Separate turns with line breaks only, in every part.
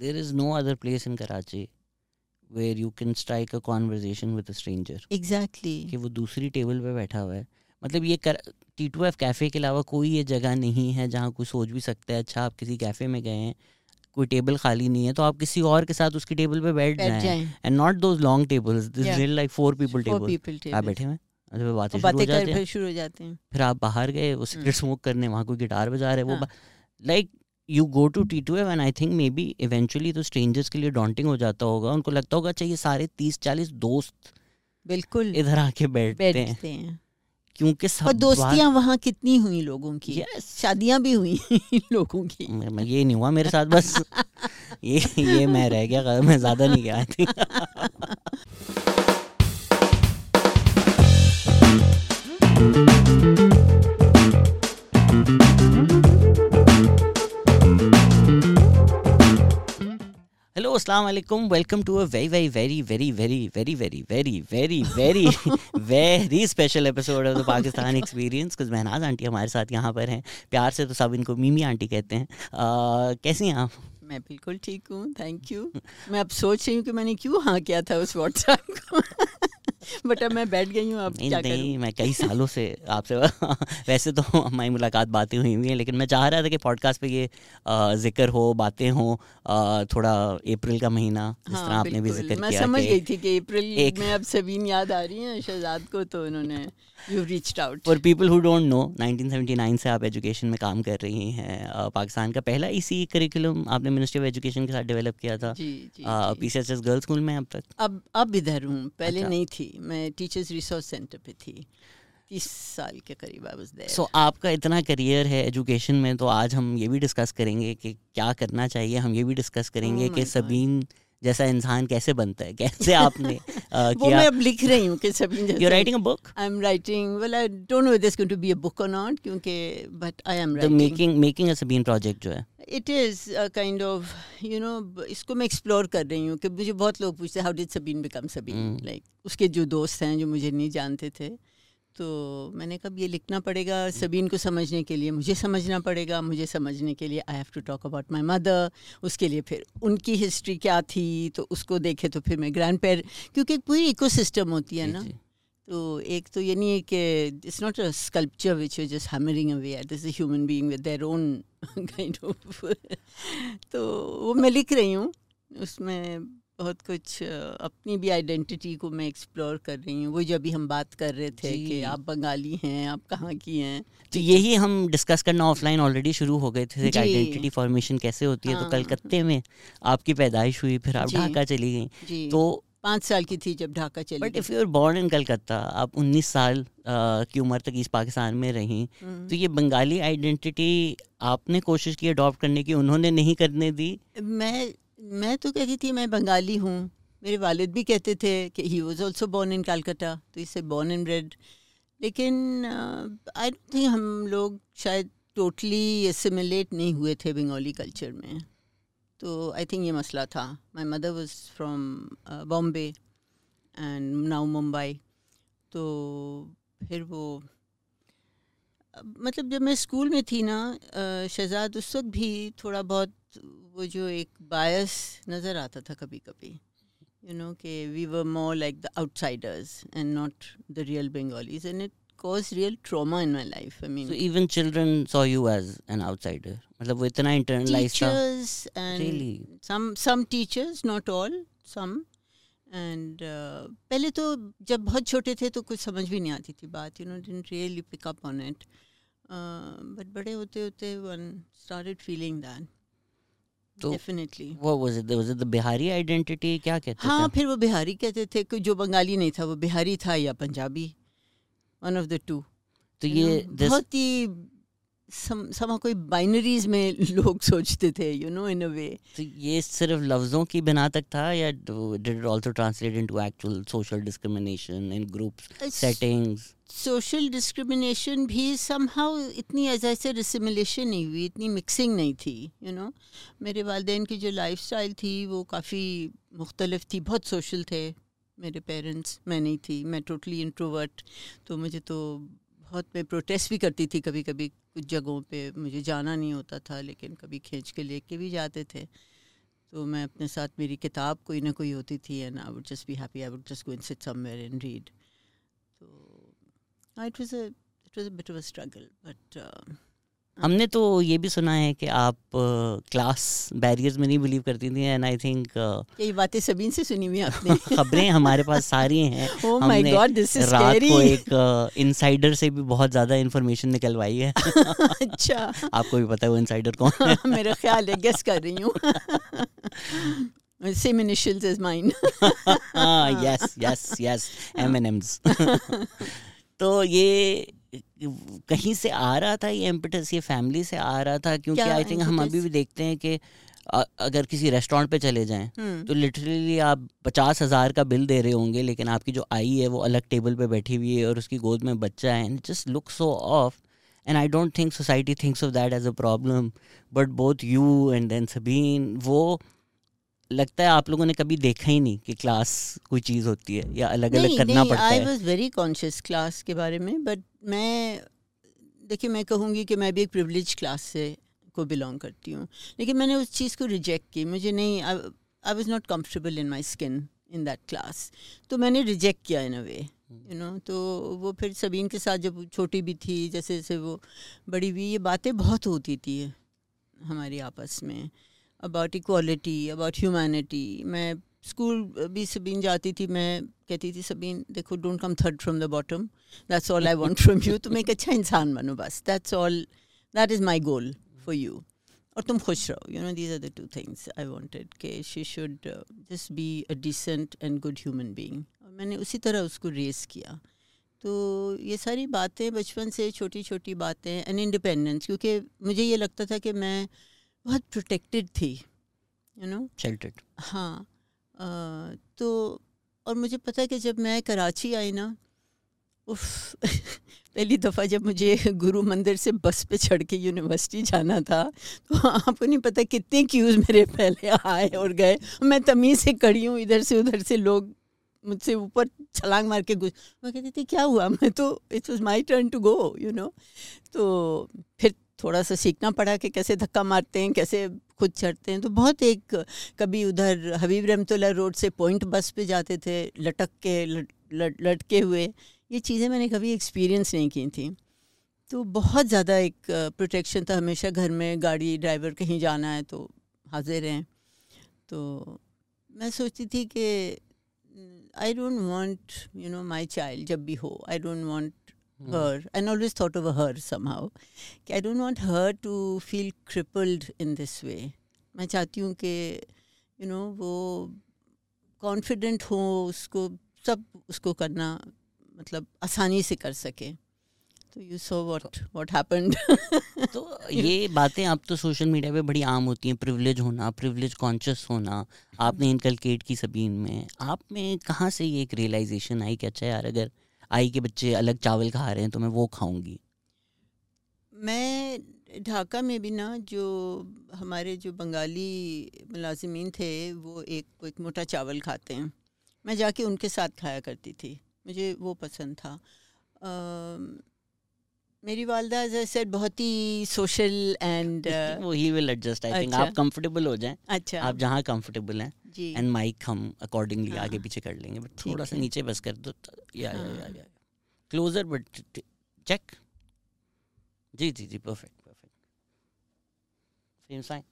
There is no other place in Karachi where you can strike a conversation with a stranger
exactly
कि वो दूसरी table पे बैठा हुआ है। मतलब ये कर टी टू एफ़ कैफ़े के अलावा कोई ये जगह नहीं है जहाँ कोई सोच भी सकता है अच्छा आप किसी कैफ़े में गए हैं कोई टेबल खाली नहीं है तो आप किसी और के साथ उसकी टेबल पे बैठ जाएँ। And not those
long
tables this real like
four
people
table
आप बैठे हुए हैं? अच्छा, बातें
और
शुरू हो
बातें
जाती हैं।
फिर हैं
आप बाहर गए वो सिगरेट। स्मोक करने वहाँ कोई गिटार बजा रहे हैं वो
हाँ।
Like you go to T two and I think maybe eventually तो स्ट्रेंजर्स के लिए डॉन्टिंग हो जाता होगा। उनको लगता होगा अच्छा ये सारे तीस चालीस दोस्त
बिल्कुल।
इधर आके बैठते हैं।
बैठते हैं।
क्योंकि सब
और दोस्तियाँ वहाँ कितनी हुई लोगों की?
Yes.
शादियाँ भी हुई लोगों की।
मैं ये नहीं हुआ मेरे साथ बस ये ये मैं रह गया मैं ज़्यादा नहीं गया। थी हेलो अस्सलाम वालेकुम welcome to a very very very very very very very very very very very special episode of the Pakistan experience कुछ महनाज आंटी हमारे साथ यहाँ पर हैं प्यार से तो सब इनको मीमी आंटी कहते हैं कैसे कैसी हैं आप
मैं बिल्कुल ठीक हूँ थैंक यू मैं अब सोच रही हूँ कि मैंने क्यों हाँ किया था उस व्हाट्सएप को बट अब मैं बैठ गई हूँ
नहीं
क्या
नहीं मैं कई सालों से आपसे वैसे तो हमारी मुलाकात बातें हुई हुई हैं लेकिन मैं चाह रहा था कि पॉडकास्ट पे ये ज़िक्र हो बातें हो थोड़ा अप्रैल का महीना जिस तरह
हाँ
आपने भी ज़िक्र
मैं
किया
समझ गई थी कि अप्रैल
एक-
में अब सबीन याद आ रही है शहजाद को तो उन्होंने you reached out
for people who don't know 1979 से आप एजुकेशन में काम कर रही हैं पाकिस्तान का पहला इसी करिकुलम आपने मिनिस्ट्री ऑफ़ एजुकेशन के साथ डेवलप किया था।
जी जी,
Uh,
जी।
P C S S girls school में अब तक?
अब अब इधर हूँ पहले
अच्छा।
नहीं थी। मैं टीचर्स रिसोर्स सेंटर पे थी तीस साल के करीब आई वाज देयर
सो आपका इतना करियर है एजुकेशन में तो आज हम ये भी डिस्कस करेंगे कि क्या करना चाहिए हम ये भी डिस्कस करेंगे
Oh
कि
सबीन God.
जैसा इंसान कैसे बनता है कैसे आपने
वो
किया?
मैं अब लिख रही हूँ कि
Sabeen
you
writing a book
I am writing well I don't know this going to be a book और नॉट क्योंकि but I
am
writing
making making a Sabeen project जो है।
It is kind of you know इसको मैं explore कर रही हूँ कि मुझे बहुत लोग पूछते हैं how did Sabeen become
Sabeen.
Like उसके जो दोस्त हैं जो मुझे नहीं जानते थे तो मैंने कब ये लिखना पड़ेगा सबीन को समझने के लिए मुझे समझना पड़ेगा मुझे समझने के लिए I have to talk about my mother उसके लिए फिर उनकी हिस्ट्री क्या थी तो उसको देखे तो फिर मैं ग्रैंड पेर क्योंकि एक पूरी इकोसिस्टम होती है ना। तो एक तो ये नहीं है कि it's not a sculpture which you just hammering away at this human being with their own kind of तो वो मैं लिख रही हूँ उसमें बहुत कुछ अपनी भी आइडेंटिटी को मैं एक्सप्लोर कर रही हूँ। वो जो अभी हम बात कर रहे थे कि आप बंगाली हैं आप कहाँ की हैं?
तो यही हम डिस्कस करना ऑफलाइन ऑलरेडी शुरू हो गए थे। आइडेंटिटी फॉर्मेशन कैसे होती है? हाँ। तो
हाँ।
कलकत्ते में आपकी पैदाइश हुई फिर आप ढाका चली गई। तो
पाँच साल की थी जब ढाका चली but
if you are born in Calcutta आप 19 साल अ, की उम्र तक ईस्ट पाकिस्तान में रहीं।
हम्म।
तो ये बंगाली आइडेंटिटी आपने कोशिश की अडॉप्ट करने की? उन्होंने नहीं करने दी?
मैं मैं तो कहती थी, मैं बंगाली हूँ। मेरे वालिद भी कहते थे कि he was also born in Calcutta तो इससे बॉर्न इन ब्रेड लेकिन आई डोंट थिंक हम लोग शायद टोटली एसिमुलेट नहीं हुए थे बंगाली कल्चर में। तो आई थिंक ये मसला था। My mother was from Bombay and now Mumbai तो फिर वो मतलब जब मैं स्कूल में थी ना शहजाद उस वक्त भी थोड़ा बहुत वो जो एक बायस नज़र आता था कभी कभी यू नो कि we were more like the outsiders and not the real Bengalis and it cause real trauma in my life
I
mean
even children saw you as an outsider मतलब वो इतना
internalize
Really?
some some teachers not all some. And uh, पहले तो जब बहुत छोटे थे तो कुछ समझ भी नहीं आती थी बात you know really pick up on it. Uh, बड़े होते होते one started feeling that.
तो
डेफिनेटली
वो was it was it the Bihari identity क्या कहते
हाँ
थे?
फिर वो बिहारी कहते थे कि जो बंगाली नहीं था वो बिहारी था या Punjabi. One of the two
तो
you
ये
know,
this
बहुत ही सम कोई बाइनरीज में लोग सोचते थे यू नो इन अ वे
तो ये सिर्फ़ लफ्जों की बिना तक था या did it also translate into actual social discrimination in groups settings
social discrimination भी समहाउ इतनी ऐसा से रिसिमुलेशन नहीं हुई इतनी मिक्सिंग नहीं थी यू you नो know? मेरे वालदेन की जो लाइफ स्टाइल थी वो काफ़ी मुख्तलिफ़ थी बहुत सोशल थे मेरे पेरेंट्स मैं नहीं थी मैं टोटली इंट्रोवर्ट तो मुझे तो बहुत मैं प्रोटेस्ट भी करती थी कभी कभी कुछ जगहों पे मुझे जाना नहीं होता था, लेकिन कभी खींच के लेके भी जाते थे। तो मैं अपने साथ मेरी किताब कोई ना कोई होती थी and I would just be happy I would just go in sit somewhere and read तो it was a it was a bit of a struggle but
हमने तो ये भी सुना है कि आप क्लास बैरियर्स में नहीं बिलीव करती थी एंड आई थिंक
ये बातें सबीन से सुनी हुई आपने।
खबरें हमारे पास सारी हैं।
Oh my God, this is
रात
scary.
को एक इनसाइडर से भी बहुत ज़्यादा इन्फॉर्मेशन निकलवाई है।
अच्छा।
आपको भी पता है वो इनसाइडर कौन है।
मेरा ख्याल है गेस कर रही हूँ। Same initials as mine
yes yes yes MNMs तो ये कहीं से आ रहा था ये एम्पटस ये फैमिली से आ रहा था क्योंकि आई थिंक हम अभी भी देखते हैं कि अगर किसी रेस्टोरेंट पे चले जाएँ
हम्म।
तो लिटरली आप पचास हज़ार का बिल दे रहे होंगे लेकिन आपकी जो आई है वो अलग टेबल पे बैठी हुई है और उसकी गोद में बच्चा है and just look so off and I don't think society thinks of that as a problem but both you and then Sabeen वो लगता है आप लोगों ने कभी देखा ही नहीं कि क्लास कोई चीज़ होती है या अलग अलग करना पड़ता है।
I was very conscious class के बारे में बट मैं देखिए मैं कहूँगी कि मैं भी एक प्रिविलेज क्लास से को बिलोंग करती हूँ। लेकिन मैंने उस चीज़ को रिजेक्ट की मुझे नहीं I was not comfortable in my skin in that class तो मैंने रिजेक्ट किया इन अ वे यू नो तो वो फिर सबीन के साथ जब छोटी भी थी जैसे जैसे वो बड़ी हुई ये बातें बहुत होती थी हमारी आपस में। अबाउट इक्वालिटी अबाउट ह्यूमैनिटी मैं स्कूल भी सबीन जाती थी, मैं कहती थी सबीन देखो don't come third from the bottom that's all I want from you तुम एक अच्छा इंसान बनो बस. That's all that is my goal for you और तुम खुश रहो. You know these are the two things I wanted कि she should just be a decent and good human being और मैंने उसी तरह उसको रेस किया. तो ये सारी बातें, बचपन से छोटी छोटी बातें एंड इंडिपेंडेंस क्योंकि मुझे ये लगता था कि मैं बहुत प्रोटेक्टेड थी यू नो
शेल्टर्ड
हाँ अ, तो और मुझे पता है कि जब मैं कराची आई ना उफ पहली दफ़ा जब मुझे गुरु मंदिर से बस पे चढ़ के यूनिवर्सिटी जाना था तो आपको नहीं पता कितने क्यूज़ मेरे पहले आए और गए। मैं तमीज़ से खड़ी हूँ इधर से उधर से लोग मुझसे ऊपर छलांग मार के घुस मैं कहती थी क्या हुआ? मैं तो it was my turn to go you know तो फिर थोड़ा सा सीखना पड़ा कि कैसे धक्का मारते हैं कैसे खुद चढ़ते हैं। तो बहुत एक कभी उधर हबीब रहमतुल्लाह रोड से पॉइंट बस पे जाते थे लटक के लट, लटके हुए। ये चीज़ें मैंने कभी एक्सपीरियंस नहीं की थी। तो बहुत ज़्यादा एक प्रोटेक्शन था हमेशा घर में गाड़ी ड्राइवर कहीं जाना है तो हाजिर हैं। तो मैं सोचती थी कि I don't want you know my child जब भी हो I don't want her. And always thought of her somehow. कि I don't want her to feel crippled in this way. मैं चाहती हूँ कि you know वो confident हो उसको सब उसको करना मतलब आसानी से कर सके। तो you so what what happened
तो ये बातें आप तो सोशल मीडिया पे बड़ी आम होती हैं। प्रिविलेज होना प्रिविलेज कॉन्शियस होना आपने इनकलकेट की सबीन में। आप में कहाँ से ये एक रियलाइजेशन आई कि अच्छा यार अगर आई के बच्चे अलग चावल खा रहे हैं तो मैं वो खाऊँगी।
मैं ढाका में भी ना जो हमारे जो बंगाली मुलाजमीन थे वो एक एक मोटा चावल खाते हैं। मैं जाके उनके साथ खाया करती थी। मुझे वो पसंद था। अम, मेरी वालदा एज आई सेड बहुत ही सोशल एंड
वो he will adjust I think
अच्छा।
आप कंफर्टेबल हो जाएँ।
अच्छा।
आप जहाँ कंफर्टेबल हैं
जी।
एंड माइक हम अकॉर्डिंगली
हाँ।
आगे पीछे कर लेंगे बट थोड़ा सा नीचे बस कर दो या या या
हाँ।
क्लोजर बट चेक जी जी जी परफेक्ट परफेक्ट सेम साइन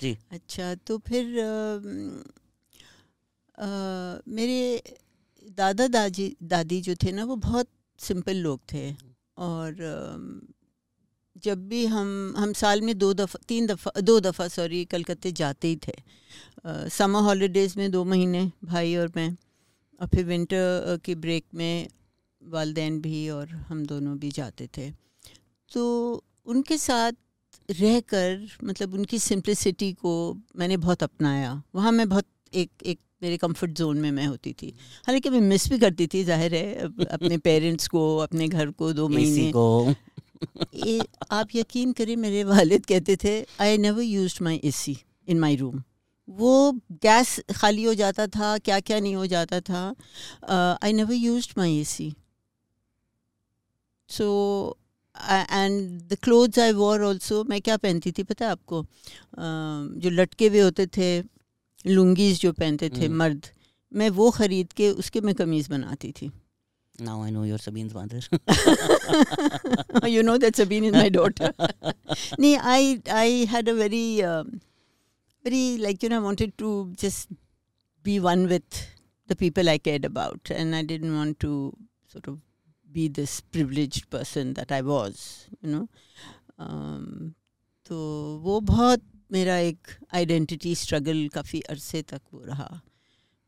जी।
अच्छा तो फिर मेरे दादा दादी दादी जो थे ना वो बहुत सिंपल लोग थे। और जब भी हम हम साल में दो दफ़ा, तीन दफ़ा, दो दफ़ा सॉरी कलकत्ते जाते ही थे। समर हॉलीडेज़ में दो महीने, भाई और मैं, और फिर विंटर की ब्रेक में वालदेन भी और हम दोनों भी जाते थे। तो उनके साथ रहकर मतलब उनकी सिंप्लिसिटी को मैंने बहुत अपनाया। वहाँ मैं बहुत एक एक मेरे कंफर्ट जोन में मैं होती थी। हालाँकि मैं मिस भी करती थी ज़ाहिर है अपने पेरेंट्स को अपने घर को दो महीने।
को।
ये आप यकीन करें मेरे वालिद कहते थे I never use my A C in my room वो गैस खाली हो जाता था क्या क्या नहीं हो जाता था। I never use my A C so and the clothes I wore also मैं क्या पहनती थी पता है आपको? अ, जो लटके हुए होते थे लुंगीज जो पहनते थे
हम्म।
मर्द मैं वो ख़रीद के उसके मैं कमीज़ बनाती थी
now I know your Sabeen's mother
you know that Sabine is my daughter. nee, I I had a very um, very like you know I wanted to just be one with the people I cared about, and I didn't want to sort of be this privileged person that I was, you know. Um, तो वो बहुत मेरा एक identity struggle काफ़ी अरसे तक वो रहा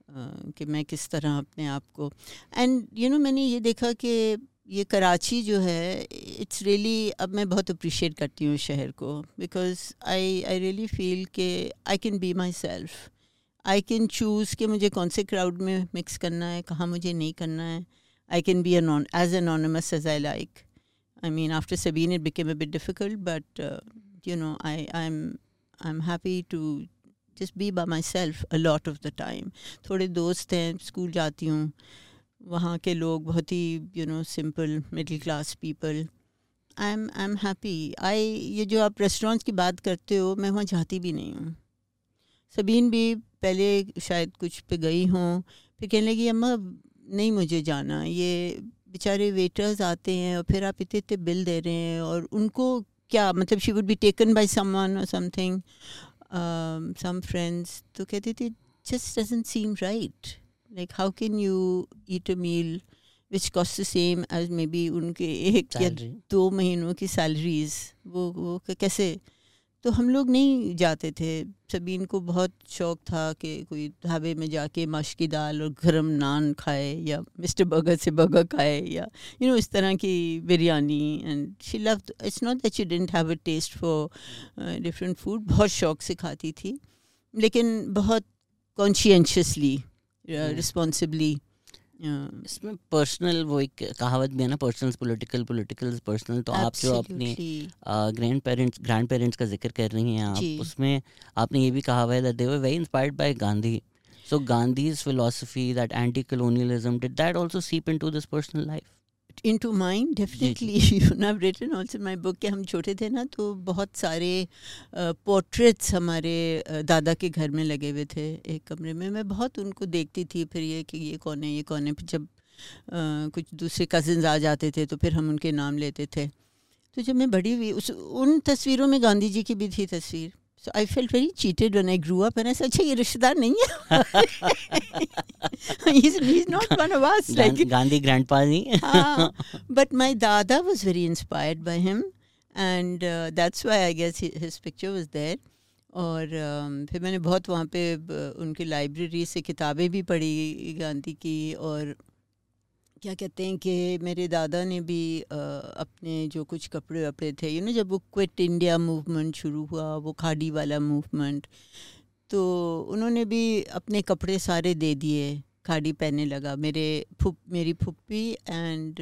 अ, कि मैं किस तरह अपने आप को एंड यू नो मैंने ये देखा कि ये कराची जो है इट्स रियली अब मैं बहुत अप्रिशिएट करती हूँ शहर को because I I really feel कि I can be myself I can choose कि मुझे कौन से क्राउड में मिक्स करना है कहाँ मुझे नहीं करना है I can be as anonymous as I like. I mean, after Sabine, it became a bit difficult, but uh, you I I, I'm I'm happy to just be by myself a lot of the time. थोड़े दोस्त हैं, school जाती हूँ। वहाँ के लोग बहुत ही you know simple middle class people I am I am happy I ये जो आप रेस्टोरेंट्स की बात करते हो, मैं वहाँ जाती भी नहीं हूँ। सबीन भी पहले शायद कुछ पे गई हूँ, फिर कहने लगी, अम्मा, नहीं मुझे जाना। ये बेचारे वेटर्स आते हैं और फिर आप इतने इतने बिल दे रहे हैं और उनको क्या मतलब she would be taken by someone और समथिंग सम फ्रेंड्स तो कहती थी just doesn't seem right like how can you eat a meal which cost the same as maybe उनके एक या
Salary.
दो महीनों की सैलरीज वो वो क- कैसे तो हम लोग नहीं जाते थे। सबीन को बहुत शौक था कि कोई ढाबे में जाके मश की दाल और गरम नान खाए या मिस्टर बर्गर से बर्गर खाए या यू नो इस तरह की biryani and she love it's not that she didn't have a taste for different food बहुत शौक से खाती थी। लेकिन बहुत कॉन्शियसली रिस्पॉन्सिबली
इसमें पर्सनल वो एक कहावत भी है ना पर्सनल पॉलिटिकल पॉलिटिकल पर्सनल तो आप जो अपने ग्रैंड पेरेंट्स ग्रैंड पेरेंट्स का ज़िक्र कर रही हैं आप उसमें आपने ये भी कहा हुआ है that they were very inspired by Gandhi so Gandhi's philosophy that anti colonialism did that also seep into this personal personal life
into mine definitely. You know i've written also in my book कि हम छोटे थे ना तो बहुत सारे portraits हमारे दादा के घर में लगे हुए थे एक कमरे में। मैं बहुत उनको देखती थी फिर ये कि ये कौन है ये कौन है। फिर जब अ, कुछ दूसरे कजिन्स आ जाते थे तो फिर हम उनके नाम लेते थे। तो जब मैं बड़ी हुई उस उन तस्वीरों में गांधी जी की भी थी तस्वीर। So I felt very cheated when I grew up and I अच्छा ये रिश्तेदार नहीं है he is not one of us
like Gandhi grandpa नहीं
Ah, but my dada was very inspired by him, and uh, that's why I guess hi- his picture was there. और um, फिर मैंने बहुत वहाँ पे उनकी लाइब्रेरी से किताबें भी पढ़ी गांधी की और क्या कहते हैं कि मेरे दादा ने भी अ, अपने जो कुछ कपड़े वपड़े थे यू नो जब वो क्विट इंडिया मूवमेंट शुरू हुआ वो खाड़ी वाला मूवमेंट तो उन्होंने भी अपने कपड़े सारे दे दिए खाड़ी पहनने लगा मेरे फुप मेरी फुप्पी एंड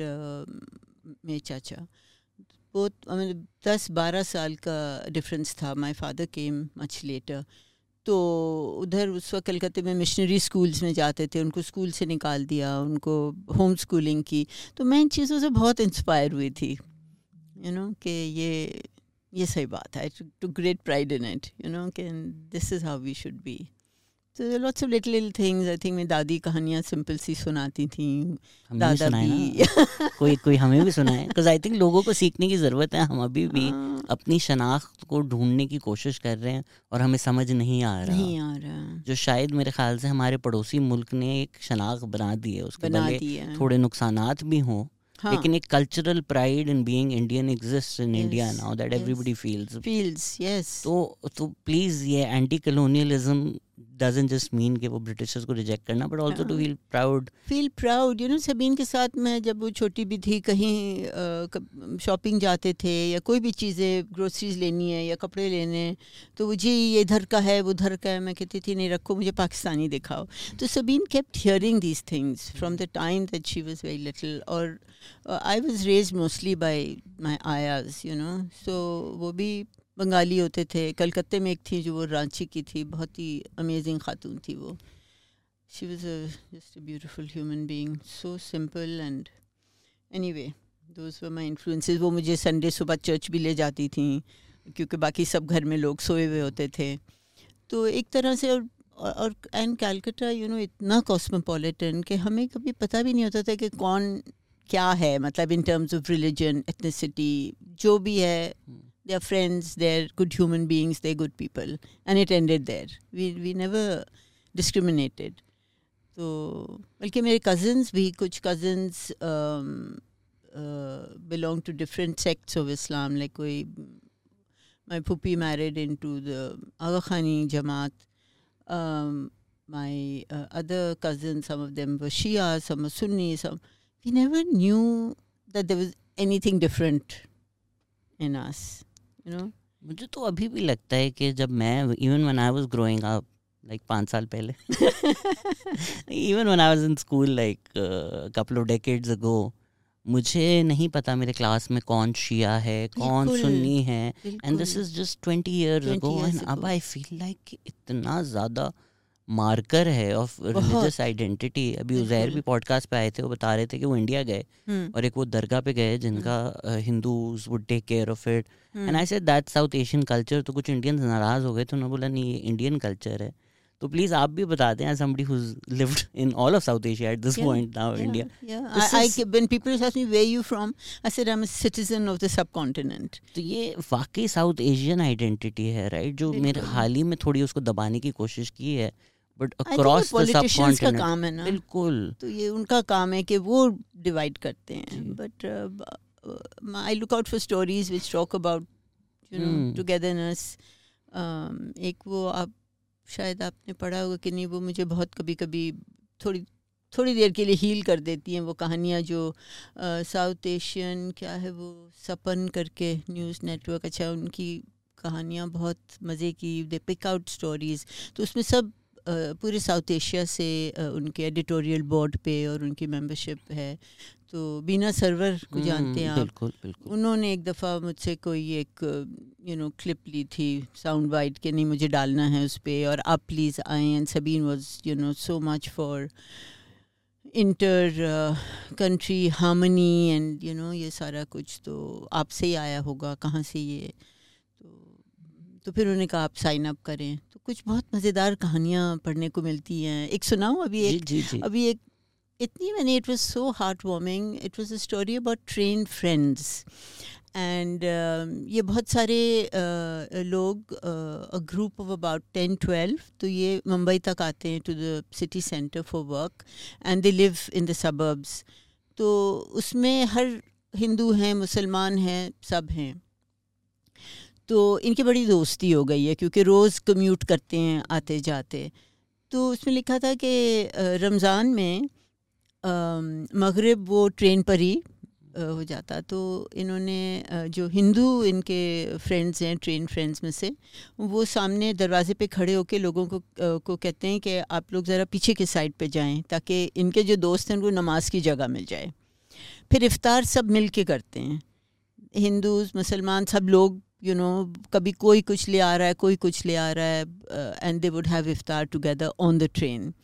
मेरे चाचा। बहुत मतलब दस बारह साल का डिफरेंस था my father came much later तो उधर उस वक्त कलकत्ते में मिशनरी स्कूल्स में जाते थे, उनको स्कूल से निकाल दिया, उनको होम स्कूलिंग की। तो मैं इन चीज़ों से बहुत इंस्पायर हुई थी यू नो कि ये ये सही बात है to great pride in it you know कि this is how we should be तो lots of little little things I think मेरी दादी कहानियाँ सिंपल सी सुनाती थी
भी
दादा
सुनाए
भी।
कोई कोई हमें भी सुनाए। बिकॉज़ आई थिंक लोगों को सीखने की ज़रूरत है हम अभी भी
हाँ,
अपनी शनाख्त को ढूँढने की कोशिश कर रहे हैं और हमें समझ नहीं आ रहा।
नहीं आ रहा।
जो शायद मेरे ख्याल से हमारे पड़ोसी मुल्क ने एक शनाख्त बना दी है उसके
बना
भले
दिया
थोड़े नुकसान भी हों
हाँ,
लेकिन एक cultural pride in being Indian exist
in
India now
that.
Everybody feels
feels yes
तो तो प्लीज़ ये anti colonialism doesn't just mean कि वो ब्रिटिशर्स को रिजेक्ट करना but also
to.
Feel proud
feel proud you know Sabeen के साथ मैं जब वो छोटी भी थी कहीं शॉपिंग जाते थे या कोई भी चीज़ें ग्रोसरीज लेनी है या कपड़े लेने हैं तो वो जी ये इधर का है वो उधर का है। मैं कहती थी नहीं रखो मुझे पाकिस्तानी दिखाओ। तो Sabeen kept hearing these things from the time that she was very little और I was raised mostly by my ayahs you know so वो भी बंगाली होते थे। कलकत्ते में एक थी जो वो रांची की थी। बहुत ही अमेजिंग खातून थी वो। She was just a beautiful human being so simple and anyway those were my influences. वो मुझे संडे सुबह चर्च भी ले जाती थी क्योंकि बाकी सब घर में लोग सोए हुए होते थे। तो एक तरह से और, और एंड कैलकटा यू नो इतना कॉस्मोपॉलिटन कि हमें कभी पता भी नहीं होता था कि कौन क्या है। मतलब in terms of religion ethnicity जो भी है। They are friends they are good human beings they good people and it ended there we we never discriminated तो बल्कि मेरे कज़न्स भी कुछ cousins belong to different sects of Islam like कोई my puppy married into the Aga Khani Jamaat. Um, my uh, other cousins, some of them were Shia, some were Sunni. Some we never knew that there was anything different in us. You know.
मुझे तो अभी भी लगता है कि जब मैं even when I was growing up like पाँच साल पहले even when I was in school like couple of decades ago मुझे नहीं पता मेरे क्लास में कौन शिया है कौन सुन्नी है and this is
just
twenty
years
ago and
अब
आई फील लाइक इतना ज़्यादा मार्कर है ऑफ़ रिलीजियस आइडेंटिटी अभी उजैर भी पॉडकास्ट पे आए थे वो बता रहे थे कि वो इंडिया गए
हम्म,
और एक वो दरगाह पे गए जिनका Hindus would take care of it
and.
I said that South Asian culture तो कुछ इंडियंस नाराज़ हो गए तो उन्होंने बोला नहीं ये इंडियन कल्चर है. तो प्लीज़ आप भी बता दें as somebody who lived in all of South Asia at this
point
now India
Yeah,
This
I,
is-
ke- when people ask me where you from, I said I'm a citizen of the subcontinent.
तो ये वाकई South Asian identity है right right? जो मेरे हाल ही में थोड़ी उसको दबाने की कोशिश की है बट अक्रॉस द
politicians का काम है ना।
बिल्कुल।
तो ये उनका काम है कि वो डिवाइड करते हैं। But I look out for stories which talk about you
know.
Togetherness एक वो आप शायद आपने पढ़ा होगा कि नहीं वो मुझे बहुत कभी कभी थोड़ी थोड़ी देर के लिए हील कर देती हैं वो कहानियाँ जो साउथ एशियन क्या है वो सपन करके न्यूज़ नेटवर्क अच्छा उनकी कहानियाँ बहुत मज़े की दे पिक आउट स्टोरीज़ तो उसमें सब पूरे साउथ एशिया से उनके एडिटोरियल बोर्ड पे और उनकी मेंबरशिप है। तो बीना सर्वर को जानते हैं
हम्म,
आप।
बिल्कुल बिल्कुल।
उन्होंने एक दफ़ा मुझसे कोई एक यू नो क्लिप ली थी साउंड बाइट के नहीं मुझे डालना है उस पर और आप प्लीज़ आए and Sabeen was you know so much for inter country harmony and you know ये सारा कुछ। तो आपसे ही आया होगा कहाँ से ये तो फिर उन्होंने कहा आप साइन अप करें। तो कुछ बहुत मज़ेदार कहानियाँ पढ़ने को मिलती हैं। एक सुनाऊँ अभी एक?
जी जी। जी.
अभी एक इतनी मैंने it was so heart warming it was a story about train friends and ये बहुत सारे uh, लोग a group of about ten twelve तो ये मुंबई तक आते हैं to the city centre for work and they live in the suburbs तो उसमें हर हिंदू हैं मुसलमान हैं सब हैं। तो इनकी बड़ी दोस्ती हो गई है, क्योंकि रोज़ कम्यूट करते हैं आते जाते तो उसमें लिखा था कि रमज़ान में मगरब वो ट्रेन पर ही हो जाता। तो इन्होंने जो हिंदू इनके फ्रेंड्स हैं ट्रेन फ्रेंड्स में से, वो सामने दरवाजे पे खड़े होके लोगों को को कहते हैं कि आप लोग ज़रा पीछे के साइड पे जाएँ, ताकि इनके जो दोस्त हैं, उनको नमाज़ की जगह मिल जाए। फिर इफ़ार सब मिल के करते हैं। हिंदूज, मुसलमान सब लोग यू you नो know, कभी कोई कुछ ले आ रहा है कोई कुछ ले आ रहा है and they would have iftar together on the train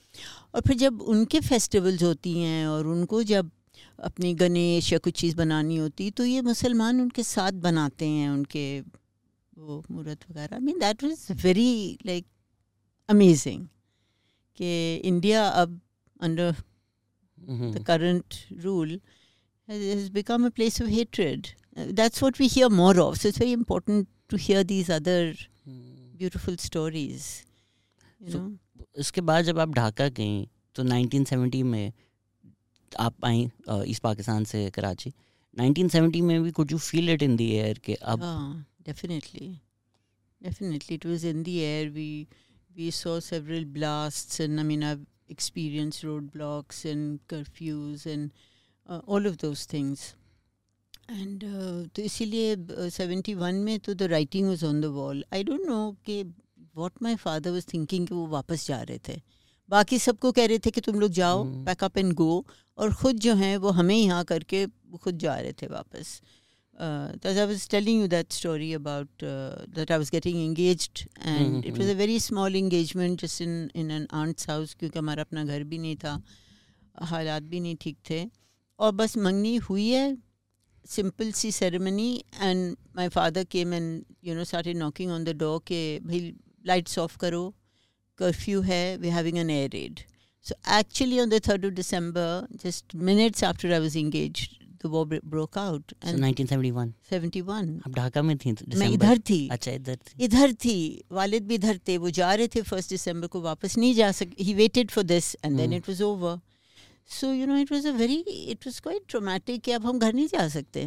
और फिर जब उनके फेस्टिवल्स होती हैं और उनको जब अपनी गणेश या कुछ चीज़ बनानी होती तो ये मुसलमान उनके साथ बनाते हैं उनके वो मूर्त वगैरह। Mean that was very like amazing कि इंडिया अब under
the
the rule rule has, has become a place of hatred. Uh, that's what we hear more of. So it's very important to hear these other
hmm.
beautiful stories. You
So-
know?
इसके बाद जब आप ढाका गई तो 1970 में आप आई east Pakistan से कराची 1970 में भी could you feel it in the air कि अब
Ah, definitely. Definitely. It was in the air. We we saw several blasts and I mean I've experienced roadblocks and curfews and uh, all of those things. And uh, तो इसीलिए seventy one में तो the writing was on the wall I don't know कि what my father was thinking कि वो वापस जा रहे थे। बाकी सबको कह रहे थे कि तुम लोग जाओ पैकअप एंड गो और ख़ुद जो हैं वो हमें यहाँ करके खुद जा रहे थे वापस। Uh, as I was telling you that story about uh, that I was getting engaged, and it was a very small engagement just in in an क्योंकि हमारा अपना घर भी नहीं था। हालात भी नहीं ठीक थे। और बस मंगनी हुई है। Simple C ceremony and my father came and you know started knocking on the door के भाई लाइट्स ऑफ़ करो कर्फ्यू है we having an air raid so actually on the third of December just minutes after I was engaged war broke out
So 1971
71
आप ढाका में थी
मैं इधर थी।
अच्छा इधर थी।
इधर थी। वालिद भी इधर थे। वो जा रहे थे फ़र्स्ट दिसंबर को वापस नहीं जा सक he waited for this and
then.
It was over so you know it was a very it was quite traumatic कि अब हम घर नहीं जा सकते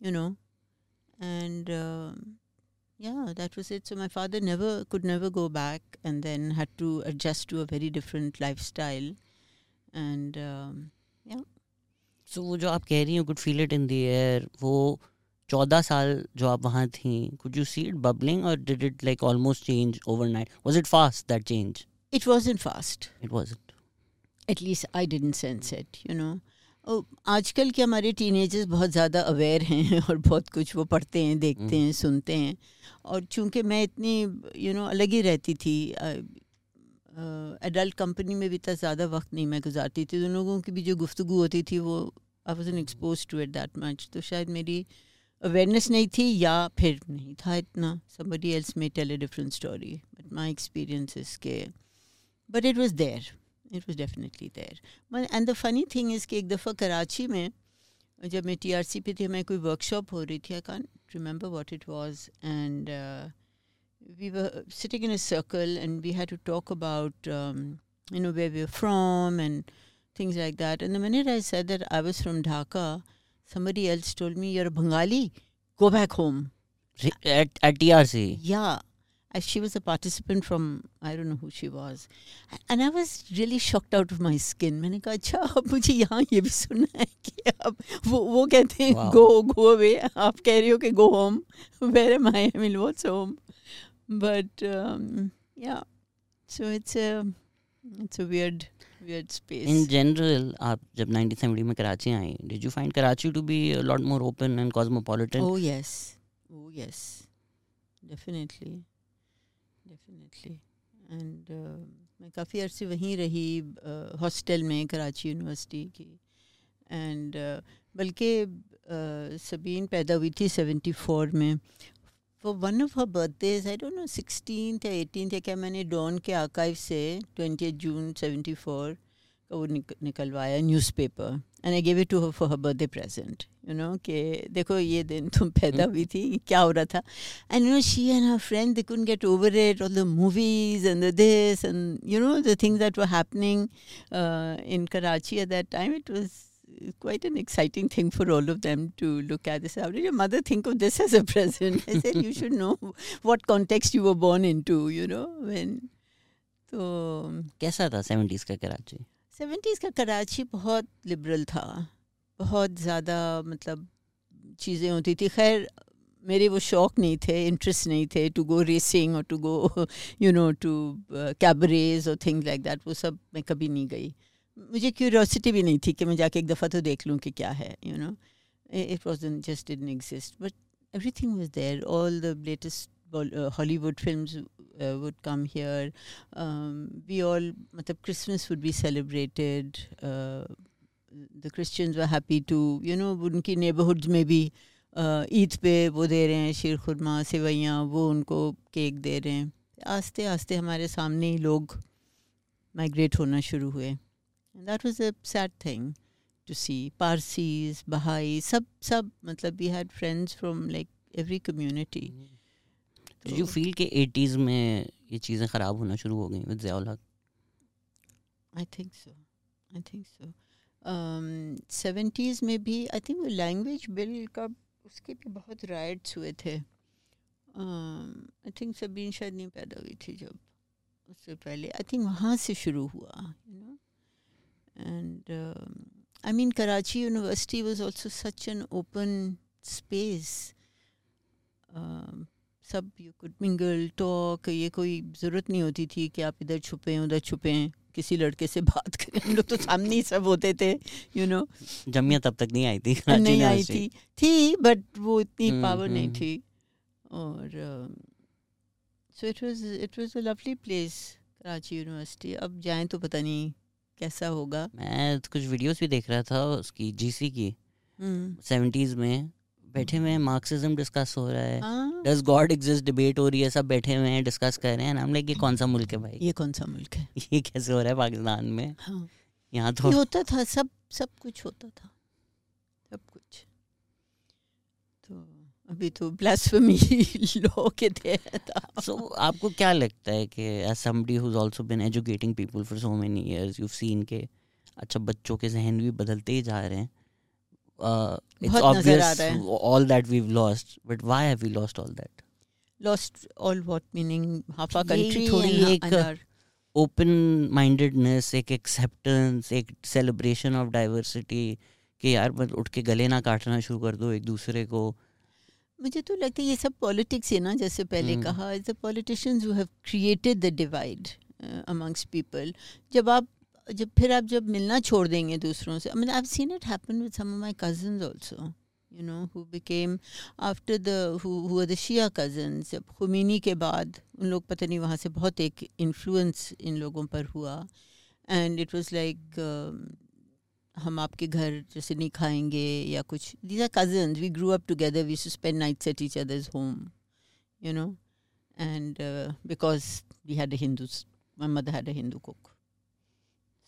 you know and yeah that was it so my father never could never go back and then had to adjust to a very different lifestyle and um,
so वो जो आप कह रही हैं could feel it in the air वो चौदह साल जो आप वहाँ थी could you see it bubbling और did it like almost change overnight was it fast that change
it wasn't fast
it wasn't
At least I didn't sense it, you know. Oh, आजकल के हमारे टीनेजर्स बहुत ज़्यादा aware हैं और बहुत कुछ वो पढ़ते हैं देखते
हम्म।
हैं सुनते हैं। और चूँकि मैं इतनी यू नो अलग ही रहती थी एडल्ट कंपनी में भी इतना ज़्यादा वक्त नहीं मैं गुजारती थी। उन लोगों की भी जो गुफ्तु होती थी वो I was an exposed to it that much तो शायद मेरी अवेयरनेस नहीं थी या फिर नहीं था इतना। Somebody else may tell a different story but my experience is के it was was there it was definitely there Well, and the funny thing is कि एक दफ़ा कराची में जब मैं टीआरसी पे थी मैं कोई वर्कशॉप हो रही थी I can't remember what it was and we were sitting in a circle and we had to talk about um, you know where we were from and things like that and the minute I said that I was from Dhaka somebody else told me you're a Bengali go back home
at at TRC
yeah and she was a participant from I don't know who she was and I was really shocked out of my skin मैंने कहा अच्छा अब मुझे यहाँ ये भी सुनना है कि अब वो वो कहते हैं
Wow.
go go away आप कह रही हो कि go home where am I I mean what's home but um, yeah so it's a it's a weird weird space
in general आप जब 1970 में Karachi I did you find Karachi to be a lot more open and cosmopolitan
Oh yes, oh yes, definitely, Definitely. And uh, मैं काफ़ी अरसे वहीं रही hostel में Karachi university की एंड बल्कि uh, सबीन पैदा हुई थी सेवेंटी फोर में for one of her birthdays I don't know sixteen या एटीन या क्या मैंने डॉन के आकाइव से ट्वेंटी जून सेवेंटी फोर वो निक, निकलवाया newspaper and I give it to her for her birthday present you know कि देखो ये दिन तुम पैदा हुई थी क्या हो रहा था and you know she and her friend they couldn't get over it all the movies and the this and you know the things that were happening in Karachi at that time it was quite an exciting thing for all of them to look at this. How did your mother think of this as a present? I said, you should know what context you were born into, you know, when. So,
कैसा था 70s का Karachi
seventies का कराची बहुत liberal था। बहुत ज़्यादा मतलब चीज़ें होती थी। खैर, मेरे वो शौक नहीं थे इंटरेस्ट नहीं थे टू गो रेसिंग और to go you know to cabarets और थिंग्स लाइक दैट वो सब मैं कभी नहीं गई। मुझे क्यूरियोसिटी भी नहीं थी कि मैं जाके एक दफ़ा तो देख लूँ कि क्या है you know it was just didn't exist but everything was there all the latest Hollywood films uh, would come here. Um, we all, matlab, Christmas would be celebrated. Uh, the Christians were happy to, you know, उनकी neighborhoods में भी uh, Eid पे वो दे रहे हैं शीर खुरमा सेवैयाँ वो उनको cake दे रहे हैं आस्ते आस्ते हमारे सामने ही लोग माइग्रेट होना शुरू हुए that was a sad thing to see Parsis Bahai सब सब मतलब we had friends from like every community
did you feel कि 80s में ये चीज़ें ख़राब होना शुरू हो गई with Ziaul Haq
I think so I think so seventies में भी आई थिंक वो लैंग्वेज बिल का, उसके भी बहुत राइट्स हुए थे। आई थिंक सबीन शायद नहीं पैदा हुई थी जब, उससे पहले। आई थिंक वहाँ से शुरू हुआ you know and I mean Karachi university was also such an open space सब यू कुड मिंगल टॉक ये कोई ज़रूरत नहीं होती थी कि आप इधर छुपें उधर छुपें किसी लड़के से बात करें। हम लोग तो सामने ही सब होते थे you you know know,
Jamia तब तक नहीं आई थी
नहीं आई थी। थी बट वो इतनी
हम्म,
पावर नहीं
हम्म।
थी। और so it was it was a lovely place Karachi university अब जाएँ तो पता नहीं कैसा होगा।
मैं कुछ वीडियोस भी देख रहा था उसकी जीसी की। सेवेंटीज़ में। बैठे हुए हैं मार्क्सिज्म डिस्कस हो रहा है। डज गॉड एग्जिस्ट डिबेट हो रही है सब बैठे हुए हैं डिस्कस कर रहे हैं लाइक ये कौन सा मुल्क है भाई?
ये कौन सा मुल्क है?
ये कैसे हो रहा है पाकिस्तान में?
हाँ।
यहाँ तो
होता था सब सब कुछ होता था। सब कुछ। तो अभी तो ब्लास्फेमी लॉ के तहत
सो आपको क्या लगता है कि as somebody who also been educating people for so many years you seen के अच्छा बच्चों के जहन भी बदलते ही जा रहे हैं।
कंट्री
थोड़ी एक- ओपन माइंडेडनेस एक एक्सेप्टेंस एक सेलिब्रेशन ऑफ़ डाइवर्सिटी कि यार बस उठ के गले ना काटना शुरू कर दो एक दूसरे को।
मुझे तो लगता है ये सब पॉलिटिक्स है ना जैसे पहले
हम्म।
कहा the politicians who have created the divide amongst people जब आप जब, फिर आप जब मिलना छोड़ देंगे दूसरों से मतलब आप seen it happen with some my cousin also you know who became after the who the Shia cousin जब खुमीनी के बाद, उन लोग पता नहीं वहाँ से बहुत एक इन्फ्लुंस इन लोगों पर हुआ एंड इट वॉज़ लाइक हम आपके घर जैसे नहीं खाएँगे या कुछ। These are cousin we grew up together we should spend nights at each others home you know and because we had a Hindu my mother had a Hindu cook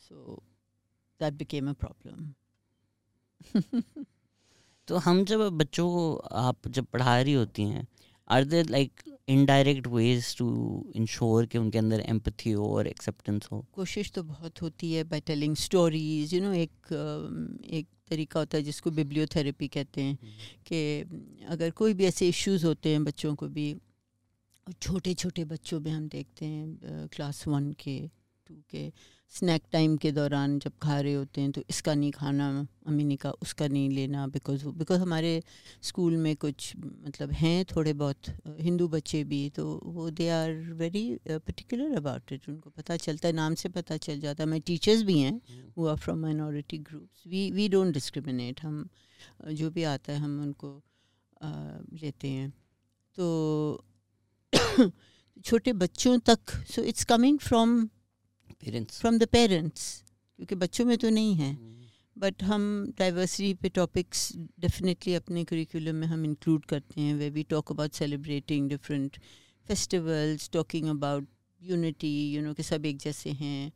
so that became a problem.
तो हम जब बच्चों को आप जब पढ़ा रही होती हैं are there like indirect ways to ensure कि उनके अंदर एम्पथी हो और एक्सेप्टेंस हो?
कोशिश तो बहुत होती है by telling stories you know एक एक तरीका होता है जिसको बिब्लियोथेरेपी कहते हैं कि अगर कोई भी ऐसे इश्यूज़ होते हैं बच्चों को भी छोटे छोटे बच्चों में हम देखते हैं क्लास वन के टू के स्नैक टाइम के दौरान जब खा रहे होते हैं तो इसका नहीं खाना अम्मी ने कहा उसका नहीं लेना बिकॉज़ बिकॉज़ हमारे स्कूल में कुछ मतलब हैं थोड़े बहुत हिंदू बच्चे भी तो वो they are very particular about it उनको पता चलता है नाम से पता चल जाता है। मैं टीचर्स भी हैं वो are from minority groups we we don't discriminate हम जो भी आता है हम उनको अ, लेते हैं। तो छोटे बच्चों तक so it's coming from
parents
from the parents क्योंकि बच्चों में तो नहीं है। बट हम डाइवर्सिटी पे टॉपिक्स डेफिनेटली अपने करिकुलम में हम इंक्लूड करते हैं way we talk about celebrating different festivals talking about unity you know कि सब एक जैसे हैं।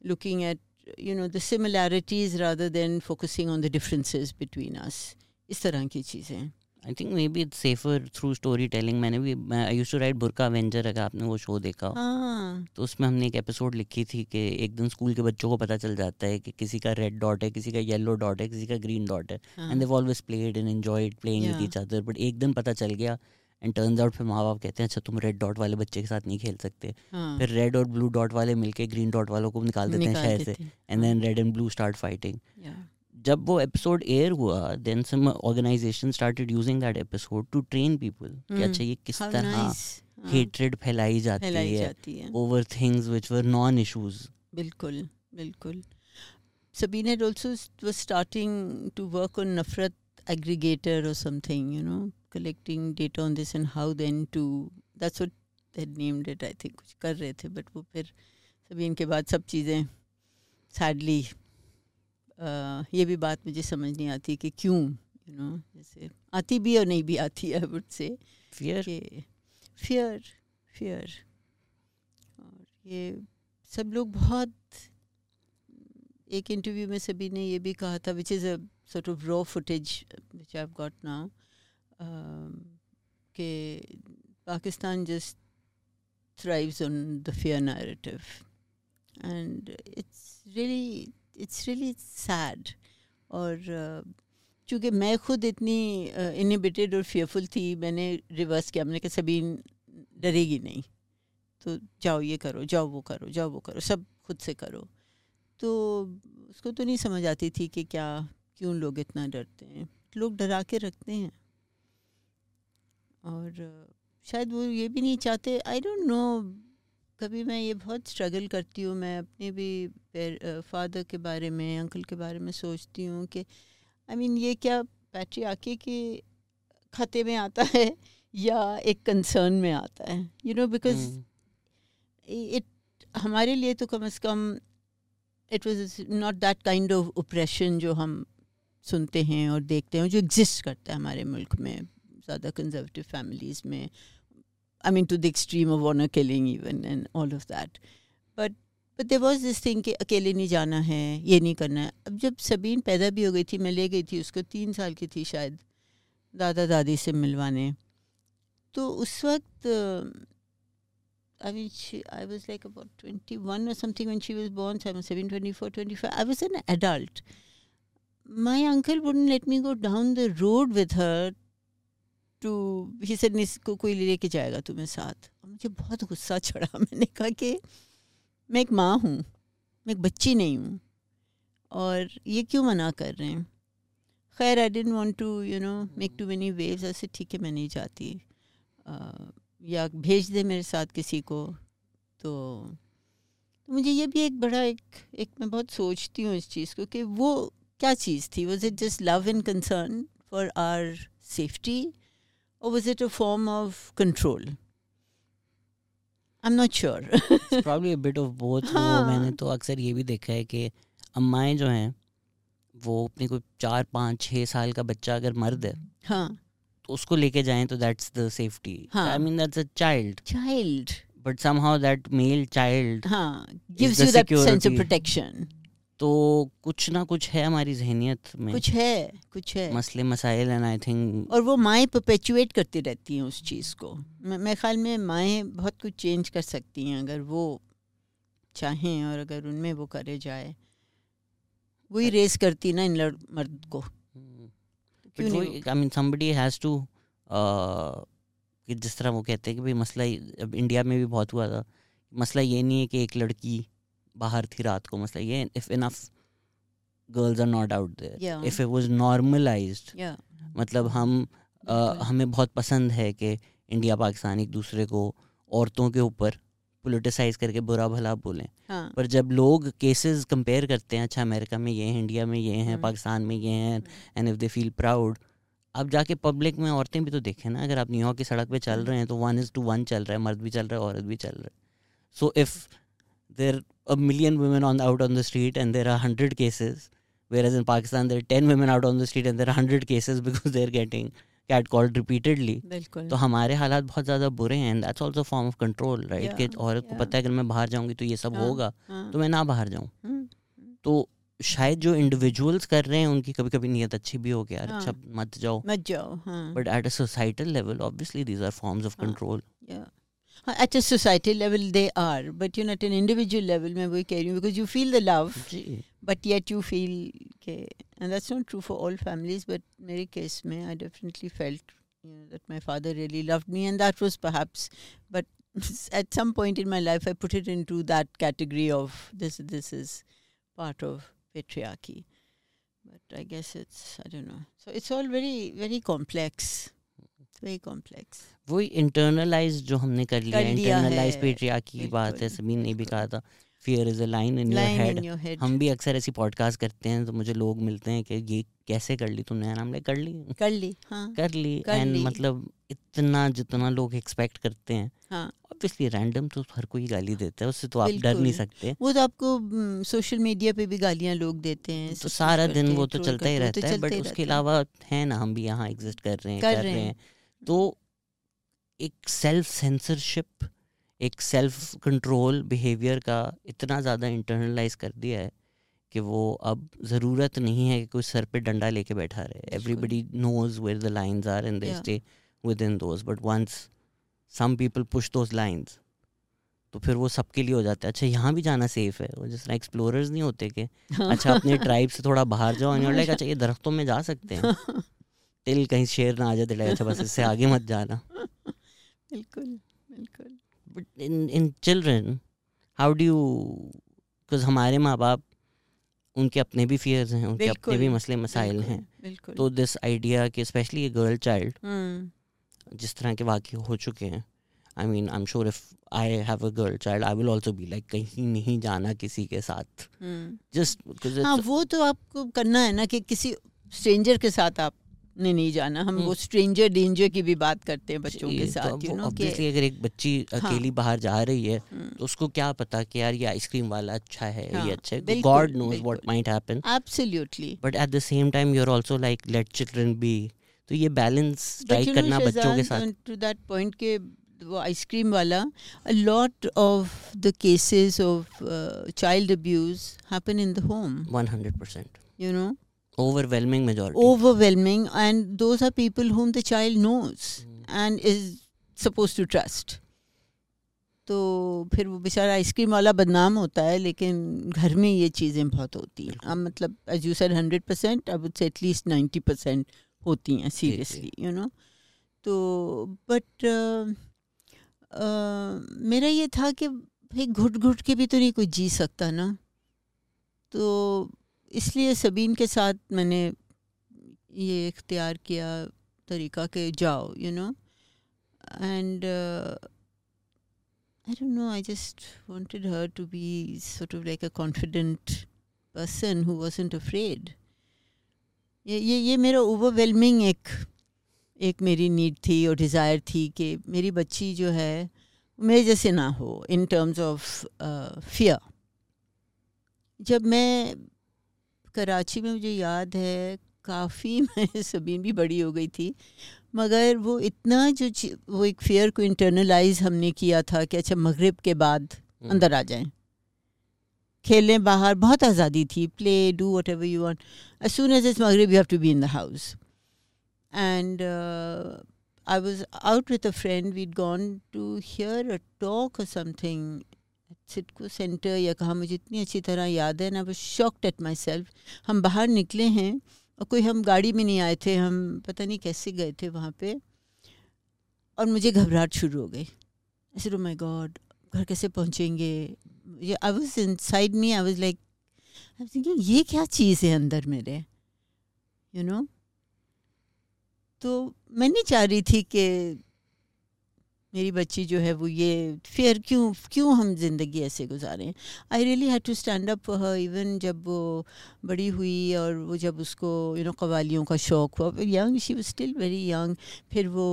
Looking at you know the similarities rather than focusing on the differences between us इस तरह की चीज़ें।
I think maybe it's safer through story telling मैंने भी मैं I use to write Burka Avenger अगर आपने वो शो देखा हो।
हाँ।
तो उसमें हमने एक एपिसोड लिखी थी कि एक दिन स्कूल के बच्चों को पता चल जाता है कि किसी का रेड डॉट है किसी का येलो डॉट है किसी का ग्रीन डॉट है। And they always played and enjoyed playing
with
each other but एक दिन पता चल गया एंड टर्न्स आउट फिर माँ बाप कहते हैं अच्छा तुम रेड डॉट वाले बच्चे के साथ नहीं खेल सकते।
हाँ।
फिर रेड और ब्लू डॉट वाले मिलके ग्रीन डॉट वालों को निकाल देते हैं शहर से। And then red and blue start
fighting.
जब वो एपिसोड एयर हुआ then some organisation started using that episode to train people कि अच्छा ये किस तरह हेट्रेड फैलाई जाती है over things which were non issues
बिल्कुल बिल्कुल. Sabeen had also was starting to work on Nafrat aggregator और something you know collecting data on this and how then to that's what they named it I think कुछ कर रहे थे but वो फिर सबीन के बाद सब चीज़ें सैडली ये भी बात मुझे समझ नहीं आती कि क्यों यू नो जैसे आती भी और नहीं भी आती है would say
fear
fear fear और ये सब लोग बहुत एक इंटरव्यू में सभी ने ये भी कहा था which is a sort of raw footage which I have got now के Pakistan just thrives on the fear narrative and it's really it's really sad और uh, चूँकि मैं खुद इतनी इनिबिटेड और फियरफुल थी मैंने रिवर्स किया। मैंने कहा सभी डरेगी नहीं। तो जाओ ये करो जाओ वो करो जाओ वो करो सब खुद से करो। तो उसको तो नहीं समझ आती थी कि क्या क्यों लोग इतना डरते हैं। लोग डरा के रखते हैं। और शायद वो ये भी नहीं चाहते। आई डोंट नो कभी मैं ये बहुत स्ट्रगल करती हूँ मैं अपने भी फादर के बारे में अंकल के बारे में सोचती हूँ कि आई मीन ये क्या पैट्री आके के खाते में आता है या एक कंसर्न में आता है? यू नो बिकॉज़ इट हमारे लिए तो कम से कम it was not that kind of oppression जो हम सुनते हैं और देखते हैं जो एग्जिस्ट करता है हमारे मुल्क में ज़्यादा कंजर्वेटिव फैमिलीज़ में I mean to the extreme of honour killing even and all of that but but there was this thing कि अकेले नहीं जाना है ये नहीं करना है अब जब सबीन पैदा भी हो गई थी मैं ले गई थी उसको तीन साल की थी शायद दादा दादी से मिलवाने तो उस वक्त I mean, she, I was like about 21 or something when she was born. So I was 7, 24, 25. I was an adult. My uncle wouldn't let me go down the road with her to, he said, को कोई लेके जाएगा तुम्हें साथ. मुझे बहुत गुस्सा चढ़ा। मैंने कहा कि मैं एक माँ हूँ मैं एक बच्ची नहीं हूँ और ये क्यों मना कर रहे हैं? खैर I don't want to you know make too many waves ऐसे ठीक है मैं नहीं जाती। uh, या भेज दे मेरे साथ किसी को। तो तो मुझे ये भी एक बड़ा एक एक मैं बहुत सोचती हूँ इस चीज़ को कि वो क्या चीज़ थी? Was it just love and concern for our safety और was it a form of control I am not sure
probably a bit of both वो मैंने तो अक्सर ये भी देखा है कि अम्माएँ जो हैं वो अपने कोई चार पाँच छः साल का बच्चा अगर मर्द है।
हाँ
उसको लेके जाएँ तो that's the safety I mean that's a child
child
but somehow that male child
हाँ। Gives you that sense of protection
तो कुछ ना कुछ है हमारी जहनीत में।
कुछ है कुछ है।
मसले मसाइल एंड आई थिंक
और वो माएँ परपेचुएट करती रहती हैं उस चीज़ को। मेरे ख्याल में माएँ बहुत कुछ चेंज कर सकती हैं अगर वो चाहें और अगर उनमें वो करे जाए। वही रेस करती ना इन लड़ मर्द को।
I mean somebody has to कि जिस तरह वो कहते हैं कि भाई मसला अब इंडिया में भी बहुत हुआ था। मसला ये नहीं है कि एक लड़की बाहर थी रात को मसला ये if enough girls are not out there if it was normalised मतलब हम uh, हमें बहुत पसंद है कि इंडिया पाकिस्तान एक दूसरे को औरतों के ऊपर पोलिटिसाइज करके बुरा भला बोलें। हाँ. पर जब लोग केसेस कंपेयर करते हैं अच्छा अमेरिका में ये हैं इंडिया में ये हैं हम्म। पाकिस्तान में ये हैं and if they feel proud अब जाके पब्लिक में औरतें भी तो देखें ना अगर आप न्यूयॉर्क की सड़क पे चल हम्म। रहे हैं तो वन इज़ टू वन चल रहा है मर्द भी चल रहा है औरत भी चल रहा है। So if there million women on out on the street and there are hundred cases whereas in Pakistan there ten women out on the street and there are hundred cases because they are getting catcalled repeatedly तो हमारे हालात बहुत ज़्यादा बुरे हैं that's also form of control right कि औरत को पता है अगर मैं बाहर जाऊँगी तो ये सब हाँ, होगा हाँ। तो मैं ना बाहर जाऊँ। हम्म, हम्म। तो शायद जो इंडिविजुअल्स कर रहे हैं उनकी कभी कभी नीयत अच्छी भी हो गया हाँ, अच्छा मत जाओ।
मत जाओ
but at a societal level obviously these are forms of control Uh,
at a society level they are. But you know at an individual level maybe wahi keh because you feel the love but yet you feel okay, and that's not true for all families but mere case me, i definitely felt you know, that my father really loved me and that was perhaps but at some point in my life i put it into that category of this this is part of patriarchy. But i guess it's i don't know. So it's all very very complex. Very complex
वही internalise जो हमने कर लिया internalise patriarchy की बात है सभी ने भी कहा था। Fear is a line in your head हम भी अक्सर ऐसी पॉडकास्ट करते हैं तो मुझे लोग मिलते हैं कि ये कैसे कर ली तुमने हमने कर ली।
कर ली हाँ।
कर ली एंड मतलब इतना जितना लोग एक्सपेक्ट करते हैं।
हाँ।
ऑब्वियसली रैंडम तो हर कोई गाली देता है उससे तो आप डर नहीं सकते।
वो तो आपको सोशल मीडिया पे भी गालियाँ लोग देते हैं
तो सारा दिन वो तो चलता ही रहता है बट उसके अलावा है ना हम भी यहाँ एग्जिस्ट कर रहे हैं कर रहे हैं। तो एक सेल्फ सेंसरशिप एक सेल्फ कंट्रोल बिहेवियर का इतना ज़्यादा इंटरनलाइज कर दिया है कि वो अब ज़रूरत नहीं है कि कोई सर पे डंडा लेके बैठा रहे। Everybody knows where the lines are and they stay within those but once some people push those lines तो फिर वो सबके लिए हो जाता है। अच्छा यहाँ भी जाना सेफ़ है। वो जिस तरह एक्सप्लोरर्स नहीं होते कि अच्छा अपने ट्राइब से थोड़ा बाहर जाओ लाइक अच्छा ये दरख्तों में जा सकते हैं। तिल कहीं शेर ना आ जाए दिलाए अच्छा बस इससे आगे मत जाना।
बिल्कुल बिल्कुल।
But in in children how do you because हमारे माँ बाप उनके अपने भी फियर्स हैं उनके अपने भी मसले मसाइल हैं। तो दिस आइडिया कि स्पेशली ए गर्ल चाइल्ड जिस तरह के वाक्य हो चुके हैं I mean I am sure if I have a girl child I will also be like कहीं नहीं जाना किसी के साथ। Just
hmm. हाँ वो तो आपको करना है ना कि किसी स्ट्रेंजर के साथ आप ने नहीं जाना। हम
हम्म।
वो स्ट्रेंजर डेंजर की भी बात करते हैं बच्चों के
तो
साथ यू नो कि
अगर एक बच्ची अकेली बाहर जा रही है
हम्म,
तो उसको क्या पता कि यार ये आइसक्रीम वाला अच्छा है
हाँ,
ये अच्छा है। God knows
what
might happen
absolutely
but at the same time you are also like let children be तो ये बैलेंस स्ट्राइक करना बच्चों के साथ।
टू दैट पॉइंट के वो आइसक्रीम वाला a lot of the cases of child abuse happen in the home
100%
you know
overwhelming majority.
Overwhelming and those are people whom the child knows
Hmm.
and is supposed to trust. तो फिर वो बेचारा ice cream वाला बदनाम होता है लेकिन घर में ये चीज़ें बहुत होती हैं। अब मतलब as you said hundred percent अब उससे एटलीस्ट नाइन्टी परसेंट होती हैं सीरियसली यू नो तो बट मेरा ये था कि भाई घुट घुट के भी तो नहीं कोई जी सकता ना। तो इसलिए सबीन के साथ मैंने ये इख्तियार किया तरीका के जाओ you know and I don't know I just wanted her to be sort of like a confident person who wasn't afraid. ये ये ये मेरा ओवरवेलमिंग एक एक मेरी नीड थी और डिज़ायर थी कि मेरी बच्ची जो है, मेरे जैसे ना हो इन टर्म्स ऑफ़ फियर जब मैं कराची में मुझे याद है काफ़ी मैं सबीन भी बड़ी हो गई थी मगर वो इतना जो वो एक फेयर को इंटरनलाइज हमने किया था कि अच्छा मगरिब के बाद
हम्म,
अंदर आ जाएँ। खेलें बाहर बहुत आज़ादी थी play do whatever you want as soon as it's Maghrib you have to be in the house and I was out with a friend we'd gone to hear a talk और समथिंग सिटको centre या कहा, मुझे इतनी अच्छी तरह याद है, ना वो शॉक्ड एट माई सेल्फ हम बाहर निकले हैं और कोई हम गाड़ी में नहीं आए थे, हम पता नहीं कैसे गए थे वहाँ पे और मुझे घबराहट शुरू हो गई। ऐसे रो माई गॉड घर कैसे पहुँचेंगे? ये I was inside me I was like ये क्या चीज़ है अंदर मेरे? You you know know? तो मैं नहीं चाह रही थी कि मेरी बच्ची जो है वो ये, फिर क्यों क्यों हम ज़िंदगी ऐसे गुजारें I really had to stand up for even जब वो बड़ी हुई और वो जब उसको यू नो कवालियों का शौक़ हुआ। Young she was still very young फिर वो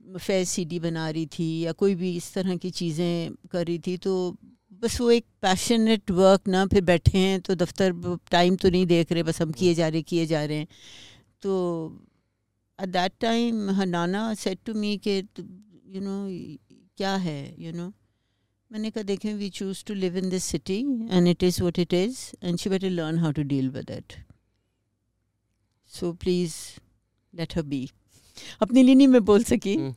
फैज सीडी बना रही थी या कोई भी इस तरह की चीज़ें कर रही थी तो बस वो एक पैशनेट वर्क ना, फिर बैठे हैं तो दफ्तर टाइम तो नहीं देख रहे, बस हम किए जा रहे, किए जा रहे हैं। तो eight that time her Nana set to me के यू नो क्या है यू नो मैंने कहा देखें we choose to live in this city and it is what it is and she better learn how to deal with it so please let her be अपने लिए नहीं मैं बोल सकी
हम्म।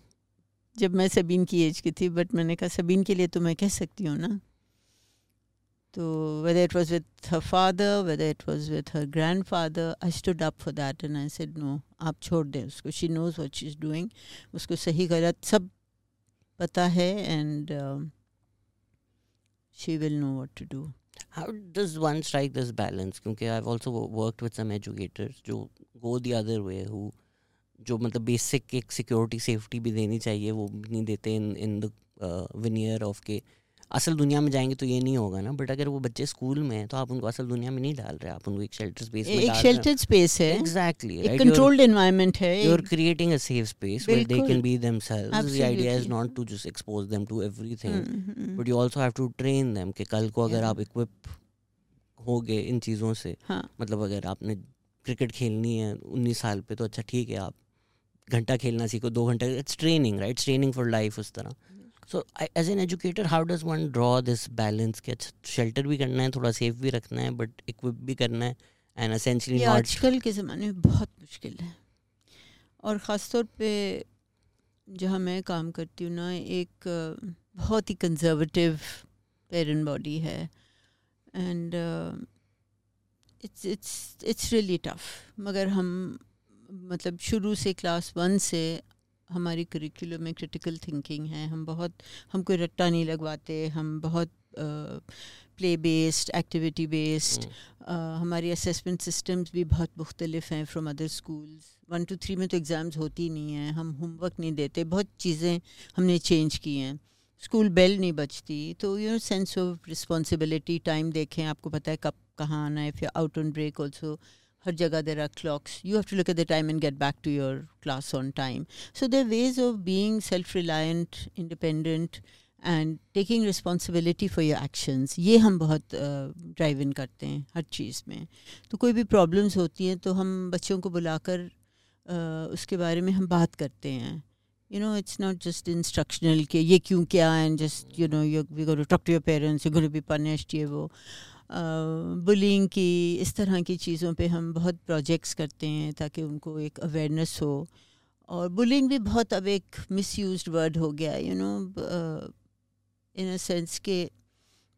जब मैं सबीन की एज की थी बट मैंने कहा सबीन के लिए तो मैं कह सकती हूँ ना? तो whether it was was her father father it was was her grandfather I stood up for that and I said no आप छोड़ दें उसको. She knows what she is doing उसको सही गलत सब पता है and she will know what to do
how does one strike this balance क्योंकि I also work with some educators जो go the other way who जो मतलब बेसिक एक सिक्योरिटी सेफ्टी भी देनी चाहिए, वो भी नहीं देते इन इन द ऑफ़ के असल दुनिया में जाएँगे तो ये नहीं होगा ना बट अगर वो बच्चे स्कूल में हैं तो आप उनको असल दुनिया में नहीं डाल रहे आप उनको एक शेल्टर स्पेस में
एक शेल्टेड स्पेस है।
एग्जैक्टली
एक कंट्रोल्ड एनवायरनमेंट है
you're
एक-
creating a safe space where they
बिल्कुल।
can be themselves. The idea is
Absolutely.
not to just expose them to everything
hmm, hmm,
but you also have to train them कि कल को अगर आप equip हो गए इन चीज़ों से
हाँ।
मतलब अगर आपने क्रिकेट खेलनी है उन्नीस साल पे तो अच्छा ठीक है आप घंटा खेलना सीखो दो घंटे it's training right training for life उस तरह। So as an educator how does one draw this balance कि अच्छा शेल्टर भी करना है थोड़ा सेफ़ भी रखना है बट इक्विप भी करना है एंड असेंशली
आजकल के ज़माने में बहुत मुश्किल है। और ख़ास तौर पे जहाँ मैं काम करती हूँ ना एक बहुत ही कंजर्वेटिव पेरेंट बॉडी है and it's it's it's really tough मगर हम मतलब शुरू से क्लास वन से हमारी करिकुलम में क्रिटिकल थिंकिंग है हम बहुत हम कोई रट्टा नहीं लगवाते हम बहुत प्ले बेस्ड एक्टिविटी बेस्ड हमारी असेसमेंट सिस्टम्स भी बहुत मुख्तलिफ़ हैं from other schools one two three में तो एग्ज़ाम्स होती नहीं हैं हम होमवर्क नहीं देते बहुत चीज़ें हमने चेंज की हैं. स्कूल बेल नहीं बजती तो you know sense of responsibility time देखें आपको पता है कब कहाँ आना है फिर आउट ऑन ब्रेक ऑल्सो हर जगह there are clocks you have to look at the time and get back to your class on time so there ways of being self reliant independent and taking responsibility for your actions ये हम बहुत drive uh, इन करते हैं हर चीज़ में. तो कोई भी problems होती हैं तो हम बच्चों को बुलाकर uh, उसके बारे में हम बात करते हैं. You know it's not just instructional कि ये क्यों क्या you know you're, you're going to talk to your parents you're going to be punished ये वो. बुलिंग की इस तरह की चीज़ों पे हम बहुत प्रोजेक्ट्स करते हैं ताकि उनको एक अवेयरनेस हो। और बुलिंग भी बहुत अब एक मिस वर्ड हो गया you know in a sense के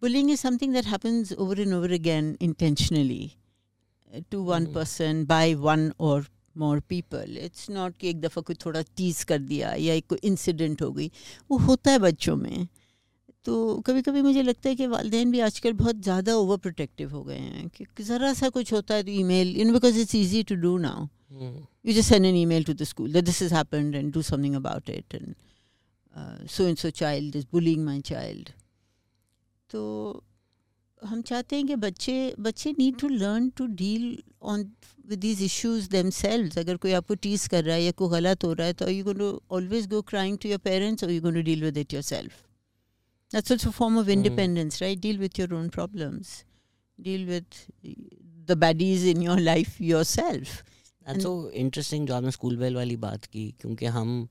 bullying is something that happens over and over again intentionally to one person by one और मोर पीपल इट्स नॉट कि एक दफ़ा कोई थोड़ा टीज कर दिया या एक कोई इंसिडेंट हो गई। वो होता है बच्चों में। तो कभी कभी मुझे लगता है कि वालदेन भी आजकल बहुत ज़्यादा ओवर प्रोटेक्टिव हो गए हैं कि ज़रा सा कुछ होता है तो email in because it's easy to do now you just send an email to the school this is happened and do something about it and so and so child is bullying my child तो हम चाहते हैं कि बच्चे बच्चे need to learn to deal on with these issues them अगर कोई आपको टीज कर रहा है या कोई गलत हो रहा है तो you to always go crying to your parents और you to deal with it yourself that's also form of independence right deal with your own problems deal with the baddies in your life yourself
interesting जो आपने school bell वाली बात की क्योंकि हम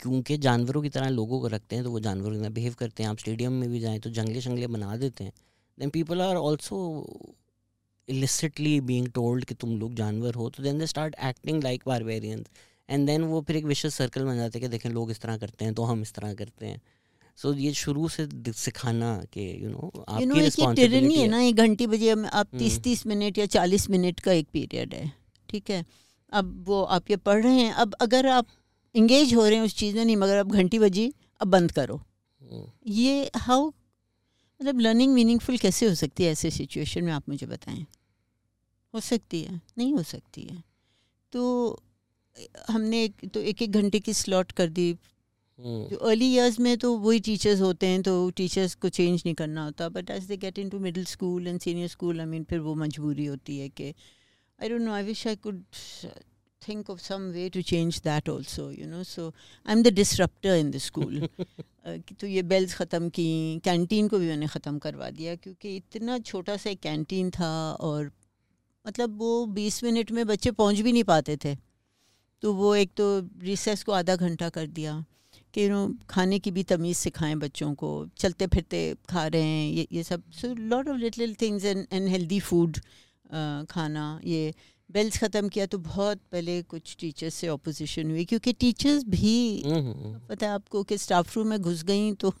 क्योंकि जानवरों की तरह लोगों को रखते हैं तो वो जानवरों की तरह बिहेव करते हैं। आप स्टेडियम में भी जाएँ तो जंगले शंगले बना देते हैं। Then people are also illicitly being told कि तुम लोग जानवर हो तो then they start acting like barbarians. And then वो फिर एक विशेष सर्कल बन जाते हैं कि देखें लोग इस तरह करते हैं तो हम इस तरह करते हैं। सो so, ये शुरू से सिखाना कि यू नो आपकी
रिस्पांसिबिलिटी है ना एक घंटी बजे आप तीस तीस मिनट या चालीस मिनट का एक पीरियड है ठीक है? अब वो आप ये पढ़ रहे हैं अब अगर आप इंगेज हो रहे हैं उस चीज़ में नहीं मगर अब घंटी बजी अब बंद करो। ये हाउ मतलब लर्निंग मीनिंगफुल कैसे हो सकती है ऐसे सिचुएशन में आप मुझे बताएँ? हो सकती है नहीं हो सकती है। तो हमने एक तो एक एक घंटे की स्लॉट कर दी हम्म। जो अर्ली ईयर्स में तो वही टीचर्स होते हैं तो टीचर्स को चेंज नहीं करना होता but as they get in to middle school and senior school I mean फिर वो मजबूरी होती है कि I don't know I wish I could think of some way to change that also you know so i'm the disruptor in the school. तो ये bells ख़त्म की कैंटीन को भी मैंने ख़त्म करवा दिया क्योंकि इतना छोटा सा एक कैंटीन था और मतलब वो बीस मिनट में बच्चे पहुँच भी नहीं पाते थे। तो वो एक तो रिसेस को आधा घंटा कर दिया। कि यू नो खाने की भी तमीज़ सिखाएँ बच्चों को चलते फिरते खा रहे हैं ये ये सब। So lot of little things and and healthy food खाना ये। बेल्स ख़त्म किया तो बहुत पहले कुछ टीचर्स से ऑपोजिशन हुई क्योंकि टीचर्स भी हम्म, हम्म, हम्म। पता है आपको कि स्टाफ रूम में घुस गई तो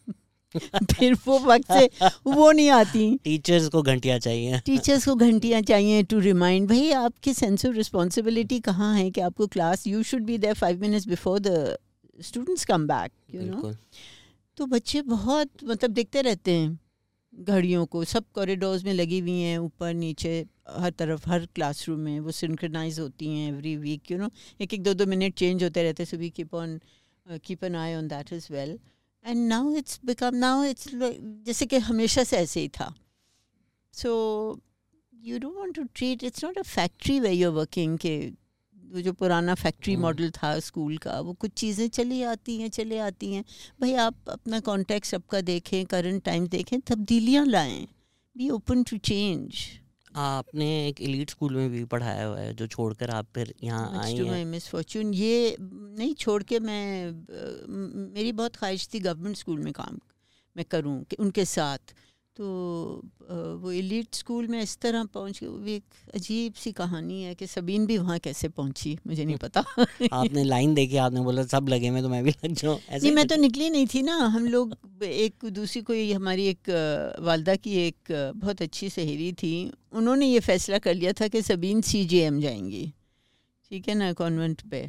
फिर वो वक्त से वो नहीं आती।
टीचर्स को घंटियाँ चाहिए।
टीचर्स को घंटियाँ चाहिए टू रिमाइंड भाई आपकी सेंस ऑफ़ रिस्पॉन्सिबिलिटी कहाँ है कि आपको class you should be there five minutes before the students come back you know तो बच्चे बहुत मतलब देखते रहते हैं घड़ियों को सब कॉरिडोर्स में लगी हुई हैं ऊपर नीचे हर तरफ़ हर क्लासरूम में वो सिंक्रनाइज होती हैं एवरी वीक यू नो एक एक दो दो मिनट चेंज होते रहते हैं so we keep on keep an eye on that is well and now it's become now it's जैसे कि हमेशा से ऐसे ही था। So you don't want to treat it's not a factory way you working के वो जो पुराना फैक्ट्री मॉडल हम्म। था स्कूल का वो कुछ चीज़ें चली आती हैं चले आती हैं। भाई आप अपना कॉन्टेक्ट सबका देखें करंट टाइम देखें तब्दीलियाँ लाएँ। बी ओपन टू चेंज
आपने एक एलिट स्कूल में भी पढ़ाया हुआ है जो छोड़कर आप फिर यहाँ आई हैं।
मिस फॉर्चून ये नहीं छोड़ के मैं मेरी बहुत ख्वाहिश थी गवर्नमेंट स्कूल में काम मैं करूँ कि उनके साथ तो वो एलिट स्कूल में इस तरह पहुँच गए। वो भी एक अजीब सी कहानी है कि सबीन भी वहाँ कैसे पहुँची मुझे नहीं पता।
आपने लाइन देखी आपने बोला सब लगे मैं तो मैं भी लग जाऊँ।
नहीं मैं तो निकली नहीं थी ना। हम लोग एक दूसरी कोई हमारी एक वालदा की एक बहुत अच्छी सहेली थी। उन्होंने ये फैसला कर लिया था कि सबीन सी जे एम जाएँगी। ठीक है ना कॉन्वेंट पे।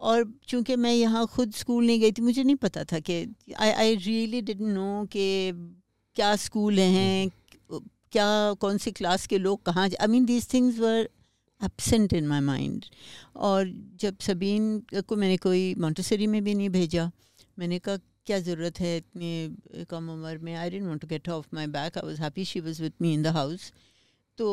और चूँकि मैं यहाँ खुद स्कूल नहीं गई थी मुझे नहीं पता था कि I I really didn't know कि क्या स्कूल हैं, क्या, कौन सी क्लास के लोग कहाँ I mean these things were absent in my mind और जब सबीन को मैंने कोई मोन्टेसरी में भी नहीं भेजा, मैंने कहा, क्या ज़रूरत है इतनी कम उम्र में? I didn't want to get off my back I was happy she was with me in the house तो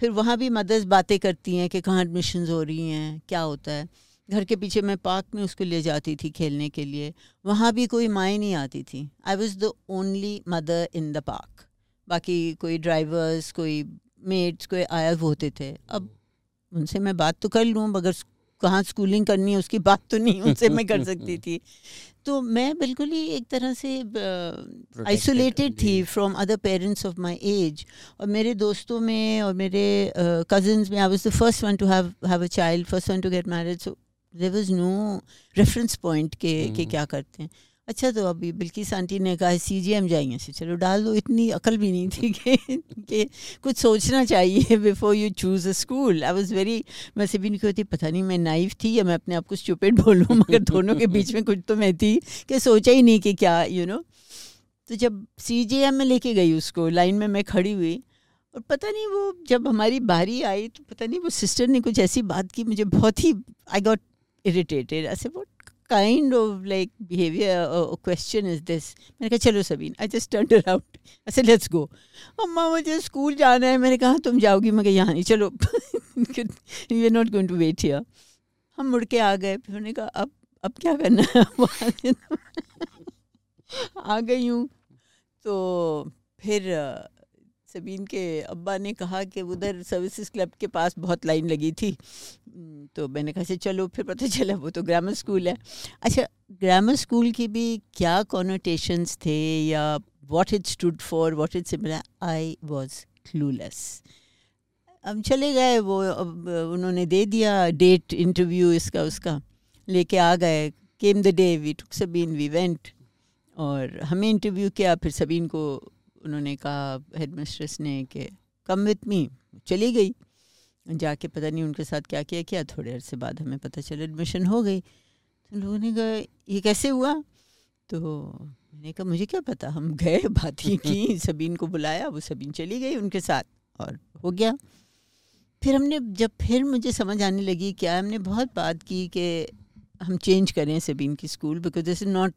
फिर वहाँ भी मदर्स बातें करती हैं कि कहाँ एडमिशन हो रही हैं, क्या होता है। घर के पीछे मैं पार्क में उसको ले जाती थी खेलने के लिए। वहाँ भी कोई माएँ नहीं आती थी। I was the only mother in the park बाकी कोई ड्राइवर्स कोई मेट्स कोई आया होते थे। अब उनसे मैं बात तो कर लूँ मगर कहाँ स्कूलिंग करनी है उसकी बात तो नहीं उनसे मैं कर सकती थी। तो मैं बिल्कुल ही एक तरह से आइसोलेटेड uh, थी from other parents of my age और मेरे दोस्तों में और मेरे कजिन्स uh, में I was the first one to have have a child first one to get married so there was no reference point के के. क्या करते हैं अच्छा तो अभी बिल्किस आंटी ने कहा सी जी एम जाइए से चलो डाल दो इतनी अकल भी नहीं थी कि, कि कुछ सोचना चाहिए before you choose a school I was very वैसे भी नहीं होती पता नहीं मैं नाइफ थी या मैं अपने आप को स्टूपिड बोलूँ मगर दोनों के बीच में कुछ तो मैं थी कि सोचा ही नहीं कि क्या यू you नो know? तो जब सी जी एम में लेके गई उसको लाइन में मैं खड़ी हुई और पता नहीं वो जब हमारी बारी आई तो पता नहीं वो सिस्टर ने कुछ ऐसी बात की मुझे बहुत ही आई गॉट इरिटेटेड ऐसे वो kind of like behaviour question is this मैंने कहा, चलो Sabeen I just turn around ऐसे लेट्स गो अम्मा, मुझे स्कूल जाना है. मैंने कहा, तुम जाओगी? मैं यहाँ नहीं, चलो. You are not going to wait here हम मुड़ के आ गए। फिर उन्होंने कहा, अब अब क्या करना है? आ गई हूँ। तो फिर सबीन के अब्बा ने कहा कि उधर सर्विसेज़ क्लब के पास बहुत लाइन लगी थी। तो मैंने कहा चलो, फिर पता चला, वो तो ग्रामर स्कूल है। अच्छा ग्रामर स्कूल की भी क्या कॉनोटेशंस थे या what it stood for what it similar I was clueless अब चले गए, वो अब, उन्होंने दे दिया डेट इंटरव्यू इसका, उसका। लेके आ गए। Came the day we took Sabeen we went और हमें इंटरव्यू किया, फिर सबीन को उन्होंने कहा हेड मिस्ट्रेस ने कि कम विथ मी चली गई। जाके पता नहीं उनके साथ क्या किया, क्या थोड़े अरसे बाद हमें पता चला एडमिशन हो गई। तो लोगों ने कहा, ये कैसे हुआ? तो मैंने कहा, मुझे क्या पता, हम गए, बातें की, सबीन को बुलाया, वो सबीन चली गई उनके साथ और हो गया। फिर हमने, जब फिर मुझे समझ आने लगी क्या हमने बहुत बात की कि हम चेंज करें सबीन की school because this is not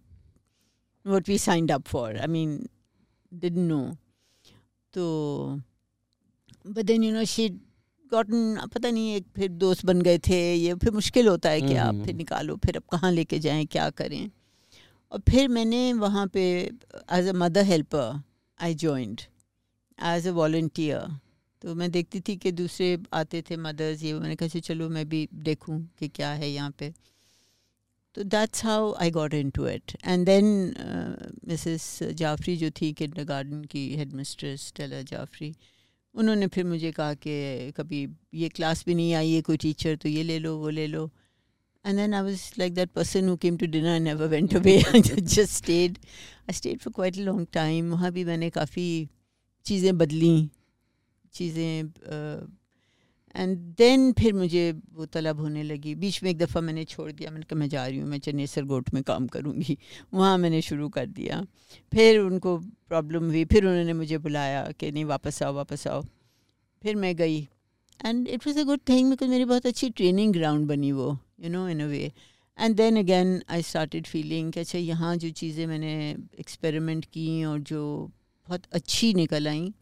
what we signed up for I mean didn't know. तो but then you know she gotten पता नहीं एक फिर दोस्त बन गए थे ये फिर मुश्किल होता है कि आप फिर निकालो फिर अब कहाँ लेके जाएँ क्या करें? और फिर मैंने वहाँ पे as a mother helper I joined as a volunteer तो मैं देखती थी कि दूसरे आते थे मदर्स ये मैंने कहा चलो मैं भी देखूँ कि क्या है यहाँ पे. तो that's how I got in to it and then Mrs Jafri जो थी किंडर गार्डन की हेड मिस्ट्रेस टेलर जाफरी उन्होंने फिर मुझे कहा कि कभी ये क्लास भी नहीं आई है कोई टीचर तो ये ले लो वो ले लो and then I was like that person who came to dinner and never went away. I just stayed. I stayed for quite a long time. वहाँ भी मैंने काफ़ी चीज़ें बदली चीज़ें uh, एंड देन फिर मुझे वो तलब होने लगी। बीच में एक दफ़ा मैंने छोड़ दिया। मैंने कहा, मैं जा रही हूँ। मैं चन्नेसर गोट में काम करूँगी। वहाँ मैंने शुरू कर दिया। फिर उनको प्रॉब्लम हुई। फिर उन्होंने मुझे बुलाया कि, नहीं, वापस आओ वापस आओ। फिर मैं गई। And it was a good thing because मेरी बहुत अच्छी ट्रेनिंग ग्राउंड बनी वो you know in a way and then again I started feeling कि अच्छा यहाँ जो चीज़ें मैंने एक्सपेरिमेंट की और जो बहुत अच्छी निकल आई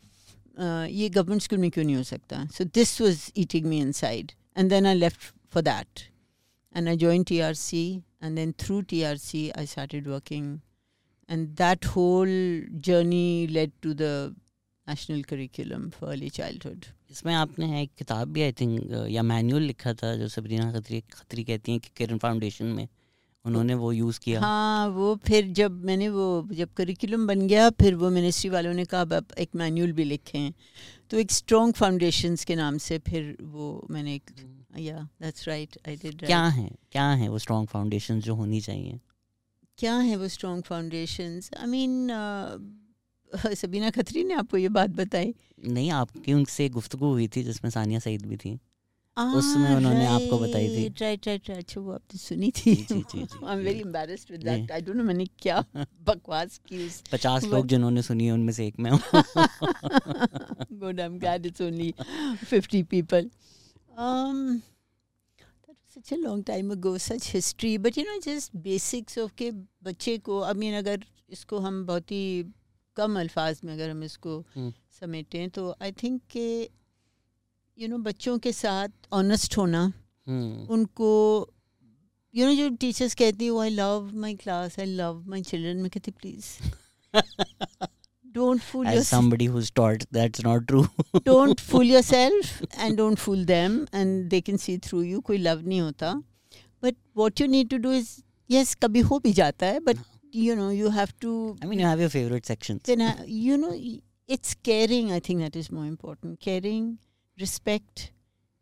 ये गवर्नमेंट स्कूल में क्यों नहीं हो सकता so this was eating me inside and then I left for that and I join T R C and then through T R C I started working and that whole journey led to the national curriculum for early childhood
इसमें आपने एक किताब भी I think या manual लिखा था, जो Sabrina Khatri Khatri कहती हैं कि किरण फाउंडेशन में उन्होंने वो यूज़ किया।
हाँ वो फिर जब मैंने वो जब करिकुलम बन गया फिर वो मिनिस्ट्री वालों ने कहा अब एक मैनुअल भी लिखे हैं। तो एक स्ट्रॉन्ग फाउंडेशंस के नाम से फिर वो मैंने एक या दैट्स राइट आई डिड
क्या है क्या है वो स्ट्रॉन्ग फाउंडेशन जो होनी चाहिए?
क्या है वो strong foundations I mean Sabina Khatri ने आपको ये बात बताई।
नहीं आपकी उनसे गुफ्तगु हुई थी जिसमें सानिया सईद भी थी। उसमें उन्होंने आपको बताई थी।
राइट राइट राइट अच्छा वो आपने सुनी थी। I am very embarrassed with that I don't know मैंने क्या बकवास की उस
पचास लोग जिन्होंने सुनी है उनमें से एक मैं हूँ।
Good I am glad it's only 50 people um that was such a long time ago such history. But you know just basics of के बच्चे को आई मीन अगर इसको हम बहुत ही कम अल्फाज में अगर हम इसको समेटें तो आई थिंक के यू नो बच्चों के साथ ऑनेस्ट होना उनको यू नो जो टीचर्स कहती वो I love my class I love my children में कहती please don't fool
your somebody who's taught that's not true
don't fool yourself and don't fool them and they can see through you कोई love नहीं होता. But what you need to do is yes कभी हो भी जाता है but you know you have to
I mean you have your
favourite section you know it's caring I think that is more important caring respect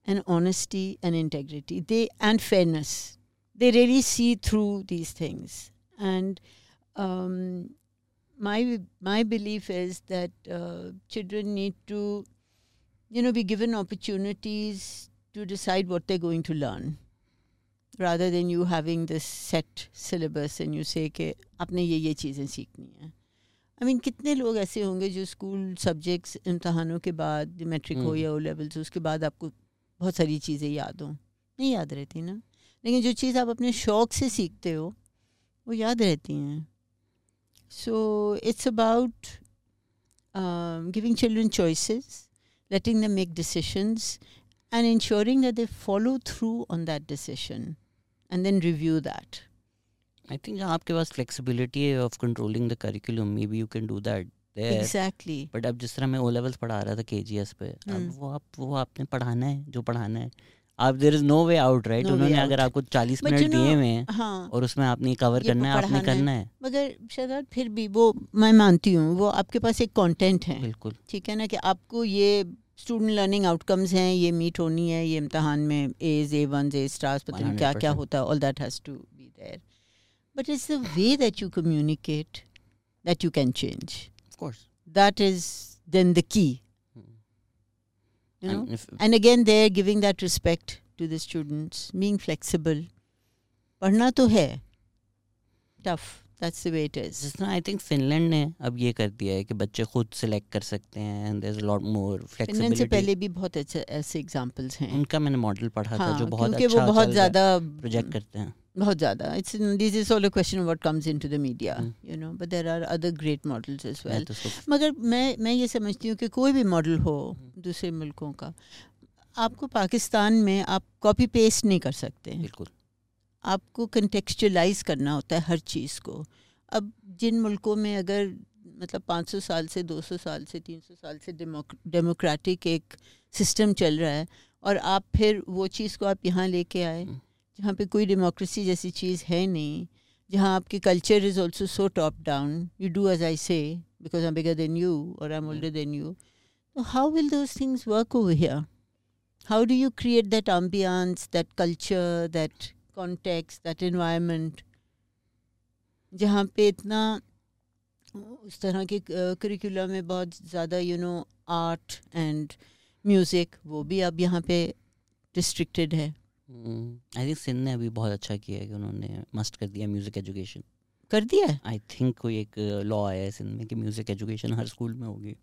and honesty and integrity they and fairness they really see through these things and um, my my belief is that uh, children need to you know be given opportunities to decide what they're going to learn rather than you having this set syllabus and you say कि आपने ये ये चीज़ें सीखनी है I mean कितने लोग ऐसे होंगे जो स्कूल सब्जेक्ट्स इम्तहानों के बाद मैट्रिक हो
हम्म।
या ओ लेवल्स उसके बाद आपको बहुत सारी चीज़ें याद हों। नहीं याद रहती ना? लेकिन जो चीज़ आप अपने शौक से सीखते हो वो याद रहती हैं। So it's about giving children choices letting them make decisions and ensuring that they follow through on that decision and then review that.
I think जहाँ आपके पास flexibility है of controlling the curriculum. Maybe you can do that there.
Exactly.
But अब जिस तरह मैं O levels पढ़ा रहा था एस पे अब
हम्म।
वो आप वो आपने पढ़ाना है जो पढ़ाना है। आप there is
no way out right उन्होंने
अगर आपको चालीस मिनट दिए हुए हैं
हाँ।
और उसमें आपने कवर
ये
करना है आपने करना है।
मगर शहजाद फिर भी वो मैं मानती हूँ वो आपके पास एक कंटेंट है।
बिल्कुल।
ठीक है ना कि आपको ये स्टूडेंट लर्निंग आउटकम्स हैं ये मीट होनी है ये इम्तहान में as A one A stars पता नहीं क्या क्या होता है all that has to be there but it's the way that you communicate that you can change
of course
that is then the key. You know? and again they're giving that respect to the students being flexible. पढ़ना तो है. Tough. That's the way it is.
जिस तरह I think Finland ने अब ये कर दिया है कि बच्चे खुद सिलेक्ट कर सकते हैं and there is a lot more
Finland से
फ्लेक्सिबिलिटी
पहले भी बहुत अच्छे ऐसे एग्जांपल्स हैं.
उनका मैंने मॉडल पढ़ा था
हाँ
जो बहुत
क्योंकि
अच्छा
वो बहुत ज़्यादा
प्रोजेक्ट करते हैं।
बहुत ज़्यादा। It's this is all a question what comes into the media
Hmm.
You know but there are other
great
models
as well
मगर मैं मैं ये समझती हूँ कि कोई भी मॉडल हो दूसरे मुल्कों का आपको पाकिस्तान में आप कॉपी पेस्ट नहीं कर सकते।
बिल्कुल।
आपको कंटेक्चुलाइज करना होता है हर चीज़ को। अब जिन मुल्कों में अगर मतलब 500 साल से 200 साल से 300 साल से डेमोक्रेटिक एक सिस्टम चल रहा है और आप फिर वो चीज़ को आप यहाँ लेके आए
हम्म।
जहाँ पे कोई डेमोक्रेसी जैसी चीज़ है नहीं, जहाँ आपकी culture is also so top down you do as I say because I bigger than you और I am older than you तो how will those things work over here how do you create that ambience that culture, that context, that environment, जहाँ पे इतना, उस तरह के curriculum में बहुत ज़्यादा you know art and music वो भी अब यहाँ पे रिस्ट्रिक्टेड है।
आई थिंक सिंध ने अभी बहुत अच्छा किया है कि उन्होंने मस्ट कर दिया म्यूज़िक एजुकेशन
कर दिया है?
आई थिंक कोई एक लॉ आया है सिंध में कि म्यूज़िक एजुकेशन हर स्कूल में होगी।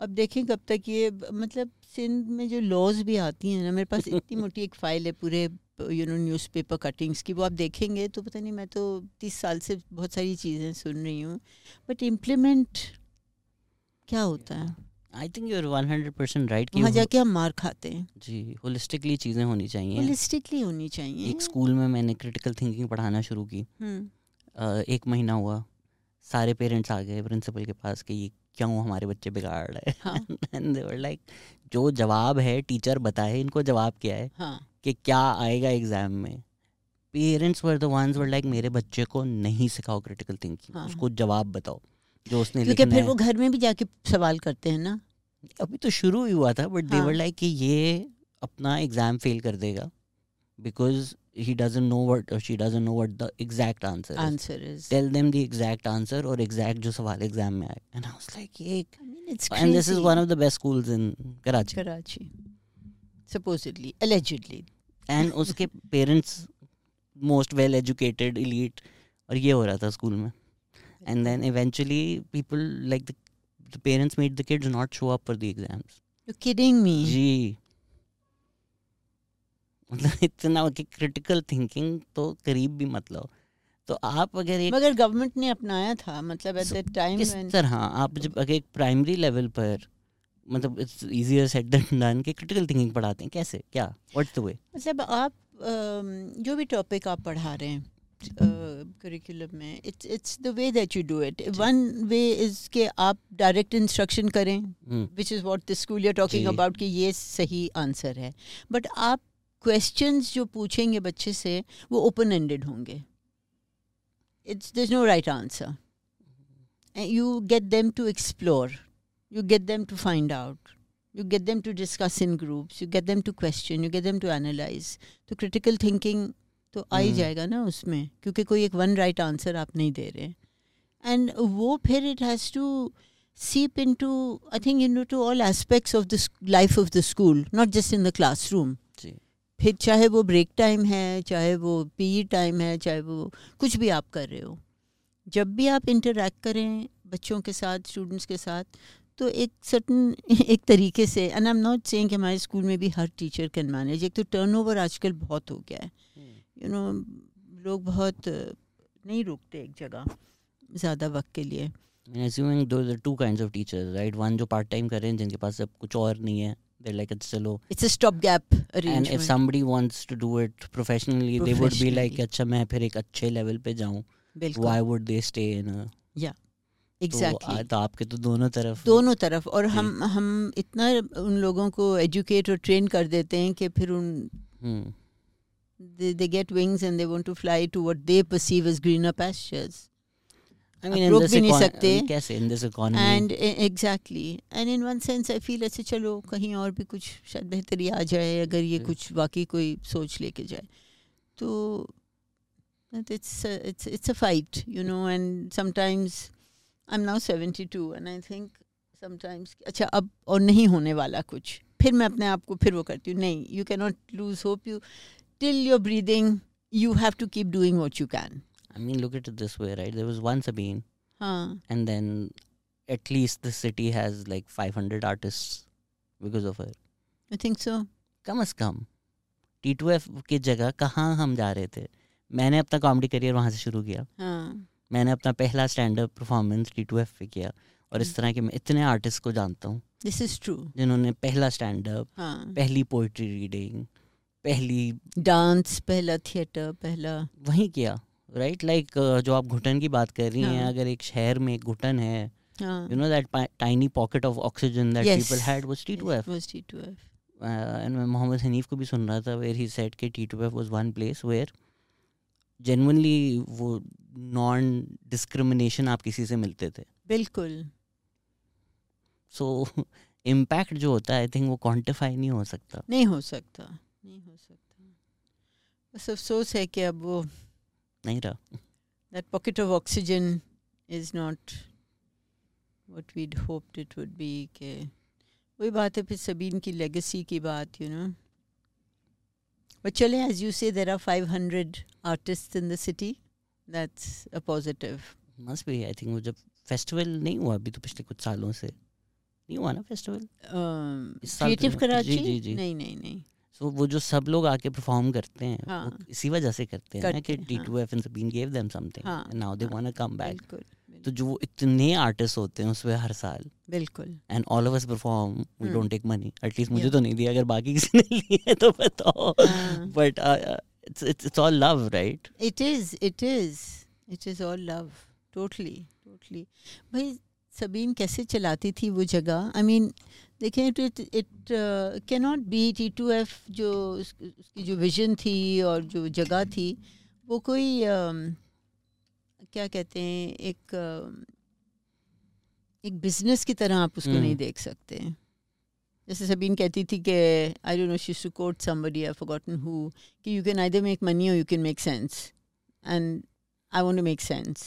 अब देखें कब तक ये मतलब सिंध में जो लॉज भी आती हैं ना मेरे पास इतनी मोटी एक फ़ाइल है पूरे यू नो न्यूज़पेपर कटिंग्स की। वो आप देखेंगे तो पता नहीं मैं तो तीस साल से बहुत सारी चीज़ें सुन रही हूँ। बट इम्प्लीमेंट क्या होता है?
I think you are one hundred percent right कि
वहाँ जाके हम मार खाते हैं।
जी होलिस्टिकली चीज़ें होनी चाहिए।
होलिस्टिकली होनी चाहिए।
एक स्कूल में मैंने क्रिटिकल थिंकिंग पढ़ाना शुरू की।
हम्म,
एक महीना हुआ। सारे पेरेंट्स आ गए प्रिंसिपल के पास कि ये क्यों हमारे बच्चे बिगाड़ रहे
हाँ?
हैं। लाइक जो जवाब है टीचर बताए इनको जवाब क्या है?
हाँ।
कि क्या आएगा एग्ज़ाम में? Parents were the ones were like मेरे बच्चे को नहीं सिखाओ क्रिटिकल थिंकिंग
हाँ।
उसको जवाब बताओ। जो उसने
क्योंकि फिर वो घर में भी जाके सवाल करते हैं ना।
अभी तो शुरू ही हुआ था बट दे
हाँ।
वर लाइक कि ये अपना एग्ज़ाम फेल कर देगा because he doesn't know what she doesn't know what the exact answer
answer is
tell them the exact answer और एग्जैक्ट जो सवाल एग्ज़ाम में आए। एंड आई वाज लाइक ये
it's
and this is one of the best schools in Karachi
Karachi supposedly allegedly
and उसके parents most well educated elite और ये हो रहा था स्कूल में। And then eventually people like the parents made the kids not show up for the exams
you're kidding me.
जी मतलब इतना कि क्रिटिकल थिंकिंग तो करीब भी मत लो तो आप अगर एक
मगर गवर्नमेंट ने अपनाया था मतलब एट दैट टाइम
किस तरह? आप जब अगर एक प्राइमरी लेवल पर मतलब it's easier said than done कि क्रिटिकल थिंकिंग पढ़ाते हैं कैसे? क्या? व्हाट्स द वे
मतलब आप जो भी टॉपिक आप पढ़ा रहे हैं करिकुलम में it's it's the way that you do it one way is के आप डायरेक्ट इंस्ट्रक्शन करें which is what the school you're
talking
about कि ये सही आंसर है बट आप क्वेश्चंस जो पूछेंगे बच्चे से वो ओपन एंडेड होंगे it's there's no right answer you get them to explore you get them to find out. You get them to discuss in groups. You get them to question. You get them to analyze. तो critical thinking तो आ ही
हम्म।
जाएगा ना उसमें क्योंकि कोई एक one right answer आप नहीं दे रहे। एंड वो फिर it has to seep into i think into all aspects of the s- life of the school not just in the classroom फिर चाहे वो ब्रेक टाइम है चाहे वो पी टाइम है चाहे वो कुछ भी आप कर रहे हो। जब भी आप इंटरेक्ट करें बच्चों के साथ स्टूडेंट्स के साथ तो एक सर्टन एक तरीके से and I am not saying कि हमारे स्कूल में भी हर टीचर कैन मैनेज एक तो टर्नओवर आजकल बहुत हो गया है। यू नो लोग बहुत नहीं रुकते एक जगह ज़्यादा वक्त के लिए
assuming those are two kinds of teachers, right? One जो part time हैं जिनके पास अब कुछ और नहीं है they're like it's चलो
it's a stop gap
and if somebody wants to do it professionally they would be like
Professionally.
अच्छा मैं फिर एक अच्छे लेवल पे जाऊँ why would they stay in a तो,
एग्जैक्टली
आ- तो आपके तो दोनों तरफ़
दोनों तरफ़ और हम हम इतना उन लोगों को एजुकेट और ट्रेन कर देते हैं कि फिर उन
Hmm
they get wings and they want to fly to what they perceive as greener pastures
I
आप
mean in
रोक
this
भी नहीं
econ-
सकते।
कैसे in this economy
and exactly and in one sense I feel ऐसे चलो कहीं और भी कुछ शायद बेहतरी आ जाए अगर ये
Yeah.
कुछ वाकई कोई सोच लेके जाए तो it's it's it's a fight you know and sometimes I am now seventy two and I think sometimes अच्छा अब और नहीं होने वाला कुछ फिर मैं अपने आप को फिर वो करती हूँ नहीं you can not lose hope you till your breathing you have to keep doing what you can
I mean look at it this way right? There was one Sabine
हाँ
and then at least the city has like 500 artists because of her
I think so
कम अज कम T two F की जगह कहाँ हम जा रहे थे मैंने अपना कॉमेडी करियर वहाँ से शुरू किया
हाँ
मैंने अपना पहला stand up performance T two F पे किया और इस तरह के मैं इतने आर्टिस्ट को जानता हूँ
दिस इज़ ट्रू
जिन्होंने पहला स्टैंड अप
हाँ
पहली पोइट्री रीडिंग पहली
डांस पहला थिएटर पहला
वहीं किया राइट लाइक जो आप घुटन की बात कर रही हैं
हाँ।
अगर एक शहर में एक घुटन है you know that tiny pocket of oxygen that
Yes.
People had was T two F
was T2F.
And मैं मोहम्मद हनीफ को भी सुन रहा था वेयर ही सेड कि T two F was one place where genuinely वो नॉन डिस्क्रिमिनेशन आप किसी से मिलते थे।
बिल्कुल।
सो so, इम्पैक्ट जो होता है आई थिंक वो क्वांटिफाई नहीं हो सकता।
नहीं हो सकता। नहीं हो सकता। बस अफसोस है कि अब वो
नहीं रहा।
That pocket of oxygen is not what we'd hoped it would be के वही बात है फिर सबीन की लेगेसी की बात यू नो बट चले as you say there are 500 artists in the city. That's a positive
must भी आई थिंक वो जब फेस्टिवल नहीं हुआ अभी तो पिछले कुछ सालों से। नहीं हुआ ना फेस्टिवल
क्रिएटिव कराची
जी, जी, जी।
नहीं नहीं नहीं।
सो वो जो सब लोग आके परफॉर्म करते हैं वो
हाँ।
इसी वजह से करते हैं ना कि T. Two F and been
gave
them something
now
they want to come
back
तो जो वो इतने आर्टिस्ट होते हैं उसमें हर साल
बिल्कुल
and all of us perform we.
Don't
take money at least मुझे तो नहीं दिया अगर बाकी किसी ने लिए तो बताओ। But it's it's it's all love right
It is, it is. It is all love. Totally, totally. भाई सबीन कैसे चलाती थी वो जगह आई मीन देखें तो it it cannot be T two F जो उसकी जो विजन थी और जो जगह थी वो कोई um, क्या कहते हैं एक um, एक बिज़नेस की तरह आप उसको नहीं
हम्म।
देख सकते। जैसे सबीन कहती थी कि I don't know she to quote somebody I forgotten who कि you can either make money और you can make sense and I want to make sense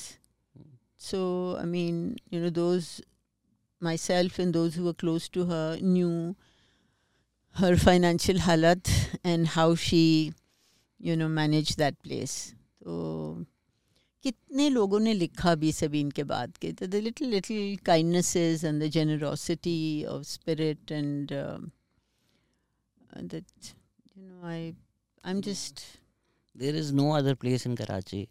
so i mean you know those myself and those who were close to her knew her financial halat and how she you know managed that place so कितने लोगों ने लिखा भी सबीन के बाद के the little little kindnesses and the generosity of spirit and that you know I I am just
there is no other place in Karachi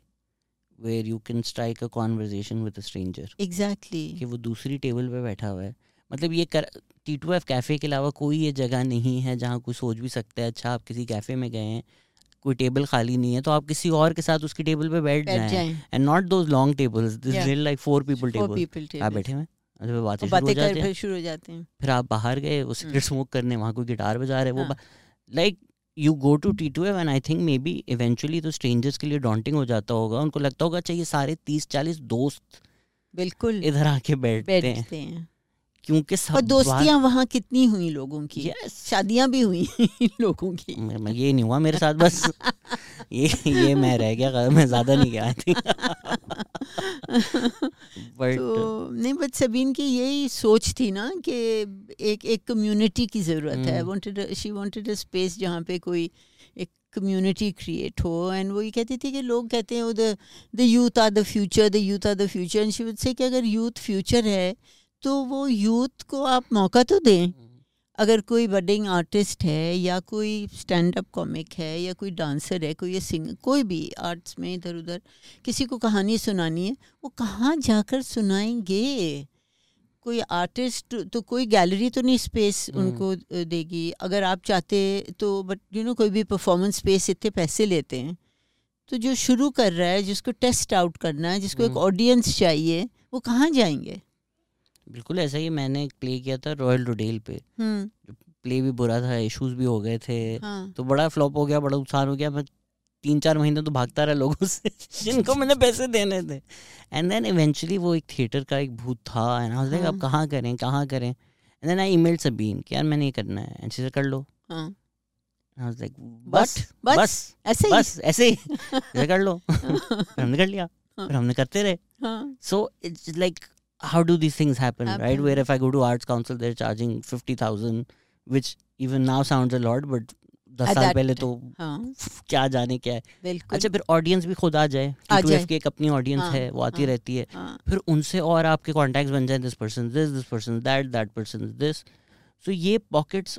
where you can strike a conversation with a stranger
exactly
कि वो दूसरी table पे बैठा हुआ है। मतलब ये कर टी टू एफ़ कैफ़े के अलावा कोई ये जगह नहीं है जहाँ कोई सोच भी सकता है अच्छा आप किसी कैफ़े में गए हैं कोई टेबल खाली नहीं है तो आप किसी और के साथ उसकी टेबल पे बैठ जाएँ। And not those
long
tables this. Real like
four
people
table
आप बैठे हुए बातें हो
बातें शुरू हो जाते हैं।
फिर आप बाहर गए वो सिगरेट। स्मोक करने वहाँ कोई गिटार बजा रहे वो
हाँ।
Like you go to T two F and I think maybe eventually तो स्ट्रेंजर्स के लिए डॉन्टिंग हो जाता होगा। उनको लगता होगा चाहिए सारे तीस चालीस दोस्त
बिल्कुल।
इधर आके बैठते हैं।
बैठते हैं।
क्योंकि सब
और दोस्तियाँ वहाँ कितनी हुई लोगों की?
यस
शादियाँ भी हुई लोगों की।
मैं ये नहीं हुआ मेरे साथ बस ये ये मैं रह गया मैं ज़्यादा नहीं गया थी। बट
तो नहीं बट सबीन की यही सोच थी ना कि एक एक कम्युनिटी की ज़रूरत है। Wanted she wanted a space जहाँ पे कोई एक कम्युनिटी क्रिएट हो। एंड वो ये कहती थी कि लोग कहते हैं the youth are the future the youth are the future and she would say कि अगर यूथ फ्यूचर है तो वो यूथ को आप मौका तो दें। अगर कोई बडिंग आर्टिस्ट है या कोई स्टैंड अप कॉमिक है या कोई डांसर है कोई सिंगर कोई भी आर्ट्स में इधर उधर किसी को कहानी सुनानी है वो कहाँ जाकर सुनाएँगे? कोई आर्टिस्ट तो कोई गैलरी तो नहीं स्पेस
हम्म।
उनको देगी। अगर आप चाहते तो बट यू नो कोई भी परफॉर्मेंस स्पेस इतने पैसे लेते हैं तो जो शुरू कर रहा है जिसको टेस्ट आउट करना है जिसको एक
हम्म।
ऑडियंस चाहिए वो कहाँ जाएँगे?
बिल्कुल ऐसा ही मैंने एक प्ले किया था रॉयल रोडेल पे।
हम्म।
प्ले भी बुरा था इश्यूज़ भी हो गए थे।
हाँ।
तो बड़ा फ्लॉप हो गया बड़ा नुकसान हो गया। मैं तीन चार महीने तो भागता रहा लोगों से जिनको मैंने पैसे देने थे। एंड देन इवेंचुअली वो एक थिएटर का एक भूत था एंड आई लाइक अब
हाँ।
कहाँ करें कहाँ करें? And then I email Sabeen कि यार मैंने ये करना है। एंड से कर लो।
हाँ।
आई लाइक
बस,
बस
ऐसे
बस ऐसे ही। कर लो। फिर हमने कर लिया।
हाँ।
फिर हमने करते रहे।
हाँ।
So it's like, how do these things happen, right? Where if I go to arts council, they're charging fifty thousand, which even now sounds a lot, but दस साल पहले तो
हाँ।
क्या जाने क्या है। अच्छा फिर ऑडियंस भी खुद आ जाए। की एक अपनी ऑडियंस
हाँ,
है वो आती
हाँ।
रहती है।
हाँ।
फिर उनसे और आपके बन जाए this person this this person that that person this so ये पॉकेट्स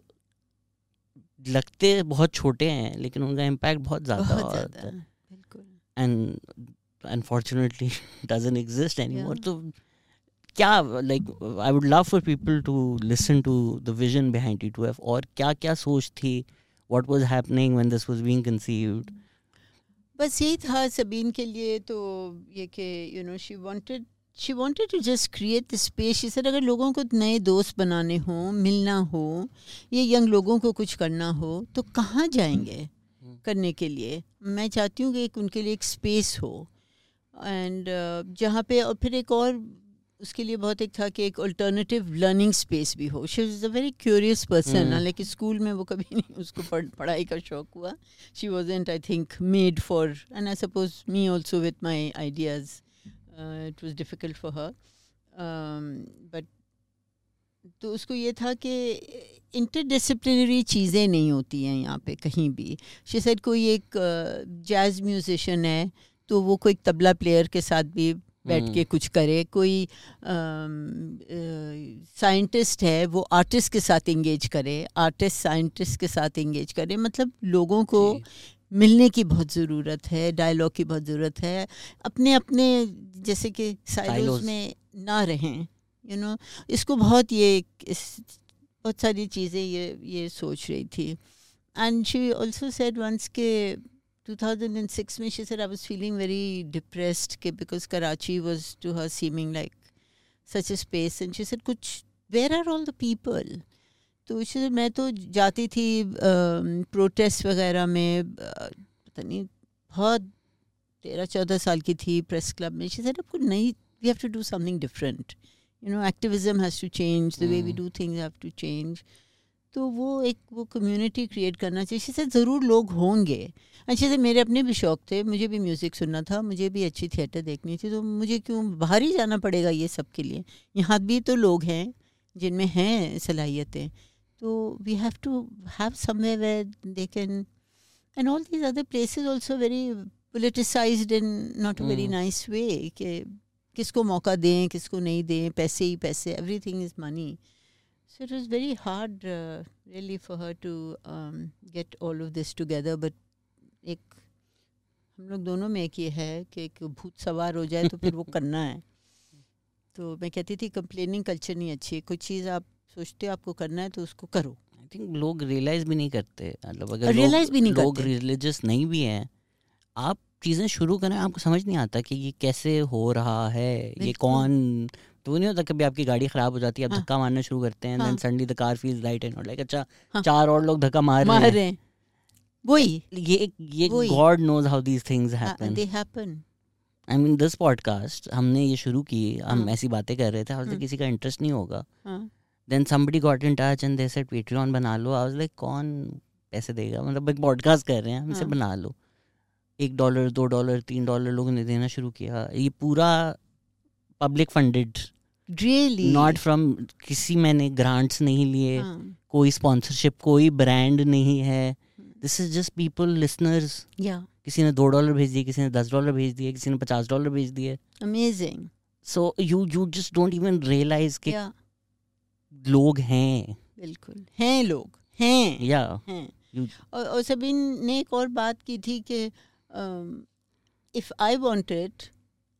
लगते बहुत छोटे हैं लेकिन उनका इम्पैक्ट बहुत ज़्यादा होता है।
बिल्कुल।
And unfortunately doesn't exist anymore
Yeah.
so क्या like I would love for people to listen to the vision behind T2F और क्या क्या सोच थी? What was happening when this was being conceived?
बस यही था सबीन के लिए तो ये कि you know she wanted she wanted to just create the space said अगर लोगों को नए दोस्त बनाने हो मिलना हो ये यंग लोगों को कुछ करना हो तो कहाँ जाएँगे करने के लिए? मैं चाहती हूँ कि एक उनके लिए एक स्पेस हो। एंड uh, जहाँ पे और फिर एक और उसके लिए बहुत एक था कि एक अल्टरनेटिव लर्निंग स्पेस भी हो। She is a very curious
person.
हालाँकि स्कूल में वो कभी नहीं उसको पढ़, पढ़ाई का शौक हुआ। She was i I think made for and I suppose me also with my ideas it difficult for her. Um, but तो उसको ये था कि इंटरडिसिप्लिनरी चीज़ें नहीं होती हैं यहाँ पे कहीं भी। शी सेड कोई एक जैज़ म्यूज़िशन है तो वो कोई तबला प्लेयर के साथ भी बैठ के
हम्म,
कुछ करे। कोई साइंटिस्ट है वो आर्टिस्ट के साथ इंगेज करे। आर्टिस्ट साइंटिस्ट के साथ इंगेज करे। मतलब लोगों को मिलने की बहुत ज़रूरत है डायलॉग की बहुत ज़रूरत है। अपने अपने जैसे कि साइलोस में ना रहें यू you नो know, इसको बहुत ये इस, बहुत सारी चीज़ें ये ये सोच रही थी। And she also said once के 2006 में she said I was feeling very depressed के because Karachi was to her seeming like such a space and she said कुछ where are all the people तो she said मैं तो जाती थी protest वगैरह में अ, पता नहीं बहुत तेरह चौदह साल की थी प्रेस क्लब में she said आपको नहीं we have to do something different you know activism has to change the way we
Hmm.
do things have to change तो वो एक वो कम्युनिटी क्रिएट करना चाहिए। said ज़रूर लोग होंगे। अच्छे से मेरे अपने भी शौक थे मुझे भी म्यूज़िक सुनना था मुझे भी अच्छी थिएटर देखनी थी तो मुझे क्यों बाहर ही जाना पड़ेगा ये सब के लिए? यहाँ भी तो लोग हैं जिनमें हैं सलाहियतें। तो we have to have somewhere where they can and all these other places also very politicized in not a
very.
Nice way कि किसको मौका दें किसको नहीं दें पैसे ही पैसे everything is money So it was very hard, uh, really, for her to um, get all of this together. But एक हम लोग दोनों में एक ये है कि एक भूत सवार हो जाए तो फिर वो करना है तो मैं कहती थी कंप्लेनिंग कल्चर नहीं अच्छी है कुछ चीज़ आप सोचते हो आपको करना है तो उसको करो
आई थिंक लोग रियलाइज़ भी नहीं करते मतलब अगर
Realize भी नहीं
लोग। रिलीजियस नहीं भी हैं आप चीज़ें शुरू करें आपको समझ नहीं आता कि ये कैसे हो रहा है ये कौन तो वो नहीं होता कभी आपकी गाड़ी खराब हो जाती है आप
हाँ।
धक्का मारना शुरू करते हैं देन
हाँ।
Suddenly the car feels right and like अच्छा
हाँ।
चार और लोग धक्का मार
मार
रहे
हैं वही
ये ये God knows how these things happen
they happen
I mean this podcast हमने ये शुरू की हम
हाँ।
ऐसी बातें कर रहे थे और
हाँ।
किसी का इंटरेस्ट नहीं होगा then somebody got in touch and they said patreon बना लो आई वाज लाइक कौन पैसे देगा मतलब एक पॉडकास्ट कर रहे हैं हम इसे
हाँ।
बना लो एक डॉलर दो डॉलर तीन डॉलर लोगों ने देना शुरू किया ये पूरा public funded
really
not from किसी मैंने ग्रांट्स नहीं लिए
हाँ।
कोई स्पॉन्सरशिप कोई ब्रांड नहीं है। This is just people
listeners
किसी ने दो डॉलर भेज दिए किसी ने दस डॉलर भेज दिए किसी ने पचास डॉलर भेज दिए।
Amazing
so you you just don't even realise कि लोग हैं।
बिल्कुल। हैं लोग। हैं।
या
हैं। और, और सबीन ने एक और बात की थी कि if I want it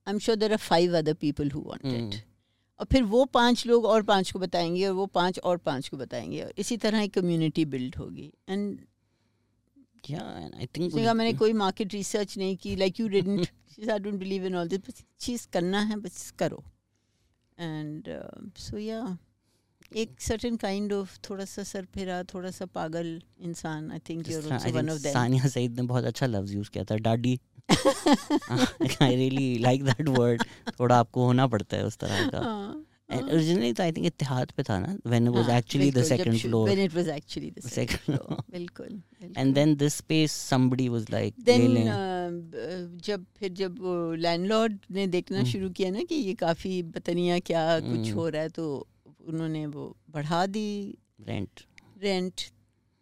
I am sure there are five other people who
want.
It और फिर वो पाँच लोग और पाँच को बताएँगे और वो पाँच और पाँच को बताएँगे। और इसी तरह एक कम्युनिटी बिल्ड होगी। एंड
yeah
मैंने कोई मार्केट रिसर्च नहीं की। Like you didn't I don't believe in all this चीज़ करना है बस करो। एंड सो या एक सर्टेन काइंड ऑफ़ थोड़ा सा सर फिरा थोड़ा सा पागल इंसान I think one of
Sania Saeed ने बहुत अच्छा लफ्ज यूज़ किया था। Daddy I really like that word थोड़ा आपको होना पड़ता है उस तरह का।
हाँ।
ओरिजिनली तो आई थिंक इत्तेहाद पे था ना व्हेन इट वाज
हाँ, actually
the
second
floor
when it was actually the second
Second
floor, बिल्कुल
and then this space somebody was like ले
देन जब फिर जब लैंडलॉर्ड ने देखना
हम्म।
शुरू किया ना कि ये काफ़ी बतनिया क्या कुछ
हम्म।
हो रहा है तो उन्होंने वो बढ़ा दी
रेंट
रेंट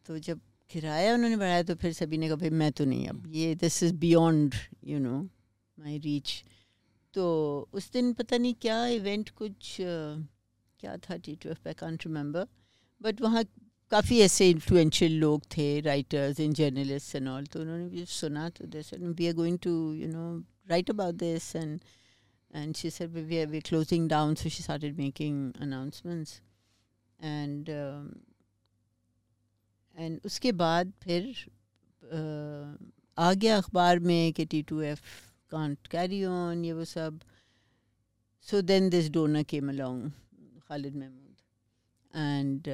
तो जब किराया उन्होंने बढ़ाया तो फिर सभी ने कहा भाई मैं तो नहीं अब ये this is beyond you know my reach तो उस दिन पता नहीं क्या इवेंट कुछ अ, क्या था T two F I can't remember but वहाँ काफ़ी ऐसे इन्फ्लुएंशियल लोग थे writers and journalist and all तो उन्होंने भी सुना तो they said we are going to you know write about this and and she said we are we're closing down. So she started making announcements. And um, and उसके बाद फिर आ गया अखबार में कि T two F can't carry on ये वो सब so then this donor came along Khalid Mahmood and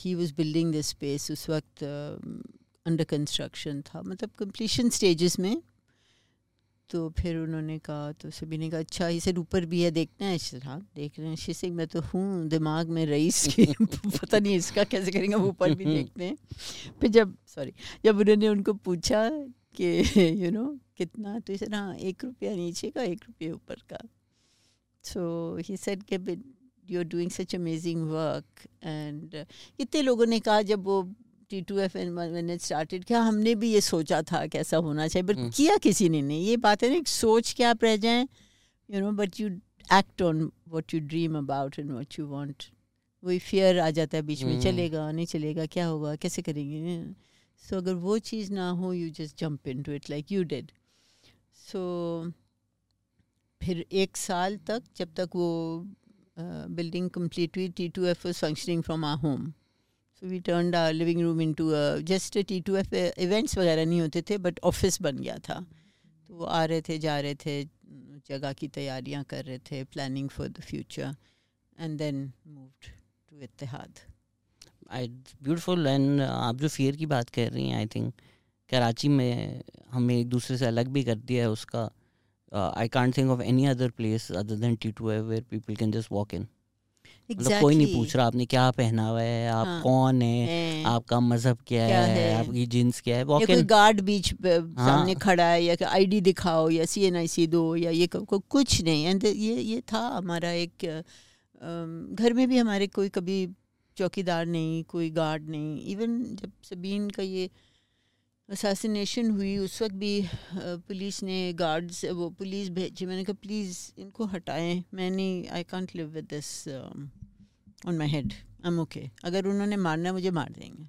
he was building this space उस वक्त अंडर कंस्ट्रक्शन था मतलब कंप्लीशन स्टेजेस में तो फिर उन्होंने कहा तो सभी ने कहा। अच्छा इसे ऊपर भी है देखना है। हाँ देख रहे हैं। शीशे मैं तो हूँ दिमाग में रईस की पता नहीं इसका कैसे करेंगे हम ऊपर भी देखते हैं। फिर जब सॉरी जब उन्होंने उनको पूछा कि यू नो कितना? तो इसे हाँ एक रुपया नीचे का एक रुपया ऊपर का। सो ही सेड कि you are doing such amazing work and कितने लोगों ने कहा जब वो टी टू एफ़ एन मैंने स्टार्टेड क्या हमने भी ये सोचा था कैसा होना चाहिए? But
hmm.
किया किसी ने नहीं। ये बात है ना सोच के आप रह जाएँ you know but you act on what you dream about and what you want वही फियर आ जाता है बीच में
हम्म।
चलेगा नहीं चलेगा क्या होगा कैसे करेंगे? सो अगर वो चीज़ ना हो you just jump into it like you did so फिर एक साल तक जब तक वो बिल्डिंग कंप्लीट हुई T two F was functioning from our home so we turn living room into just T two F events वगैरह नहीं होते थे बट ऑफ़िस बन गया था। तो वो आ रहे थे, जा रहे थे, जगह की तैयारियाँ कर रहे थे planning for the future and then moved to Ittehad
beautiful and आप जो फियर की बात कर रही हैं आई थिंक कराची में हमें एक दूसरे से अलग भी कर दिया है उसका। I can't think of any other place other than T two where people can just walk in मतलब कोई नहीं पूछ रहा आपने क्या पहना हुआ है आप
हाँ।
कौन है
हैं।
आपका मज़हब क्या,
क्या
है,
है?
आपकी जिन्स क्या है
या कोई गार्ड बीच पे
हाँ।
सामने खड़ा है या आईडी दिखाओ या सी एन आई सी दो या ये को, को, कुछ नहीं एंड ये ये था हमारा एक घर में भी हमारे कोई कभी चौकीदार नहीं कोई गार्ड नहीं इवन जब सबीन का ये असैसिनेशन हुई। उस वक्त भी पुलिस ने गार्ड्स वो पुलिस भेजी। मैंने कहा प्लीज़ इनको हटाएँ। मैं नहीं I can't live with this on my head I am okay अगर उन्होंने मारना मुझे मार देंगे।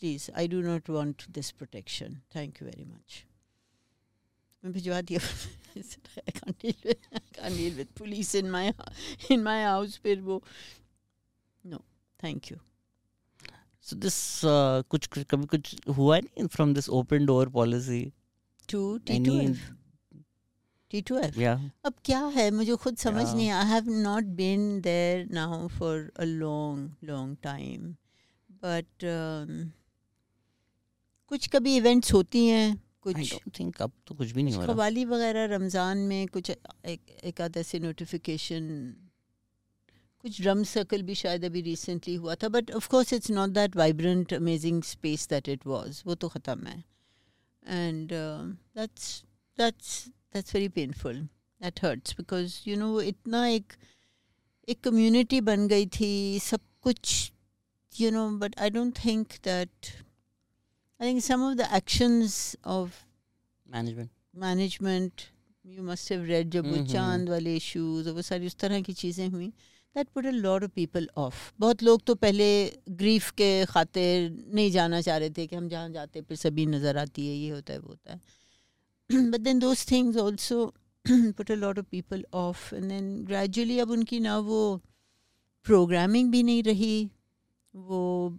Please I do not want this protection thank you very much मैं भिजवा दिया। Police in my in my house. फिर वो no thank you.
So this uh, कुछ कभी कुछ हुआ नहीं from this open door policy?
to
Any
T2F T2F
yeah.
अब क्या है मुझे खुद समझ
Yeah.
नहीं I have not been there now for a long long time but कुछ कभी इवेंट्स होती हैं कुछ
think अब तो कुछ भी नहीं हो रहा.
कवाली वगैरह रमज़ान में कुछ एक एक आध ऐसे नोटिफिकेशन कुछ ड्रम सर्कल भी शायद अभी रिसेंटली हुआ था but of course it's not that vibrant amazing space that it was वो तो ख़त्म है। And that's that's that's very painful that hurts because you know इतना एक एक कम्युनिटी बन गई थी सब कुछ you know but I don't think that I think some of the actions of
Management.
Management you must have read जब वो
हम्म,
चाँद वाले इश्यूज़ और वो सारी उस तरह की चीज़ें हुई। That put a lot of people off बहुत लोग तो पहले ग्रीफ के खातिर नहीं जाना चाह रहे थे कि हम जहाँ जाते फिर सभी नज़र आती है, ये होता है, वो होता है। But then those things also put a lot of people off and then gradually अब उनकी ना वो प्रोग्रामिंग भी नहीं रही। वो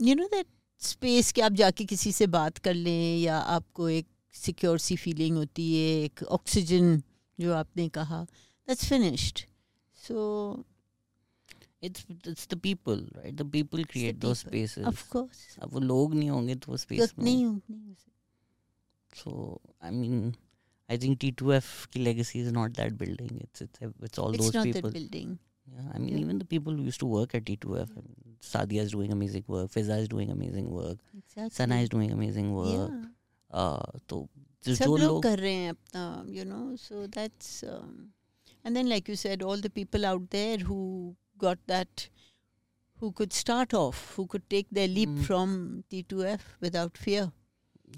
यू नो दैट स्पेस कि आप जाके किसी से बात कर लें या आपको एक सिक्योर सी फीलिंग होती है, एक ऑक्सीजन जो आपने कहा that's finished So
It's it's the people, right? The people create those
people.
spaces.
Of course
अब वो लोग नहीं होंगे तो वो space में
नहीं हूँ नहीं हूँ
So I mean, I think T2F की legacy is not that building. It's it's it's all
it's
those
not
people.
That building
Yeah, I mean,
Yeah.
even the people who used to work at T2F. I mean, Sadia is doing amazing work. Fiza is doing amazing work. Sana is doing amazing work. Uh, तो जो
सब
जो
लोग
लोग
कर रहे हैं अपना you know so that's And then like you said all the people out there who got that who could start off who could take their leap
Mm.
from T2F without fear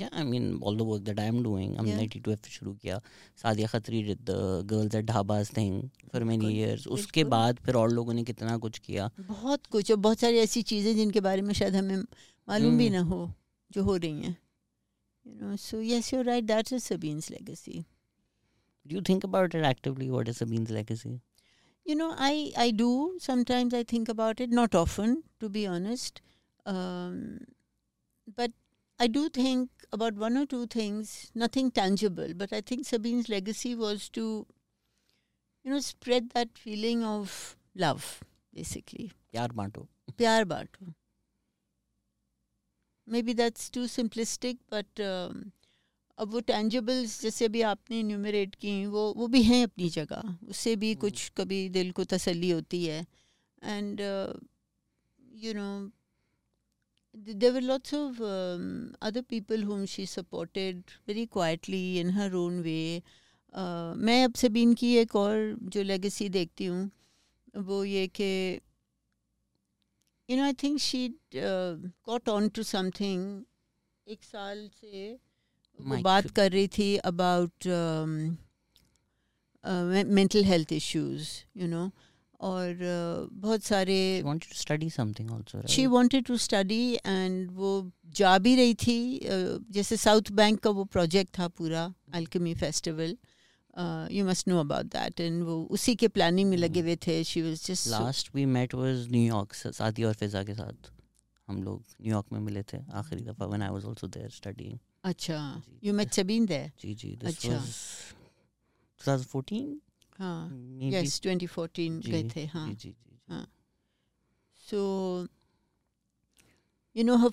yeah, I mean, all the work that I'm doing. हमने
Yeah.
T2F शुरू किया. Sadia Khatri did the girls at Dhabas thing for many
बिल्कुल,
years. उसके
बिल्कुल।
बाद फिर और लोगों ने कितना कुछ किया.
बहुत कुछ और बहुत सारी ऐसी चीज़ें जिनके बारे में शायद हमें मालूम भी
हम्म।
ना हो जो हो रही हैं you know so yes you right that's is Sabeen's legacy
do you think about it actively? What is Sabine's legacy?
You know, I, I do. Sometimes I think about it, not often, to be honest. Um, but I do think about one or two things, nothing tangible, but I think Sabine's legacy was to, you know, spread that feeling of love, basically.
Pyar Bantu.
Pyar Bantu. Maybe that's too simplistic, but um, अब वो टेंजिबल्स जैसे भी आपने numerator की वो वो भी हैं अपनी जगह उससे भी
हम्म।
कुछ कभी दिल को तसल्ली होती है and you know there were lots of um, other people whom she supported very quietly in her own way. Uh, मैं अब सबीन की एक और जो लेगेसी देखती हूँ वो ये कि you know I think she got on to something एक साल से बात कर रही थी about mental health issues you know और uh, बहुत सारे
also, right?
She wanted to study and वो जा भी रही थी uh, जैसे साउथ बैंक का वो प्रोजेक्ट था पूरा alchemy festival you must know about that and वो उसी के प्लानिंग में लगे हुए थे she was just
last we met was New York city और फिजा के साथ हम लोग न्यूयॉर्क में मिले थे आखिरी दफ़ा when I was also there studying
अच्छा यू मेट अच्छा.
वाज 2014
हाँ गए थे हाँ।
जी
सो यू नो हर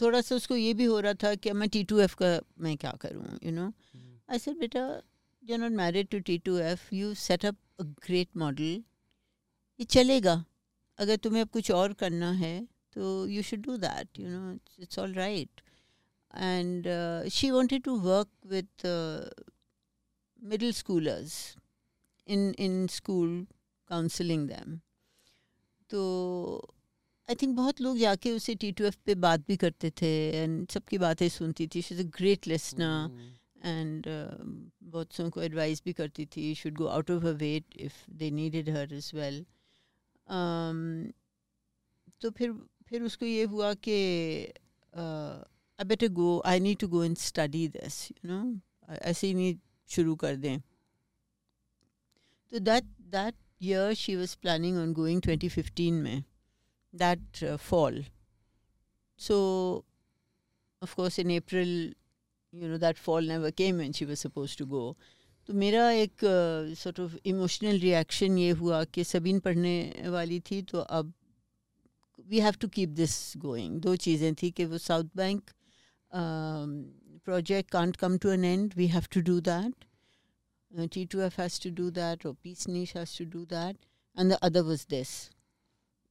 थोड़ा सा उसको ये भी हो रहा था कि मैं टी टू एफ़ का मैं क्या करूँ यू नो आई बेटा you not married to T two F you set up a great model ये चलेगा। अगर तुम्हें अब कुछ और करना है तो you should do that. You know, it's, it's all right. And uh, she wanted to work with uh, middle schoolers in in school, counseling them. तो आई थिंक बहुत लोग जाके उसे टी टू एफ पे बात भी करते थे एंड सबकी बातें सुनती थी she is a great listener
hmm,
and uh, बहुत सौ को एडवाइस भी करती थी should go out of her wait if they needed her is well तो फिर फिर उसको ये हुआ कि I better go I need to go and study this you know ऐसे ही नहीं शुरू कर दें. तो that that year she was planning on going 2015 में that fall so of course, in april, you know, that fall never came when she was supposed to go. तो मेरा एक सॉर्ट ऑफ़ इमोशनल रिएक्शन ये हुआ कि सबीन पढ़ने वाली थी तो अब we have to keep this going दो चीज़ें थी कि वो south bank project can't come to an end, we have to do that. Uh, T2F has to do that, or Peace Niche has to do that. And the other was this.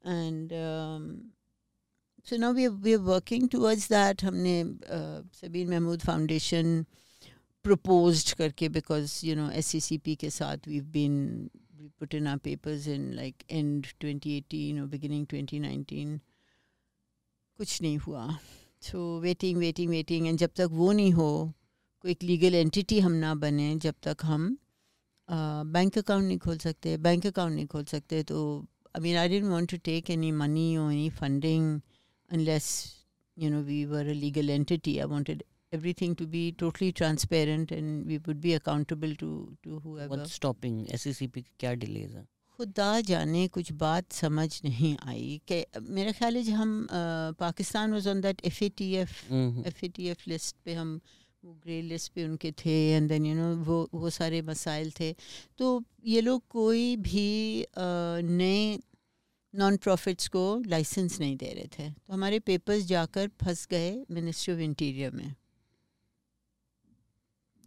And um, so now we are, we are working towards that. हमने uh, Sabine Mahmood Foundation proposed करके because you know SCCP के साथ we've been we put in our papers in, like, end 2018 or beginning 2019 कुछ नहीं हुआ। So waiting waiting waiting and जब तक वो नहीं हो, कोई एक लीगल एंटिटी हम ना बने, जब तक हम बैंक अकाउंट नहीं खोल सकते बैंक अकाउंट नहीं खोल सकते तो I mean I didn't want to take any money और any funding unless you know, we were a legal entity. I wanted everything to be totally transparent and we would be accountable to to whoever.
What's stopping SCCP क्या delays है?
खुदा जाने कुछ बात समझ नहीं आई कि मेरा ख्याल है जब हम Pakistan was on that F A T F F A T F list पे हम वो ग्रे लिस्ट पे उनके थे एंड देन यू नो वो वो सारे मसाइल थे। तो ये लोग कोई भी नए नॉन प्रॉफिट्स को लाइसेंस नहीं दे रहे थे। तो हमारे पेपर्स जाकर फंस गए मिनिस्ट्री ऑफ़ इंटीरियर में।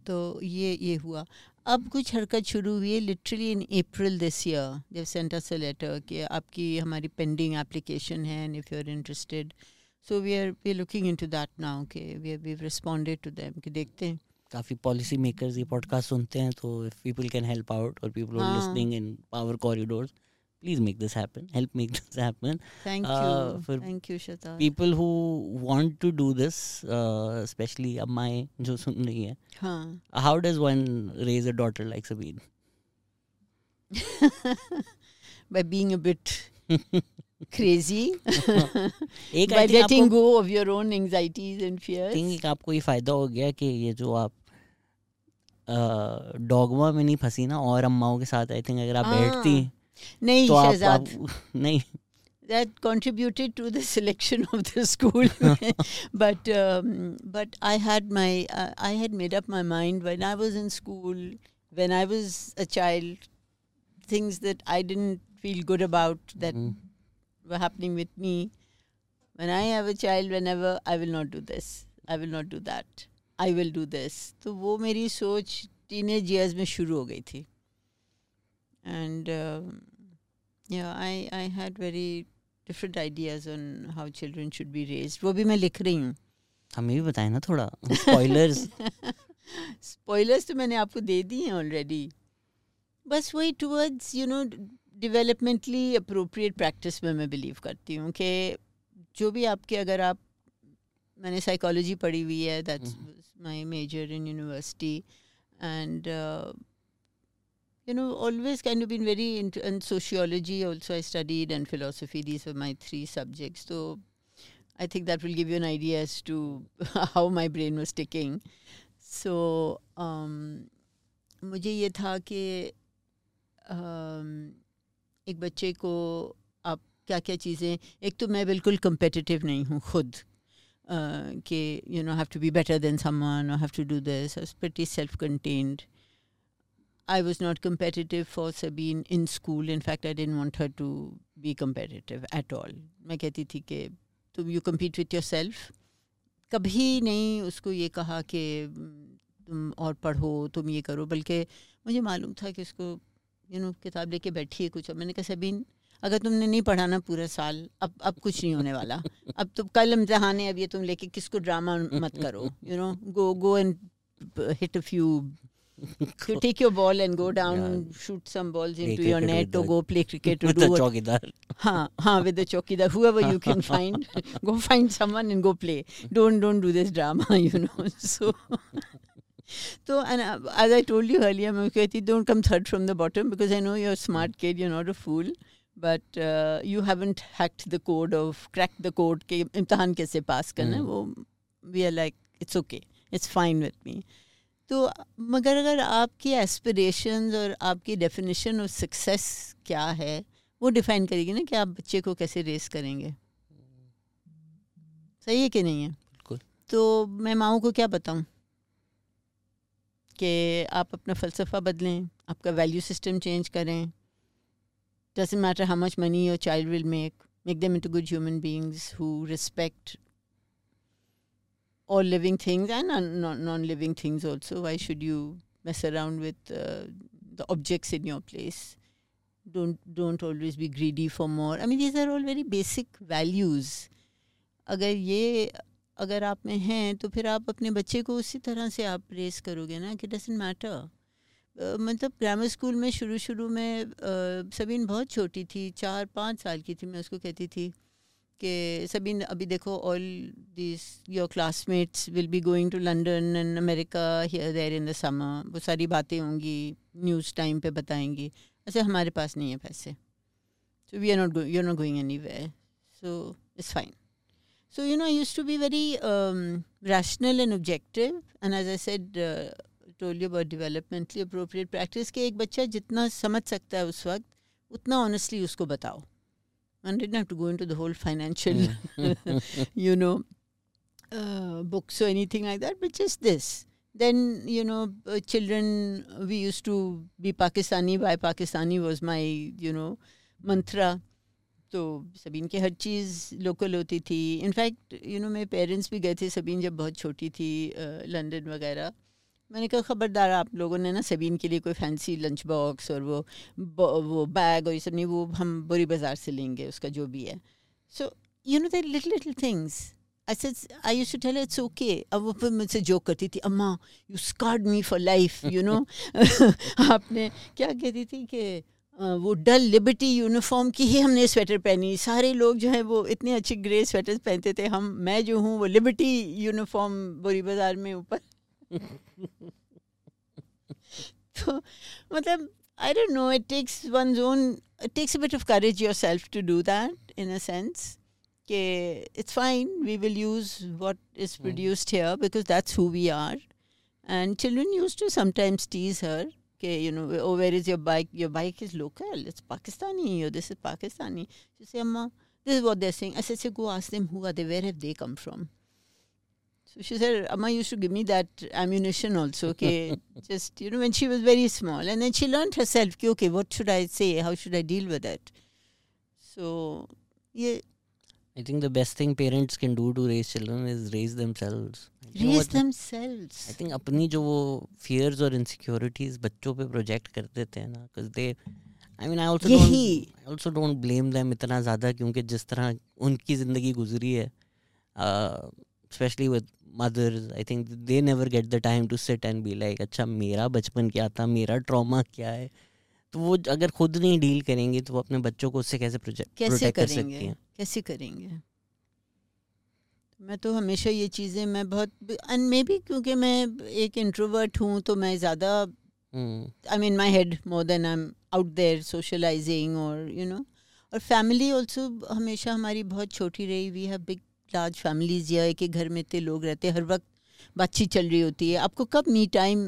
तो ये ये हुआ। अब कुछ हरकत शुरू हुई है literally in April this year जब सेंटर से लेटर कि आपकी हमारी पेंडिंग एप्लीकेशन है and if you are interested so we are we looking into that now के we are we responded to them कि देखते हैं।
काफ़ी पॉलिसी मेकर्स ये पॉडकास्ट सुनते हैं तो if people can help out और people listening in power corridors please make this happen help make this happen
thank uh, you for thank you Shata.
people who want to do this uh, especially अम्माएं जो सुन रही है
हाँ.
how does one raise a daughter like Sabine
by being a bit crazy एक by letting go of your own anxieties and fears
think एक आपको ये फायदा हो गया कि ये जो आप डॉगमा में नहीं फंसी ना और अम्माओं के साथ आई थिंक अगर आप बैठती
नहीं
तो
शहजाद
नहीं
that contributed to the selection of the school but um, but i had my uh, i had made up my mind when i was in school when i was a child things that i didn't feel good about that mm. were happening with me when i have a child whenever i will not do this i will not do that i will do this तो वो मेरी सोच teenage years में शुरू हो गई थी And um, yeah i i had very different ideas on how children should be raised. वो भी मैं लिख रही हूँ।
हमें भी बताए ना थोड़ा स्पॉयलर्स
स्पॉयलर्स तो मैंने आपको दे दी हैं ऑलरेडी बस वही towards you know developmentally appropriate practice में मैं बिलीव करती हूँ कि जो भी आपके अगर आप मैंने साइकोलॉजी पढ़ी हुई है that's my major in university and you know, always kind of been very into and sociology also I studied and philosophy. These were my three subjects. So I think that will give you an idea as to how my brain was ticking. So um, मुझे ये था कि um, एक बच्चे को आप क्या क्या चीज़ें एक तो मैं बिल्कुल competitive नहीं हूँ खुद कि you know have to be better than someone और have to do this pretty self contained I was not competitive for Sabine in school. In fact, I didn't want her to be competitive at all. मैं कहती थी कि तुम you compete with yourself कभी नहीं उसको ये कहा कि तुम और पढ़ो तुम ये करो. बल्कि मुझे मालूम था कि उसको यू नो किताब लेके बैठी है कुछ। और मैंने कहा सबीन अगर तुमने नहीं पढ़ा ना पूरा साल अब अब कुछ नहीं होने वाला। अब तो कल इम्तहान है अब ये तुम लेके किसको ड्रामा मत करो you know go go and hit a few you take your ball and go down, yeah. shoot some balls into your net, or go play cricket,
or with
do
the chokidar.
Ha ha! with the chokidar, whoever you can find, go find someone and go play. Don't don't do this drama, you know. So. So, and uh, as I told you earlier, Mamukati, don't come third from the bottom because I know you're a smart hmm. kid, you're not a fool, but uh, you haven't hacked the code of, cracked the code, ke, imtihan kaise pass karna. Mm. Wo, we are like, it's okay, it's fine with me. तो मगर अगर आपकी aspirations और आपकी definition of success क्या है वो define करेगी ना कि आप बच्चे को कैसे रेस करेंगे। सही है कि नहीं है?
बिल्कुल।
तो मैं माओ को क्या बताऊँ? कि आप अपना फ़लसफ़ा बदलें आपका वैल्यू सिस्टम चेंज करें। Doesn't matter how much money your child will make make them into good human beings who respect all living things and non- non-living things also why should you mess around with uh, the objects in your place don't don't always be greedy for more i mean these are all very basic values अगर ये अगर आप में हैं तो फिर आप अपने बच्चे को उसी तरह से आप रेस करोगे ना कि डजेंट मैटर मतलब ग्रामर स्कूल में शुरू शुरू में सबीन बहुत छोटी थी चार पाँच साल की थी मैं उसको कहती थी कि सबीन अभी देखो all this your classmates will be going to London and America here there in the summer वो सारी बातें होंगी न्यूज़ टाइम पे बताएँगी। अच्छा हमारे पास नहीं है पैसे। So we are not you are not going anyway so it's fine so you know use to be very rational and objective and as And said told you about developmentally appropriate practice, कि एक बच्चा जितना समझ सकता है उस वक्त, उतना honestly उसको बताओ। and didn't have to go into the whole financial you know uh, books or anything like that but just this then you know uh, children we used to be pakistani by pakistani was my you know mantra तो सबीन की हर चीज़ local होती थी in fact you know मेरे parents भी गए थे सबीन जब बहुत छोटी थी लंदन वगैरह मैंने कहा, ख़बरदार, आप लोगों ने ना सबीन के लिए कोई फैंसी लंच बॉक्स और वो वो बैग और ये सब नहीं, वो हम बुरी बाज़ार से लेंगे, उसका जो भी है। So you know there little little things I said I used to tell it's okay अब वो फिर मुझसे जोक करती थी, अम्मा you scared me for life you know आपने क्या कहती थी कि वो डल लिबर्टी यूनिफॉर्म की ही हमने स्वेटर पहनी सारे लोग जो हैं वो इतने अच्छे ग्रे स्वेटर्स पहनते थे, हम, मैं जो हूँ, वो लिबर्टी यूनिफॉर्म बोरी बाज़ार में ऊपर so, matlab, I don't know. It takes one's own. It takes a bit of courage yourself to do that, in a sense. Okay, it's fine. We will use what is hmm. produced here because that's who we are. And children used to sometimes tease her. Okay, you know, oh, where is your bike? Your bike is local. It's Pakistani. Or this is Pakistani. She say, Amma, this is what they're saying. I said, so go ask them who are they. Where have they come from? So she said, Amma used to give me that ammunition also. Okay, just you know, when she was very small, and then she learned herself. Okay, okay, what should I say? How should I deal with it? So, yeah.
I think the best thing parents can do to raise children is raise themselves.
raise themselves
I think अपनी जो वो fears और insecurities बच्चों पे project कर देते हैं ना because they I mean I also don't I also don't blame them इतना ज़्यादा क्योंकि जिस तरह उनकी ज़िंदगी गुजरी है specially with mothers I think they never get the time to sit and be like अच्छा मेरा बचपन क्या था? मेरा ट्रॉमा क्या है? तो वो अगर खुद नहीं डील करेंगे तो वो अपने बच्चों को उससे कैसे प्रोजेक्ट
कैसे कर सकती हैं? कैसे करेंगे? मैं तो हमेशा ये चीज़ें मैं बहुत एंड मे भी क्योंकि मैं एक इंट्रोवर्ट हूँ तो मैं ज़्यादा I mean my head more than I am out there socialising और यू नो और फैमिली ऑल्सो हमेशा हमारी बहुत छोटी रही we have big large families या एक घर में इतने लोग रहते हैं हर वक्त बातचीत चल रही होती है। आपको कब मी टाइम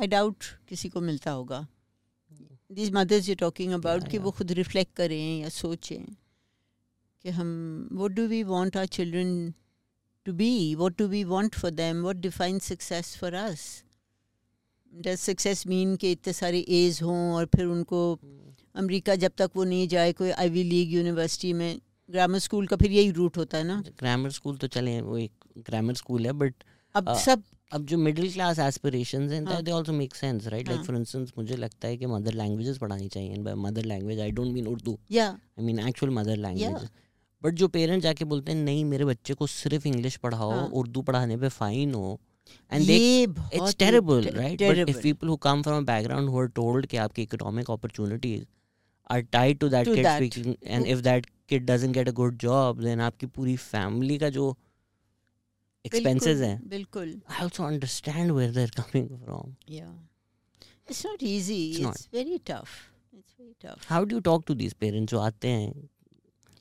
आई डाउट किसी को मिलता होगा। This mothers you talking about कि वो खुद रिफ्लेक्ट करें या सोचें कि हम what do we want our children to be What do we want for them? What define success for us? Does success mean कि इतने सारे एज हों और फिर उनको अमेरिका जब तक वो नहीं जाए कोई आईवी लीग यूनिवर्सिटी में ग्रामर स्कूल का फिर यही रूट होता है ना?
ग्रामर स्कूल तो चले वो एक ग्रामर स्कूल है बट
अब uh, सब
अब जो मिडिल क्लास एस्पिरेशंस हैं they also make sense right like for instance मुझे लगता है कि मदर लैंग्वेजेस पढ़ानी चाहिए and by mother language I don't mean Urdu.
या।
I mean actual mother language but जो पेरेंट्स जाके बोलते हैं नहीं मेरे बच्चे को सिर्फ़ इंग्लिश पढ़ाओ हाँ. उर्दू पढ़ाने पे फाइन हो
and it's
terrible right if people who come from a background who are told कि आपकी economic opportunities are tied to that kid speaking and if that kid doesn't get a good job then आपकी पूरी family का जो expenses हैं
बिल्कुल।
I also understand where they are coming from
yeah it's not easy it's very tough it's very tough
how do you talk to these parents जो आते हैं?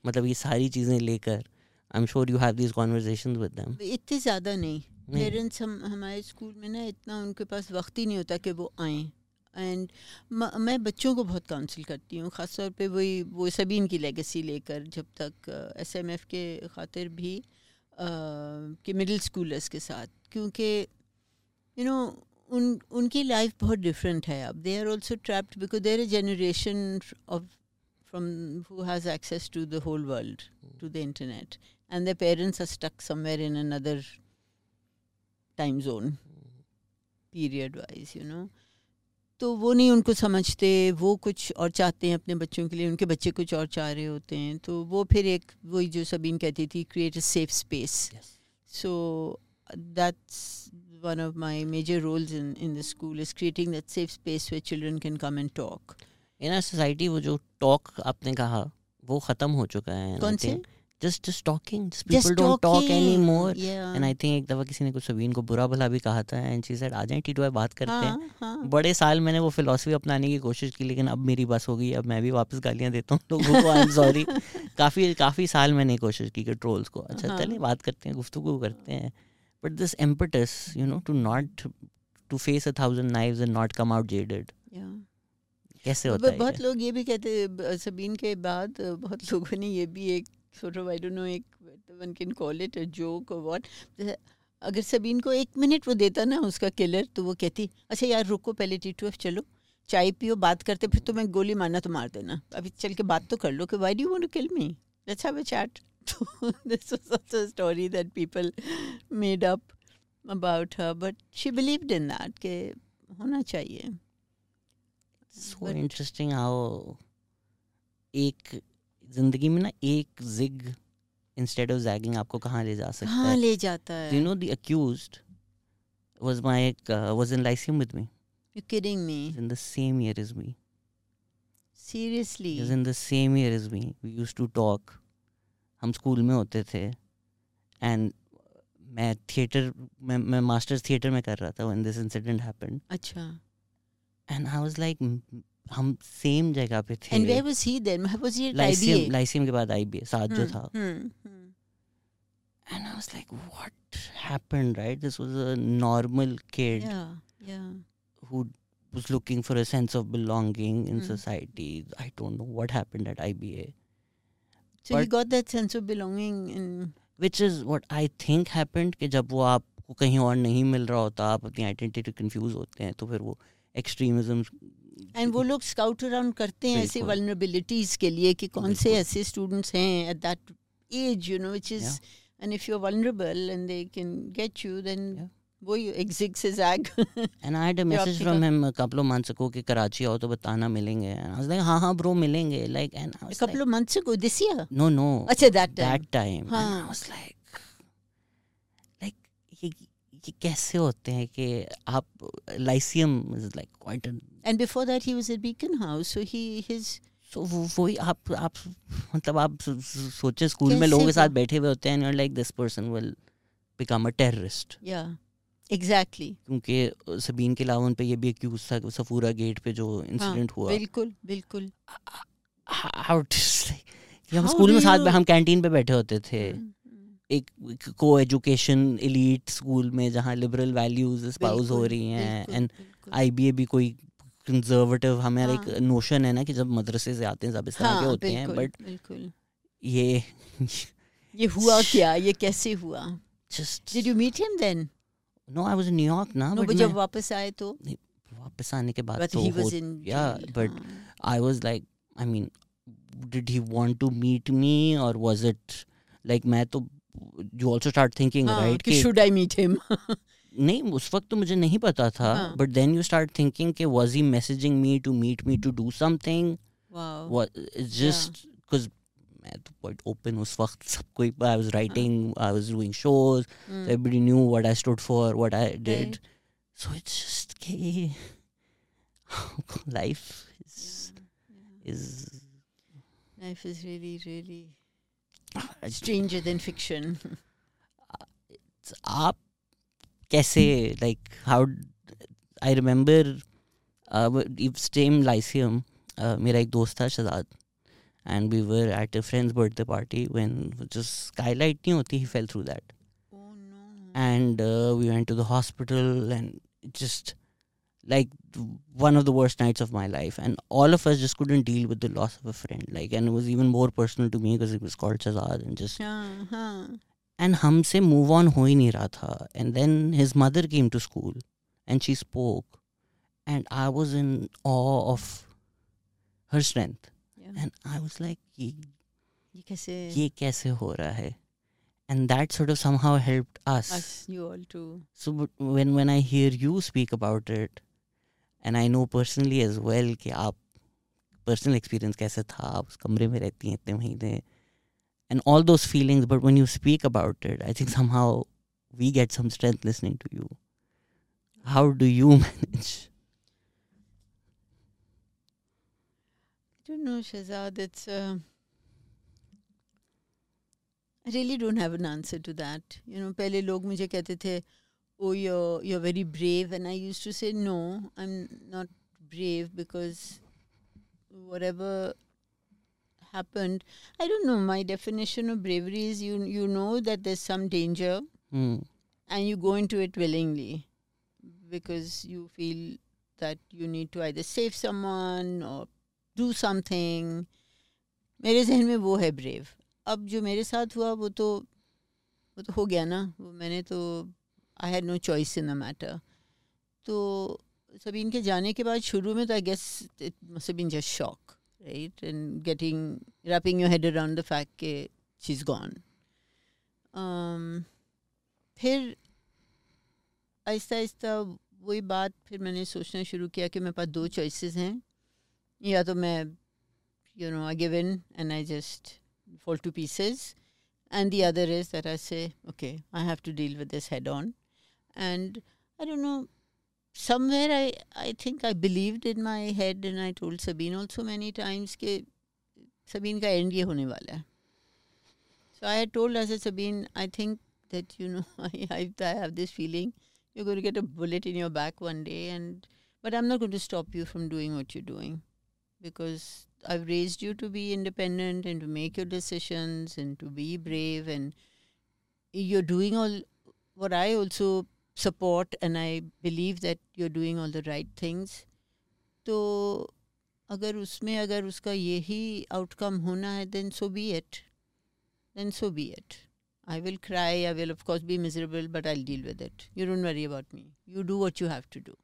मतलब ये सारी चीज़ें लेकर I am sure you have these conversations with them
इतने ज़्यादा नहीं। पेरेंट्स हम हमारे स्कूल में ना इतना उनके पास वक्त ही नहीं होता कि वो आएँ। एंड मैं बच्चों को बहुत काउंसिल करती हूँ ख़ास तौर पे वही वो सभी इनकी लेगेसी लेकर जब तक एस एम एफ़ के खातिर भी uh, कि मिडिल स्कूलर्स के साथ। क्योंकि यू नो उन उनकी लाइफ बहुत डिफरेंट है अब। They are also trapped because there a generation of from who has access to the whole world to the internet and their parents are stuck somewhere in another time zone period wise you know. तो वो नहीं उनको समझते वो कुछ और चाहते हैं अपने बच्चों के लिए उनके बच्चे कुछ और चाह रहे होते हैं। तो वो फिर एक वही जो सबीन कहती थी create a safe space so that's one of my major roles in in the school is creating that safe space where children can come and talk.
In society वो जो टॉक आपने कहा वो खत्म हो चुका है
कौन से?
Just just talking
Just
people don't talk
talking,
any more
yeah.
And I think एक दफ़ा किसी ने कुछ सबीन को बुरा भला भी कहा था एंड शी सेड आ जाएँ टीटू बात करते हैं.
हाँ, हाँ.
बड़े साल मैंने वो फिलॉसफी अपनाने की कोशिश की लेकिन अब मेरी बस हो गई अब मैं भी वापस गालियाँ देता हूँ लोगों को आई एम सॉरी काफ़ी काफ़ी साल मैंने कोशिश की कि ट्रोल्स को। अच्छा
हाँ।
चलिए बात करते हैं गुफ्तगू करते हैं। But this impetus you know to not to face a thousand knives and not come out jaded
Yeah.
कैसे होता है
बहुत लोग ये भी कहते सबीन के बाद बहुत लोगों ने ये भी एक sort of I don't know एक one can call it a joke और व्हाट अगर सबीन को एक मिनट वो देता ना उसका किलर तो वो कहती अच्छा यार रुको पहले टी टू एफ़ चलो। चाय पियो बात करते फिर तुम्हें गोली मारना तो मार देना। अभी चल के बात तो कर लो कि why do you want to kill me let's have a chat this was such a story that people made up about her but she believed in that कि होना चाहिए।
सो
But-
इंटरेस्टिंग हाउ एक ज़िंदगी में ना एक जिग इंस्टेड ऑफ़ जैगिंग आपको कहाँ ले जा सकता
कहाँ
है?
ले जाता है।
You know the accused was my in Lyceum with me
you kidding me
in the same year is me
seriously
in the same year is me we used to talk हम स्कूल में होते थे. And मैं theatre मैं masters theatre में कर रहा था व्हेन दिस इंसिडेंट हैपेंड
अच्छा।
एंड आई वाज लाइक हम सेम जगह पे थे।
And where was he then मतलब वाज ही
लाइसियम लाइसियम के बाद आईबीए साथ जो था। And I was like what happened right this was a normal kid
या या
who was looking for a sense of belonging in society I don't know what happened at IBA
so he got that sense of belonging in
which is what I think happened कि जब वो आपको कहीं और नहीं मिल रहा होता आप अपनी आइडेंटिटी कंफ्यूज होते हैं तो फिर वो एक्सट्रीमिज्म
एंड वो लोग स्काउट अराउंड करते हैं ऐसे
बिल्कुल।
के लिए कि कौन से ऐसे स्टूडेंट्स हैं at that age you know
which
is and if you are vulnerable and they can get you
then.
वो एग्जिट से zag
and
I
had
a
message
from
him couple of months ago कि कराची आओ तो बताना मिलेंगे। And I was like हाँ हाँ bro मिलेंगे। Like and I was
couple of months ago this year?
No no
अच्छा that time
that time and I
हाँ.
was ये ये कैसे होते हैं कि आप Lyceum is like quite
and before that he was at Beacon House so he his
so वो वही आप आप मतलब आप सो- सो- सोचे स्कूल में लोगों के साथ बैठे हुए होते हैं and like this person will become a terrorist
yeah exactly.
क्योंकि सबीन के अलावा उन पे ये भी एक्यूज था कि सफूरा गेट पे जो इंसिडेंट हुआ।
बिल्कुल बिल्कुल।
हाउ हम स्कूल में साथ हम कैंटीन पे बैठे होते थे।
हम्म,
एक को एजुकेशन एलीट स्कूल में जहाँ लिबरल वैल्यूज़ स्पाउस हो रही हैं एंड
बिल्कुल।
आईबीए भी कोई कंजर्वेटिव हमारा एक
हाँ।
नोशन है ना कि जब मदरसे से आते हैं सब इस तरह के
हाँ,
होते हैं बट ये
ये हुआ क्या ये कैसे हुआ
just
did you meet him then
no I was in New York
ना
बट
जब वापस आए तो
वापस आने के बाद तो
he
हो
was in
yeah,
jail,
but
हाँ.
I was like, I mean, did he want to meet me or was it like मैं तो you also start thinking
हाँ,
right
कि
कि
should I meet him
नहीं उस वक्त तो मुझे नहीं पता था
हाँ.
but then you start thinking कि was he messaging me to meet me to do something
wow
what it's just because मैं तो quite open उस वक्त सब कोई I was writing I was doing shows
Hmm.
everybody knew what I stood for what I did
Right.
so it's just कि life is is
life is really really stranger than fiction
आप कैसे like how I remember same Lyceum मेरा एक दोस्त था Shahzad and we were at a friend's birthday party when just skylight nahi hoti, he fell through that.
Oh no.
And uh, we went to the like one of the worst nights of my life and all of us just couldn't deal with the loss of a friend like and it was even more personal to me because it was called Chazad, and just
uh-huh.
and humse move on ho hi tha and then his mother came to school and she spoke and I was in awe of her strength
yeah.
and I was like ye,
ye kaise
ye kaise ho raha hai and that sort of somehow helped us.
Us, you all too.
So when when I hear you speak about it, and I know personally as well कि आप personal experience कैसे था आप उस कमरे में रहती हैं इतने महीने and all those feelings but when you speak about it I think somehow we get some strength listening to you how do you manage
I don't know Shazad it's uh, I really don't have an answer to that you know पहले लोग मुझे कहते थे oh you're you're very brave and I used to say no I'm not brave because whatever happened I don't know my definition of bravery is you you know that there's some danger
hmm.
and you go into it willingly because you feel that you need to either save someone or do something मेरे जहन में वो है brave अब जो मेरे साथ हुआ वो तो वो तो हो गया ना वो मैंने तो I had no choice in the matter तो सभी इनके जाने के बाद शुरू में तो I guess it must been just shock right and getting wrapping your head around the fact के शी इज़ गॉन फिर आहिस्ता आहिस्ता वही बात फिर मैंने सोचना शुरू किया कि मेरे पास दो चॉइसेस हैं। या तो मैं you know I give in and I just fall to pieces. And the other is that i say, okay, i have to deal with this head on. And i don't know somewhere i i think i believed in my head and i told sabine also many times ke sabine ka end ye hone wala hai. So i had told her sabine i think that you know I, I i have this feeling you're going to get a bullet in your back one day and but i'm not going to stop you from doing what you're doing because I've raised you to be independent and to make your decisions and to be brave and you're doing all what I also support and I believe that you're doing all the right things. तो अगर उसमें अगर उसका यही outcome होना है then so be it. Then so be it. I will cry, I will of course be miserable, but I'll deal with it. You don't worry about me. You do what you have to do.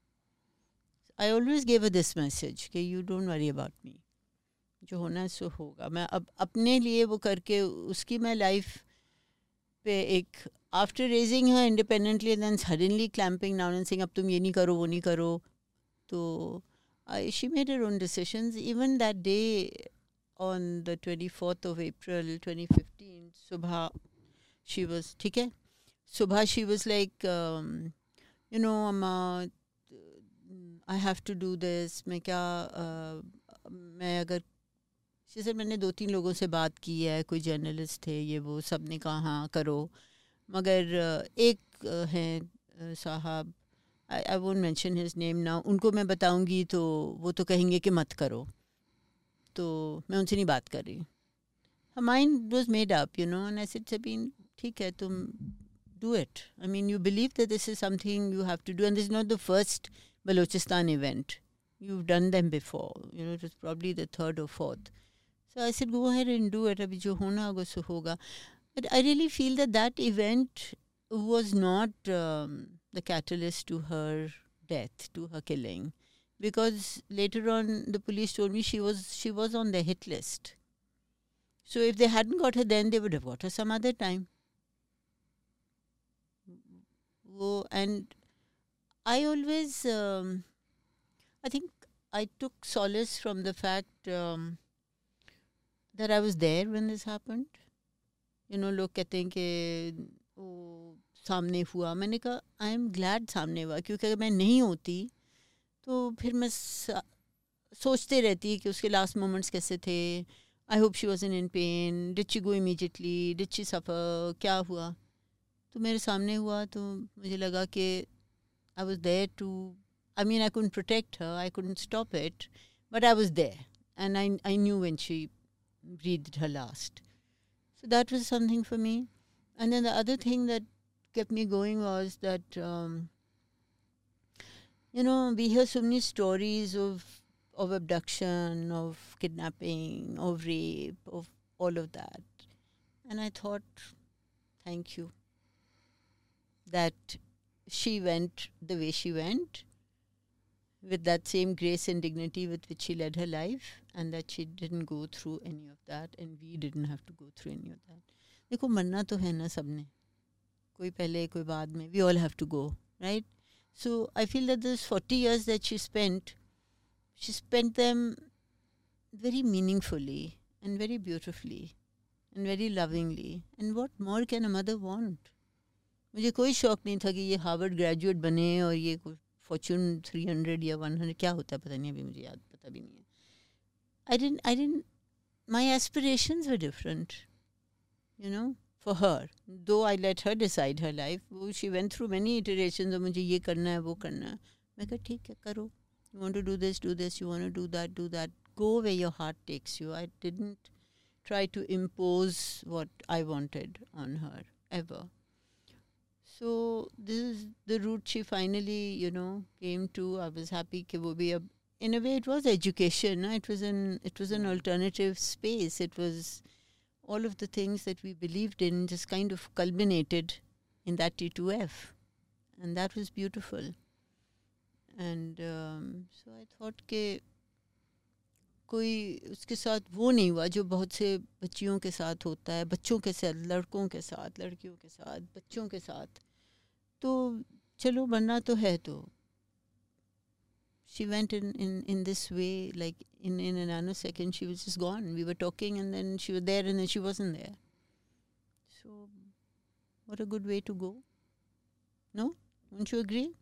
I always gave her this message कि you don't worry about me. जो होना है सो होगा मैं अब अपने लिए वो करके उसकी मैं लाइफ पे एक आफ्टर रेजिंग है independently then suddenly clamping down and saying अब तुम ये नहीं करो वो नहीं करो तो I she made her own decisions even that day on the twenty fourth of April twenty fifteen सुबह शी वॉज़ ठीक है? सुबह she was like you know I have to do this मैं क्या uh, मैं अगर जैसे मैंने दो तीन लोगों से बात की है कोई जर्नलिस्ट थे ये वो सबने कहा हाँ करो. मगर एक हैं साहब I won't mention his name ना उनको मैं बताऊँगी तो वो तो कहेंगे कि मत करो। तो मैं उनसे नहीं बात कर रही mind was made up you know and I ठीक है, तुम do it I mean you believe that this is something you have to do and this not the first Balochistan event you done them before you know it is probably third और fourth so I said go ahead and do it अभी जो होना होगा, सो होगा. But I really feel that that event was not um, the catalyst to her death, to her killing, because later on the police told me she was she was on the hit list. So if they hadn't got her then, they would have got her some other time. Wo- and I always, um, I think I took solace from the fact um, that I was there when this happened. You know, लोग कहते हैं कि वो सामने हुआ। मैंने कहा आई am glad सामने हुआ क्योंकि अगर मैं नहीं होती तो फिर मैं सोचते रहती कि उसके लास्ट मोमेंट्स कैसे थे। I hope she was in in pain did go immediately she suffer क्या हुआ? तो मेरे सामने हुआ तो मुझे लगा कि I was there too I mean I couldn't protect her, I couldn't stop it but I was there. And I I knew when she breathe her last. So that was something for me. And then the other thing that kept me going was that, um, you know, we hear so many stories of of abduction, of kidnapping, of rape, of all of that. And I thought, thank you. That she went the way she went, with that same grace and dignity with which she led her life, and that she didn't go through any of that, and we didn't have to go through any of that. देखो मरना तो है ना सबने कोई पहले कोई बाद में we all have to go right so I feel that this 40 years that she spent she spent them very meaningfully and very beautifully and very lovingly and what more can a mother want मुझे कोई शौक नहीं था कि ये Harvard graduate बने और ये कोई फॉर्चून थ्री हंड्रेड या वन हंड्रेड क्या होता है पता नहीं अभी मुझे याद पता भी नहीं है I didn't I didn't my aspirations were different you know for her though I let her decide her life वो she went through many iteration मुझे ये करना है वो करना है मैं कहा ठीक है करो you want to do this do this you want to do that do that go where your heart takes you i didn't try to impose what i wanted on her ever so this is the route she finally you know came to i was happy ke wo bhi ab in a way it was education no? it was an it was an alternative space it was all of the things that we believed in just kind of culminated in that T2F and that was beautiful and so I thought के कोई उसके साथ वो नहीं हुआ जो बहुत से बच्चियों के साथ होता है बच्चों के साथ लड़कों के साथ लड़कियों के साथ बच्चों के साथ तो चलो बनना तो है तो she went in, in, in this way, like in, in a nanosecond, she was just gone. We were talking and then she was there and then she wasn't there. So, what a good way to go. No? Don't you agree?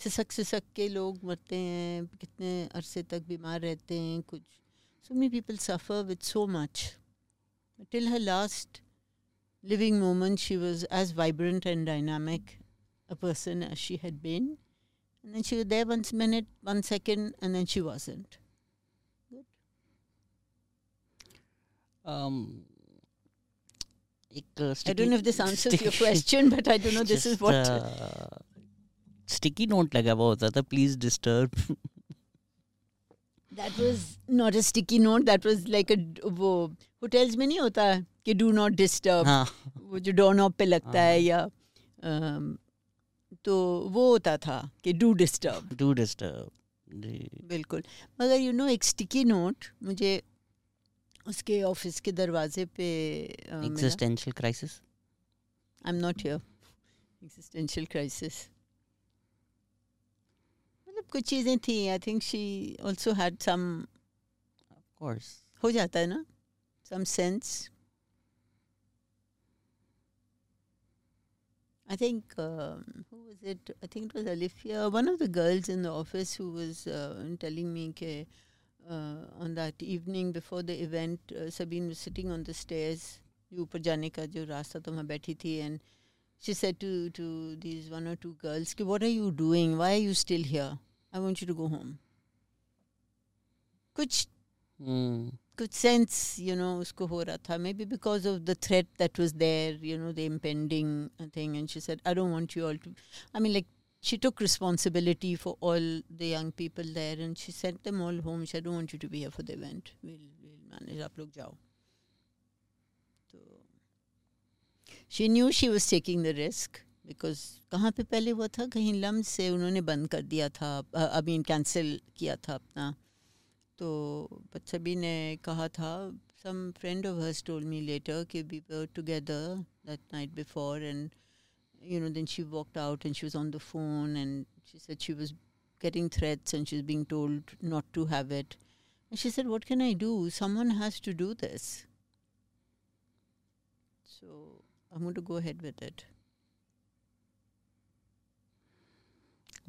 सिसक सिसक के लोग मरते हैं कितने अरसे तक बीमार रहते हैं कुछ so many people suffer with so much till her last living moment she was as vibrant and dynamic a person as she had been and then she was there one minute one second and then she wasn't good
um एक
I don't know if this answers your question, but I don't know. This is what
sticky note लगा हुआ होता था please disturb
that was not a sticky note that was like a वो hotels में नहीं होता कि डू नॉट डिस्टर्ब वो जो डोर नॉब पे लगता है या तो वो होता था कि डू डिस्टर्ब।
डू डिस्टर्ब
बिल्कुल। मगर यू नो एक स्टिकी नोट मुझे उसके ऑफ़िस के दरवाजे पे
existential crisis
I am not here existential crisis कुछ चीज़ें थी। I think she also had some
course
हो जाता है ना? Some sense I think um, who was it? I think it was Alifia, one of the girls in the office who was uh, telling me that uh, on that evening before the event, uh, Sabine was sitting on the stairs. ऊपर जाने का जो रास्ता तो वहाँ बैठी थी and she said to to these one or two girls, "What are you doing? Why are you still here?" I want you to go home. कुछ
mm.
कुछ सेंस यू नो उसको हो रहा था maybe because of the threat that was there you know the impending thing and she said I don't want you all to I mean like she took responsibility for all the young people there and she sent them all home she said, I don't want you to be here for the event we'll, we'll manage आप लोग जाओ तो she knew she was taking the risk because कहाँ पे पहले हुआ था कहीं लम्ब से उन्होंने बंद कर दिया था आई मीन कैंसिल किया था अपना तो सभी ने कहा था some friend of hers told me later कि we were together that night before and you know then she walked out and she was on the phone and she said she was getting threats and she was being told not to have it and she said what can i do someone has to do this so i'm going to go ahead with it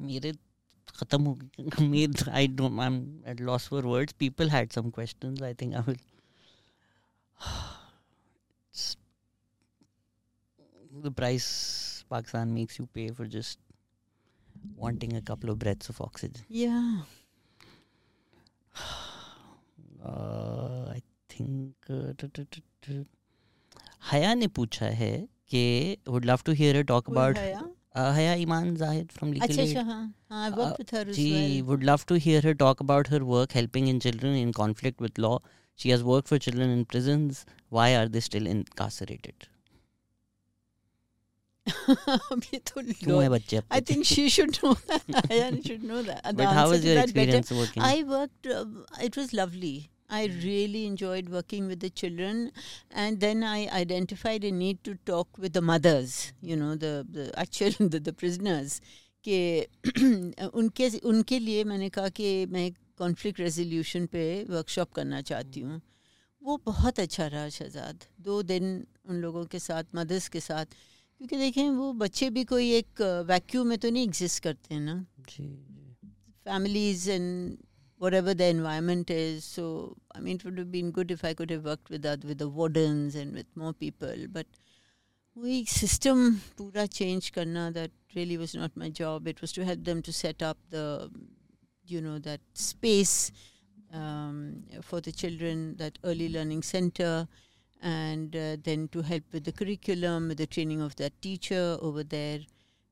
मेरे ख़त्म हो गए मेरे I don't I am at loss for words people had some questions I think I will the price Pakistan makes you pay for just wanting a couple of breaths of oxygen.
Yeah.
Uh, I think Haya ने पूछा है कि would love to hear a talk about uh, Haya Iman Zahid from
Legally Aid. Haan. Haan, I've worked uh, with her as
she
well.
would love to hear her talk about her work helping in children in conflict with law. She has worked for children in prisons. Why are they still incarcerated?
I think she should know that. Ayan should know that.
But how was your
experience better.
working?
I worked, um, it was lovely. I really enjoyed working with the children. And then I identified a need to talk with the mothers, you know, the, the actual, the, the prisoners. कि उनके उनके लिए मैंने कहा कि मैं conflict resolution पे workshop करना चाहती हूँ वो बहुत अच्छा रहा शहजाद दो दिन उन लोगों के साथ मदर्स के साथ क्योंकि देखें वो बच्चे भी कोई एक वैक्यूम में तो नहीं एग्जिस्ट करते हैं ना
जी, जी.
families and whatever the environment is. So, I mean, it would have been good if I could have worked with that, with the wardens and with more people. But we system pura change karna that really was not my job. It was to help them to set up the, you know, that space um, for the children, that early learning center, and uh, then to help with the curriculum, with the training of that teacher over there.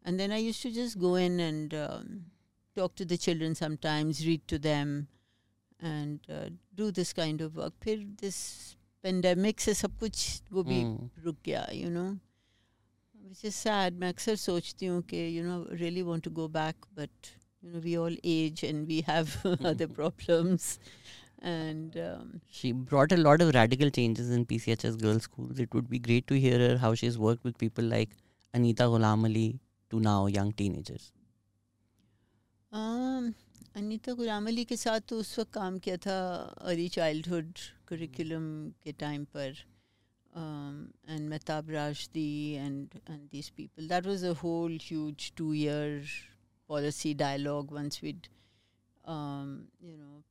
And then I used to just go in and um, talk to the children sometimes, read to them, and uh, do this kind of work. फिर this pandemic से सब कुछ वो भी
Hmm.
रुक गया, you know. Which is sad. मैं अक्सर सोचती हूँ कि you know really want to go back, but you know we all age and we have other problems, and um,
She brought a lot of radical changes in PCHS girls' schools. It would be great to hear her how she's worked with people like Anita Ghulam Ali to now young teenagers.
Um, Anita Ghulam Ali के साथ तो उस वक्त काम किया था early childhood curriculum के time पर and Mehtab Rashdi and and this people that was a whole huge two year policy dialogue once with you know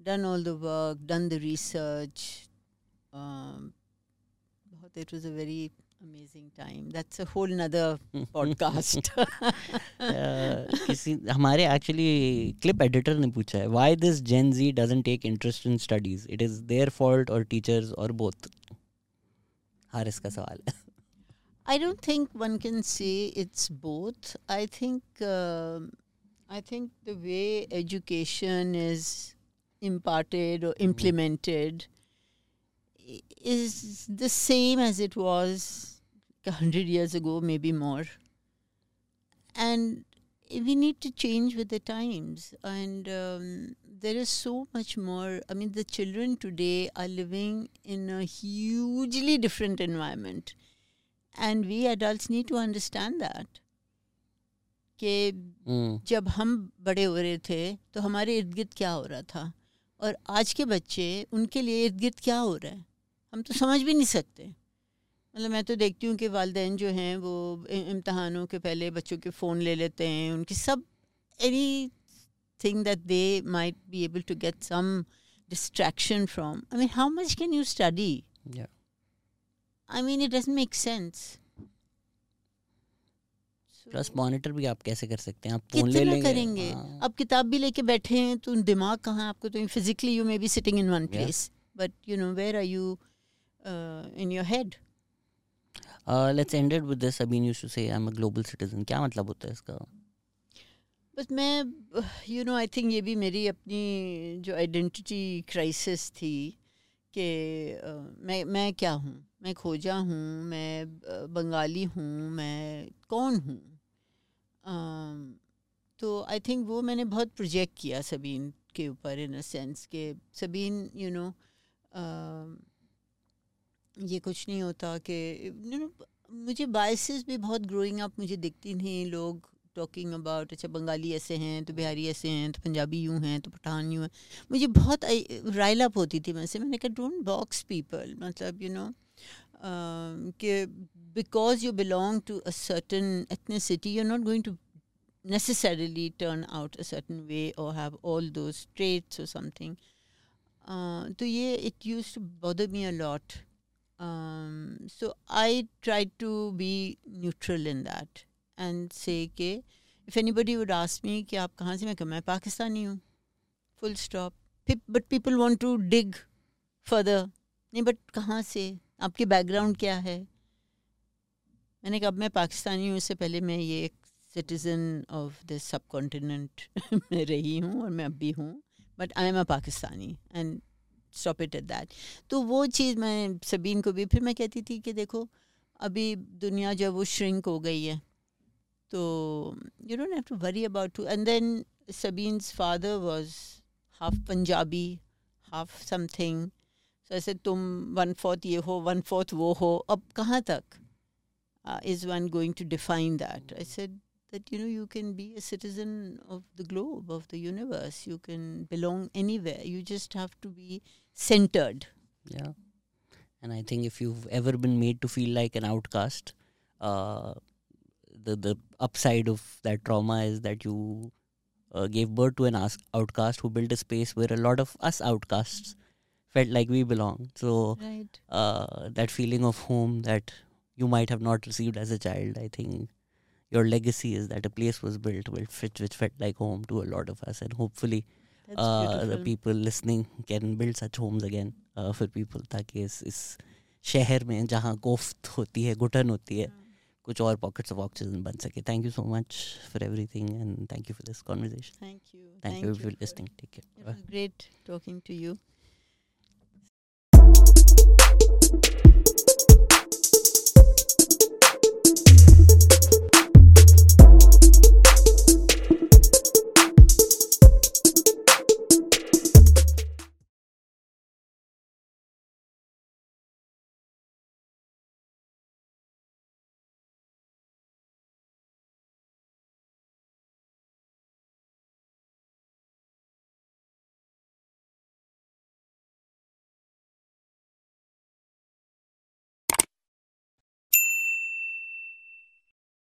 done all the work done the research. Um, बहुत- it was a very amazing time that's a whole nother podcast
Uh, किसी हमारे actually clip editor ने पूछा है why this gen Z doesn't take interest in studies it is their fault और teachers और both Haris का सवाल है
I don't think one can say it's both. I think um I think the way education is imparted or implemented i- is the same as it was a hundred years ago, maybe more. And we need to change with the times. And um, there is so much more. I mean, the children today are living in a hugely different environment. And we adults need to understand that. कि
Hmm.
जब हम बड़े हो रहे थे तो हमारे इर्द गिर्द क्या हो रहा था और आज के बच्चे उनके लिए इर्द गिर्द क्या हो रहा है हम तो समझ भी नहीं सकते मतलब मैं तो देखती हूँ कि वालदे जो हैं वो इम्तहानों के पहले बच्चों के फ़ोन ले लेते हैं उनकी सब anything that they might be able to get some distraction from I mean how much can you
study
I mean it doesn't make sense
plus monitor भी आप कैसे कर सकते हैं? आप फ़ोन ले लेंगे।
करेंगे?
हाँ.
अब किताब भी लेके बैठे हैं तो दिमाग कहाँ आपको? तो physically you may be sitting
in
one place but you know where are you in your
head Let's end it with this. Sabine used to say, "I'm a global citizen." क्या मतलब होता है इसका?
बस मैं यू नो आई थिंक ये भी मेरी अपनी जो आइडेंटिटी क्राइसिस थी कि uh, मैं मैं क्या हूँ मैं खोजा हूँ मैं uh, बंगाली हूँ मैं कौन हूँ um, तो आई थिंक वो मैंने बहुत प्रोजेक्ट किया सबीन के ऊपर इन अ सेंस कि सबीन यू नो ये कुछ नहीं होता कि मुझे बायसेस भी बहुत ग्रोइंग अप मुझे दिखती थी लोग टॉकिंग अबाउट अच्छा बंगाली ऐसे हैं तो बिहारी ऐसे हैं तो पंजाबी यूँ हैं तो पठान यूँ हैं मुझे बहुत राइल होती थी मैं से मैंने कहा डोंट बॉक्स पीपल मतलब यू नो कि because you belong to a certain ethnicity you are not going to turn out a certain way or have all those traits or something. Uh, so yeah, it used to bother me a. Um, so I tried to be neutral in that and say कि if anybody would ask me कि आप कहाँ से मैं कहा मैं पाकिस्तानी हूँ full stop. Pe- but people want to dig further नहीं बट कहाँ से आपकी बैकग्राउंड क्या है मैंने कहा अब मैं पाकिस्तानी हूँ उससे पहले मैं ये एक citizen of the subcontinent में रही हूँ और मैं अब भी हूँ but I am a Pakistani and stop it at that तो वो चीज़ मैं सबीन को भी, फिर मैं कहती थी कि देखो, अभी दुनिया जब वो श्रिंक हो गई है। तो you don't have to worry about to and then Sabeen's father was half Punjabi half something so ऐसे तुम वन फोर्थ ये हो वन फोर्थ वो हो, अब कहाँ तक is one going to define that I said that you know you can be a citizen of the globe of the universe. You can belong anywhere. You just have to be centered.
Yeah. And i think if you've ever been made to feel like an outcast uh, the the upside of that trauma is that you uh, gave birth to an outcast who built a space where a lot of us outcasts felt like we belong. So
right.
uh, that feeling of home that you might have not received as a child i think your legacy is that a place was built which, which felt like home to a lot of us and hopefully uh, the people listening can build such homes again uh, for people ताकि इस इस शहर में जहाँ कोफ्त होती है घुटन होती है कुछ और पॉकेट्स ऑफ ऑक्सीजन बन सके thank you so much for everything and thank you for this conversation
thank you
thank you for listening take
it was great talking to you